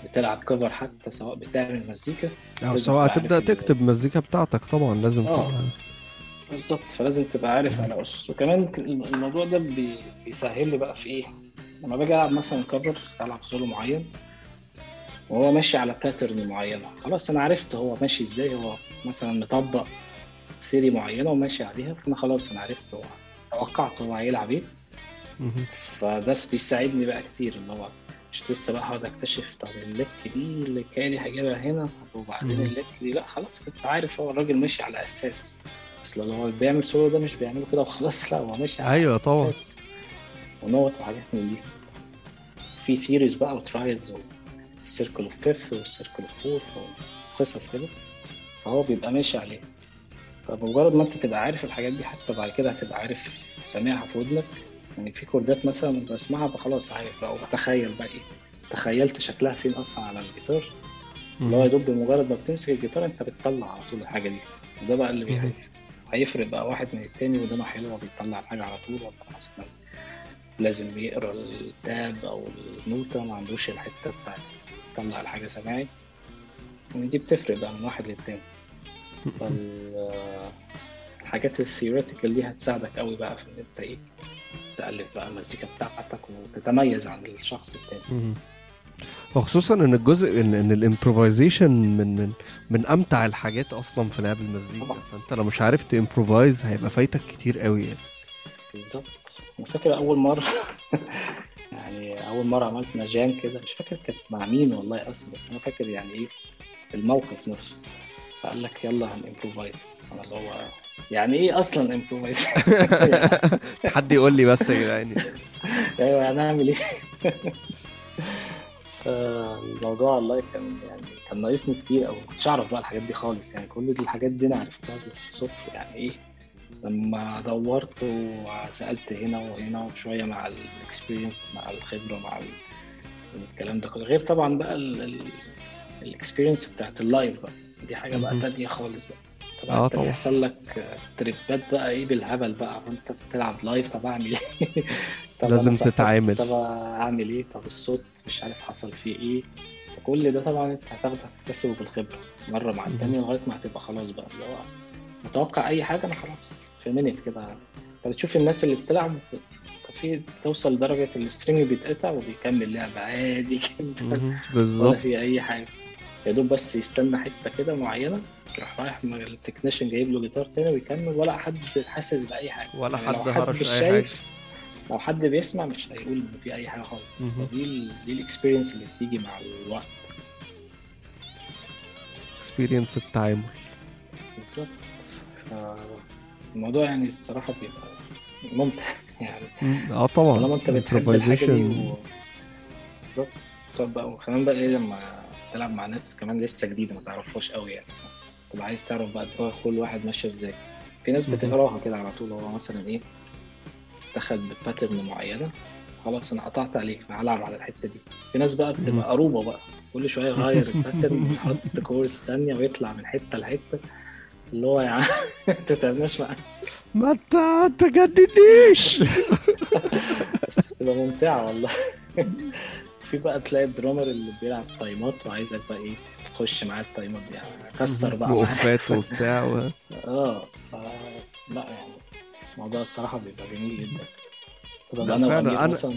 بتلعب cover حتى سواء بتعمل مزيكا لازم سواء ال- تكتب مزيكا بتاعتك طبعا لازم آه. بالظبط فلازم تبقى عارف على اسس وكمان الموضوع ده بي- بيسهل لي بقى في إيه لما باجي ألعب مثلا cover ألعب سولو معين وهو ماشي على pattern معينة. خلاص أنا عرفت هو ماشي إزاي. هو مثلا مطبق theory معينة وماشي عليها فأنا خلاص أنا عرفت هو توقعت هو هيلعب إيه. فده بيساعدني بقى كتير إن هو مش لسه بقى هقعد أكتشف طب ال lick دي اللي كاني هجيبها هنا طب وبعدين مم. ال lick دي. لا خلاص انت عارف هو الراجل ماشي على أساس. أصل لو هو بيعمل سولو ده مش بيعمله كده وخلاص لا هو ماشي على أيوة طبعا. ونوت وحاجات من دي. في theories بقى و triads وال circle of fifths وال circle of fourths وقصص كده. فهو بيبقى ماشي عليه. فبمجرد ما انت تبقى عارف الحاجات دي حتى بعد كده هتبقى عارف سامعها في ودنك. يعني في كوردات مثلا بسمعها بقى خلاص عارف بقى وبتخيل بقى إيه. تخيلت شكلها فين أصلا على الجيتار. اللي هو يا دوب بمجرد ما بتمسك الجيتار أنت بتطلع على طول الحاجة دي. وده بقى اللي. بيحس هيفرق بقى واحد من التاني ودانه حلوة بيطلع الحاجة على طول ولا مثلا لازم يقرا ال tab أو النوتة ما عندوش الحتة بتاعت تطلع الحاجة سماعي. يعني دي بتفرق بقى من واحد للتاني. الحاجات ال theoretical دي هتساعدك قوي بقى في إن أنت إيه تألف بقى المزيكا بتاعتك وتتميز عن الشخص التاني. وخصوصا إن الجزء إن إن ال improvisation من من من أمتع الحاجات أصلا في لعب المزيكا. فأنت لو مش عارف ت improvise هيبقى فايتك كتير قوي يعني. بالظبط. أنا فاكر أول مرة يعني أول مرة عملت jam كده مش فاكر كانت مع مين والله أصلا بس أنا فاكر يعني إيه الموقف نفسه. فقال لك يلا هن improvise أنا اللي هو يعني إيه أصلا improvise حد يقول لي بس يا جدعان. أيوه هنعمل إيه؟ فالموضوع والله كان يعني كان ناقصني كتير أو ما كنتش أعرف بقى الحاجات دي خالص يعني كل دي الحاجات دي أنا عرفتها بالصدفة. يعني إيه؟ لما دورت وسألت هنا وهنا وشوية مع ال experience مع الخبرة مع ال- الكلام ده كله. غير طبعا بقى ال experience بتاعت ال live بقى. دي حاجة بقى. تانية خالص بقى. طبعا أنت طبعا. بيحصل لك trip ات بقى إيه بالهبل بقى. وأنت بتلعب live طب أعمل إيه؟ طب لازم تتعامل. طب أعمل إيه؟ طب الصوت مش عارف حصل فيه إيه. فكل ده طبعا أنت هتاخده هتكتسبه بالخبرة. مرة مع مهم. التانية لغاية ما هتبقى خلاص بقى. اللي هو متوقع أي حاجة أنا خلاص في minute كده. أنت بتشوف الناس اللي بتلعب في توصل لدرجه ال string بيتقطع وبيكمل لعب عادي جدا. مهم. ولا بالظبط. في أي حاجة. يا دوب بس يستنى حتة كده معينة يروح رايح ال technician جايب له جيتار تاني ويكمل ولا حد حاسس بأي حاجة. ولا يعني حد هرش مش شايف لو حد بيسمع مش هيقول إن في أي حاجة خالص. ال... دي ال experience اللي بتيجي مع الوقت. experience التعامل. بالظبط. الموضوع يعني الصراحة بيبقى ممتع يعني. آه طبعا طالما انت بتحب الحاجة دي. و... بالظبط تقعد بقى وكمان بقى إيه لما تلعب مع ناس كمان لسه جديدة ما تعرفهاش قوي يعني تبقى عايز تعرف بقى دماغ كل واحد ماشية إزاي في ناس. بتقراها كده على طول هو مثلا إيه دخل ب pattern معينة خلاص أنا قطعت عليك فهلعب على الحتة دي في ناس بقى. بتبقى قروبه بقى كل شوية يغير ال pattern ويحط chords تانية ويطلع من حتة لحتة اللي هو يا عم ما تتعبناش معاك ما انت تجننيش بس تبقى ممتعة والله. في بقى تلاقي ال drummer اللي بيلعب time ات وعايزك بقى إيه تخش معاه ال time ات دي يعني كسر بقى وقفات وبتاع و... آه ف... لا يعني الموضوع الصراحة بيبقى جميل جدا. لا أنا فعلا، أنا- مثلا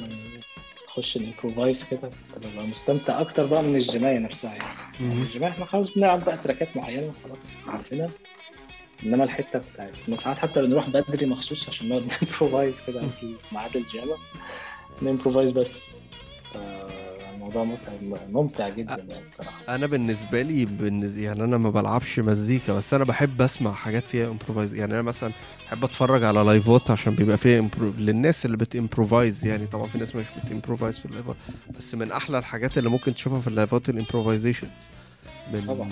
تخش ال improvise كده تبقى مستمتع أكتر بقى من ال jam اية نفسها يعني. مهم. الجماعة إحنا خلاص بنلعب بقى track ات معينة خلاص عارفينها. انما الحتة بتاعت إحنا ساعات حتى بنروح بدري مخصوص عشان نقعد ن improvise كده في ميعاد الجامعة ن improvise بس. فالموضوع ممتع ممتع جدا يعني الصراحة. أنا بالنسبة لي بالنز... يعني أنا ما بلعبش مزيكا بس أنا بحب أسمع حاجات فيها improvise يعني أنا مثلا بحب أتفرج على live ات عشان بيبقى فيها improv... للناس اللي بت improvise يعني طبعا في ناس مش بت improvise في ال live ات بس من أحلى الحاجات اللي ممكن تشوفها في ال live ات ال improvisations من طبعا.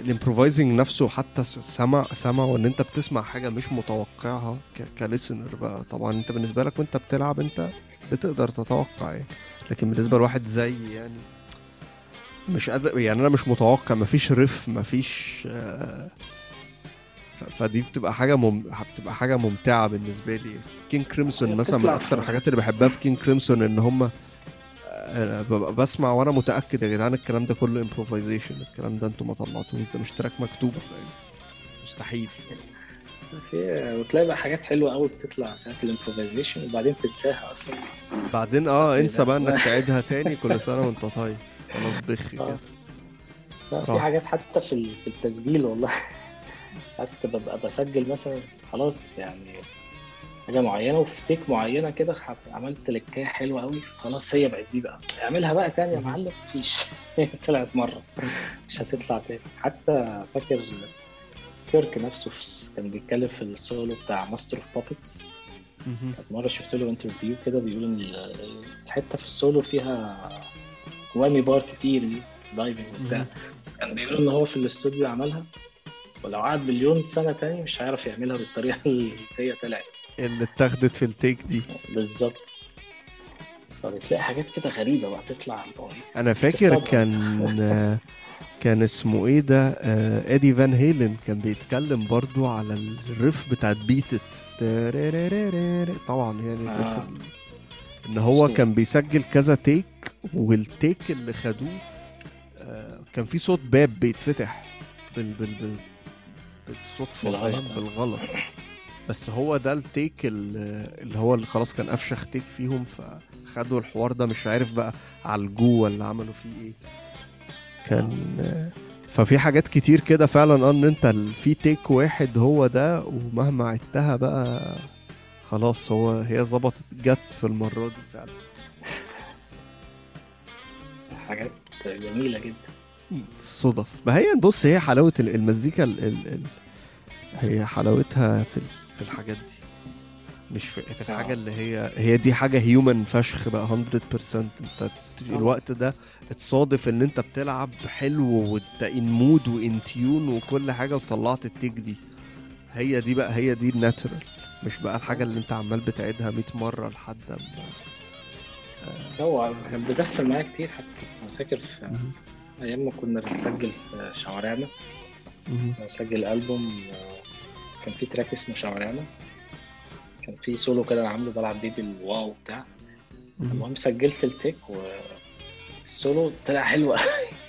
ال improvising نفسه حتى سمع سمع وإن أنت بتسمع حاجة مش متوقعها. ك listener بقى. طبعا أنت بالنسبة لك وأنت بتلعب أنت بتقدر تتوقع يعني. لكن بالنسبة لواحد زي يعني مش قادر يعني أنا مش متوقع مفيش riff مفيش آه، ف- فدي بتبقى حاجة مم... بتبقى حاجة ممتعة بالنسبة لي. King Crimson مثلا من أكتر الحاجات اللي بحبها في King Crimson إن هم ببقى بسمع وأنا متأكد يا جدعان الكلام ده كله improvisation الكلام ده أنتوا ما طلعتوه ده مش track مكتوب فاهم مستحيل في وتلاقي بقى حاجات حلوة قوي بتطلع ساعة الامبروفيزيشن وبعدين تنساها أصلا بعدين آه إيه انسى؟ بقى إنك تعيدها تاني كل سنة وأنت طيب خلاص بخ آه. كده لا في. حاجات حتى في ال- في التسجيل والله ساعات ببقى بسجل مثلا خلاص يعني حاجة معينة وفي تيك معينة كده عملت لكاية حلوة قوي خلاص هي بقت دي بقى. اعملها بقى تاني يا معلم. مفيش طلعت مرة. مش هتطلع تاني. حتى فاكر كيرك نفسه في كان بيتكلم في السولو بتاع Master of Puppets مهم. مرة شفت له interview كده بيقول إن ال- الحتة في السولو فيها whammy bar كتير دي diving وبتاع. كان بيقول إن هو في الاستوديو عملها. ولو قعد مليون سنة تاني مش هيعرف يعملها بالطريقة اللي هي طلعت. اللي اتاخدت في ال take دي بالظبط فبتلاقي حاجات كده غريبة بقى تطلع أنا فاكر. كان كان اسمه إيه ده آه، إيدي فان هيلن كان بيتكلم برضو على الريف بتاعت بيتت طبعا يعني آه. إن هو. كان بيسجل كذا تيك والتيك اللي خدوه آه، كان في صوت باب بيتفتح بال بال بال بالصدفة بالغلط،. بالغلط بس هو ده التيك ال- اللي هو اللي خلاص كان افشخ تيك فيهم فخدوا الحوار ده مش عارف بقى عالجوه ولا عملوا فيه إيه. كان آه، ففي حاجات كتير كده فعلا آه إن أنت في تيك واحد هو ده ومهما عدتها بقى خلاص هو هي ظبطت جت في المرة دي فعلا. حاجات جميلة جدا. الصدف ما هي بص هي حلاوة ال- المزيكا ال ال ال هي حلاوتها في في الحاجات دي. مش في, في آه. اللي هي هي دي حاجة human فشخ بقى 100% انت الوقت ده اتصادف ان انت بتلعب حلو وانت in mood و in tune وكل حاجة وطلعت ال take دي. هي دي بقى هي دي ال natural مش بقى الحاجة اللي انت عمال بتعيدها 100 مرة لحد ما هو كانت بتحصل معايا كتير حتى. أنا فاكر في. أيام ما كنا بنسجل في شوارعنا. ألبوم آه، كان في track اسمه شوارعنا كان في سولو كده أنا عامله بلعب بيه بال wah بتاع. مهم. المهم سجلت ال take وال solo طلع حلو.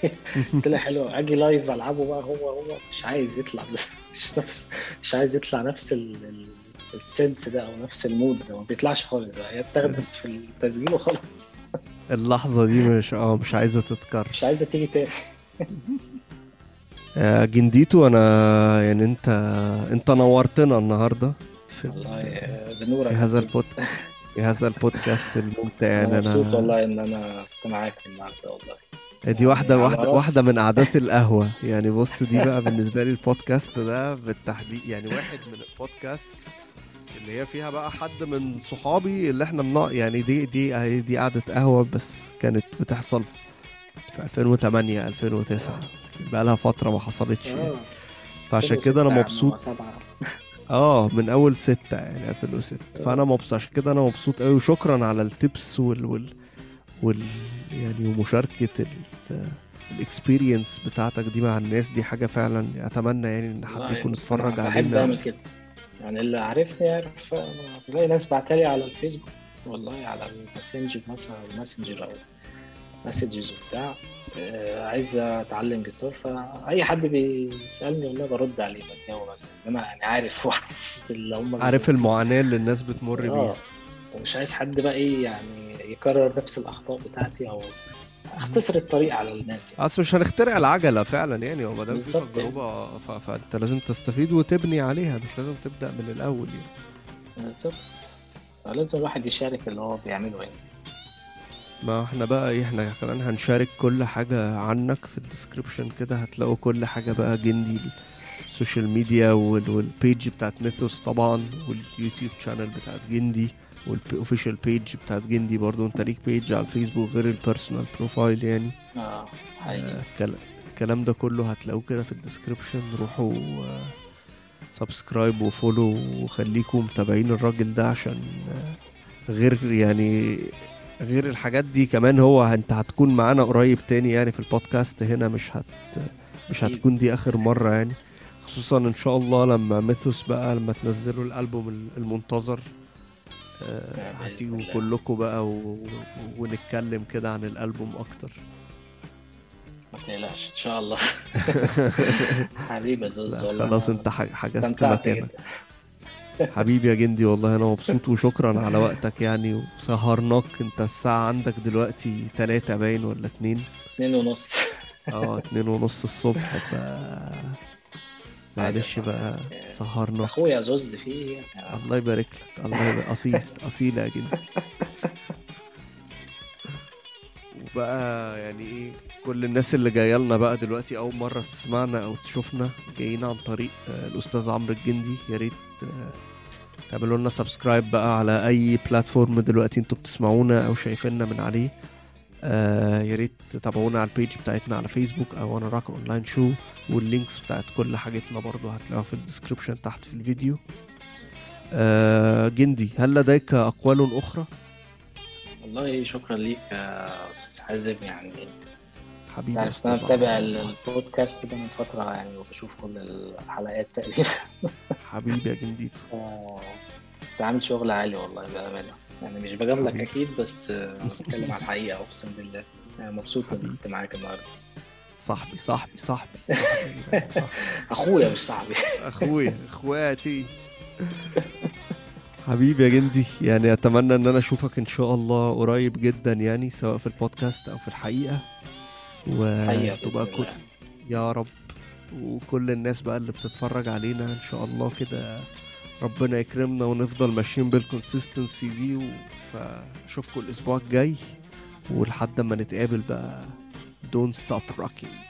طلع حلو. أجي live ألعبه بقى هو هو. مش عايز يطلع. مش نفس مش عايز يطلع نفس ال... ال... ال sense ده أو نفس ال mood ده. ما بيطلعش خالص هي اتاخدت في التسجيل وخلاص. اللحظة دي مش آه مش عايزة تتكرر. مش عايزة تيجي تاني. جنديتو أنا يعني انت أنت نورتنا النهارده في, والله آه، بنورك في هذا. البودكاست في هذا البودكاست الممتع يعني أنا مبسوط والله إن أنا كنت معاك النهارده والله. دي واحدة يعني راس- واحدة من قعدات القهوة. يعني بص دي بقى بالنسبة لي البودكاست ده بالتحديد يعني واحد من البودكاست اللي هي فيها بقى حد من صحابي اللي إحنا بنق... يعني دي دي دي قعدة قهوة بس كانت بتحصل في 2008 2009 بقى لها فترة ما حصلتش. يعني. آه، فعشان كده أنا 2006 مبسوط. سبعة. آه من أول ستة يعني 2006 فأنا مبسوط عشان كده أنا مبسوط قوي وشكرا على التبس وال وال, وال يعني ومشاركة ال الاكسبيرينس بتاعتك دي مع الناس. دي حاجة فعلا أتمنى يعني إن حد يكون اتفرج بحب علينا. أعمل كده. يعني اللي عارفني يعرف بلاقي ناس بعتلي على الفيسبوك. والله على ال Messenger مثلا ال Messenger أو messages وبتاع آه، عايز أتعلم جيتار فأي حد بيسألني والله برد عليه بجاوب أنا يعني عارف اللي هم عارف المعاناة اللي الناس بتمر بيها. آه ومش عايز حد بقى إيه يعني يكرر نفس الأخطاء بتاعتي أو أختصر الطريق على الناس يعني. أصل مش هنخترع العجلة فعلا يعني هو ما دام في تجربة. فأنت لازم تستفيد وتبني عليها مش لازم تبدأ من الأول يعني. بالظبط. لازم الواحد يشارك اللي هو بيعمله يعني. ما إحنا بقى إيه إحنا كمان هنشارك كل حاجة عنك في ال description كده هتلاقوا كل حاجة بقى جندي ال social media وال- وال page بتاعت ميثوس طبعا وال YouTube channel بتاعت جندي وال official page بتاعت جندي برضو انت ليك page على الفيسبوك غير ال personal profile يعني. آه حقيقي. آه، كل- الكلام ده كله هتلاقوه كده في ال description روحوا subscribe و follow وخليكم متابعين الراجل ده عشان آه، غير يعني غير الحاجات دي كمان هو انت هتكون معانا قريب تاني يعني في البودكاست هنا مش هت مش. هتكون دي آخر مرة يعني خصوصا إن شاء الله لما ميثوس بقى لما تنزلوا الألبوم المنتظر آه، بإذن الله هتيجوا. كلكم بقى و... ونتكلم كده عن الألبوم أكتر ما تقلقش إن شاء الله حبيبي يا زوز خلاص أنت حجزت مكانك. حبيبي يا جندي والله أنا مبسوط وشكرا على وقتك يعني. وسهرناك. أنت الساعة عندك دلوقتي تلاتة باين ولا اتنين؟ اتنين ونص. آه اتنين ونص الصبح. ف معلش عادي. بقى سهرناك أخويا زوز فيه يعني. الله يبارك لك. الله يبارك أصيل أصيل يا جندي. وبقى يعني إيه كل الناس اللي جاية لنا بقى دلوقتي أول مرة تسمعنا أو تشوفنا جايين عن طريق الأستاذ عمرو الجندي. يا ريت تعملوا لنا subscribe بقى على أي platform دلوقتي أنتوا بتسمعونا أو شايفيننا من عليه. آه يا ريت تتابعونا على ال page بتاعتنا على فيسبوك أو أنا راك online show وال links بتاعت كل حاجتنا برضو هتلاقوها في ال description تحت في الفيديو. آه جندي هل لديك أقوال أخرى؟ والله شكرا ليك يا أستاذ حازم يعني حبيبي عارف أنا متابع عمرو. البودكاست ده من فترة يعني وبشوف كل الحلقات تقريبا حبيبي يا جنديتو آه، انت عامل شغل عالي والله بأمانة يعني مش بجاملك. أكيد بس بتكلم على الحقيقة أقسم بالله يعني مبسوط حبيبي. كنت معاك النهارده صاحبي صاحبي صاحبي صاحبي, صاحبي. أخويا مش صاحبي أخويا إخواتي حبيبي يا جندي يعني أتمنى إن أنا أشوفك إن شاء الله قريب جدا يعني سواء في البودكاست أو في الحقيقة حقيقه وتبقى كل يا رب. وكل الناس بقى اللي بتتفرج علينا إن شاء الله كده ربنا يكرمنا ونفضل ماشيين بالكونسيستنسي دي فأشوفكم الأسبوع الجاي ولحد ما نتقابل بقى. Don't stop rocking.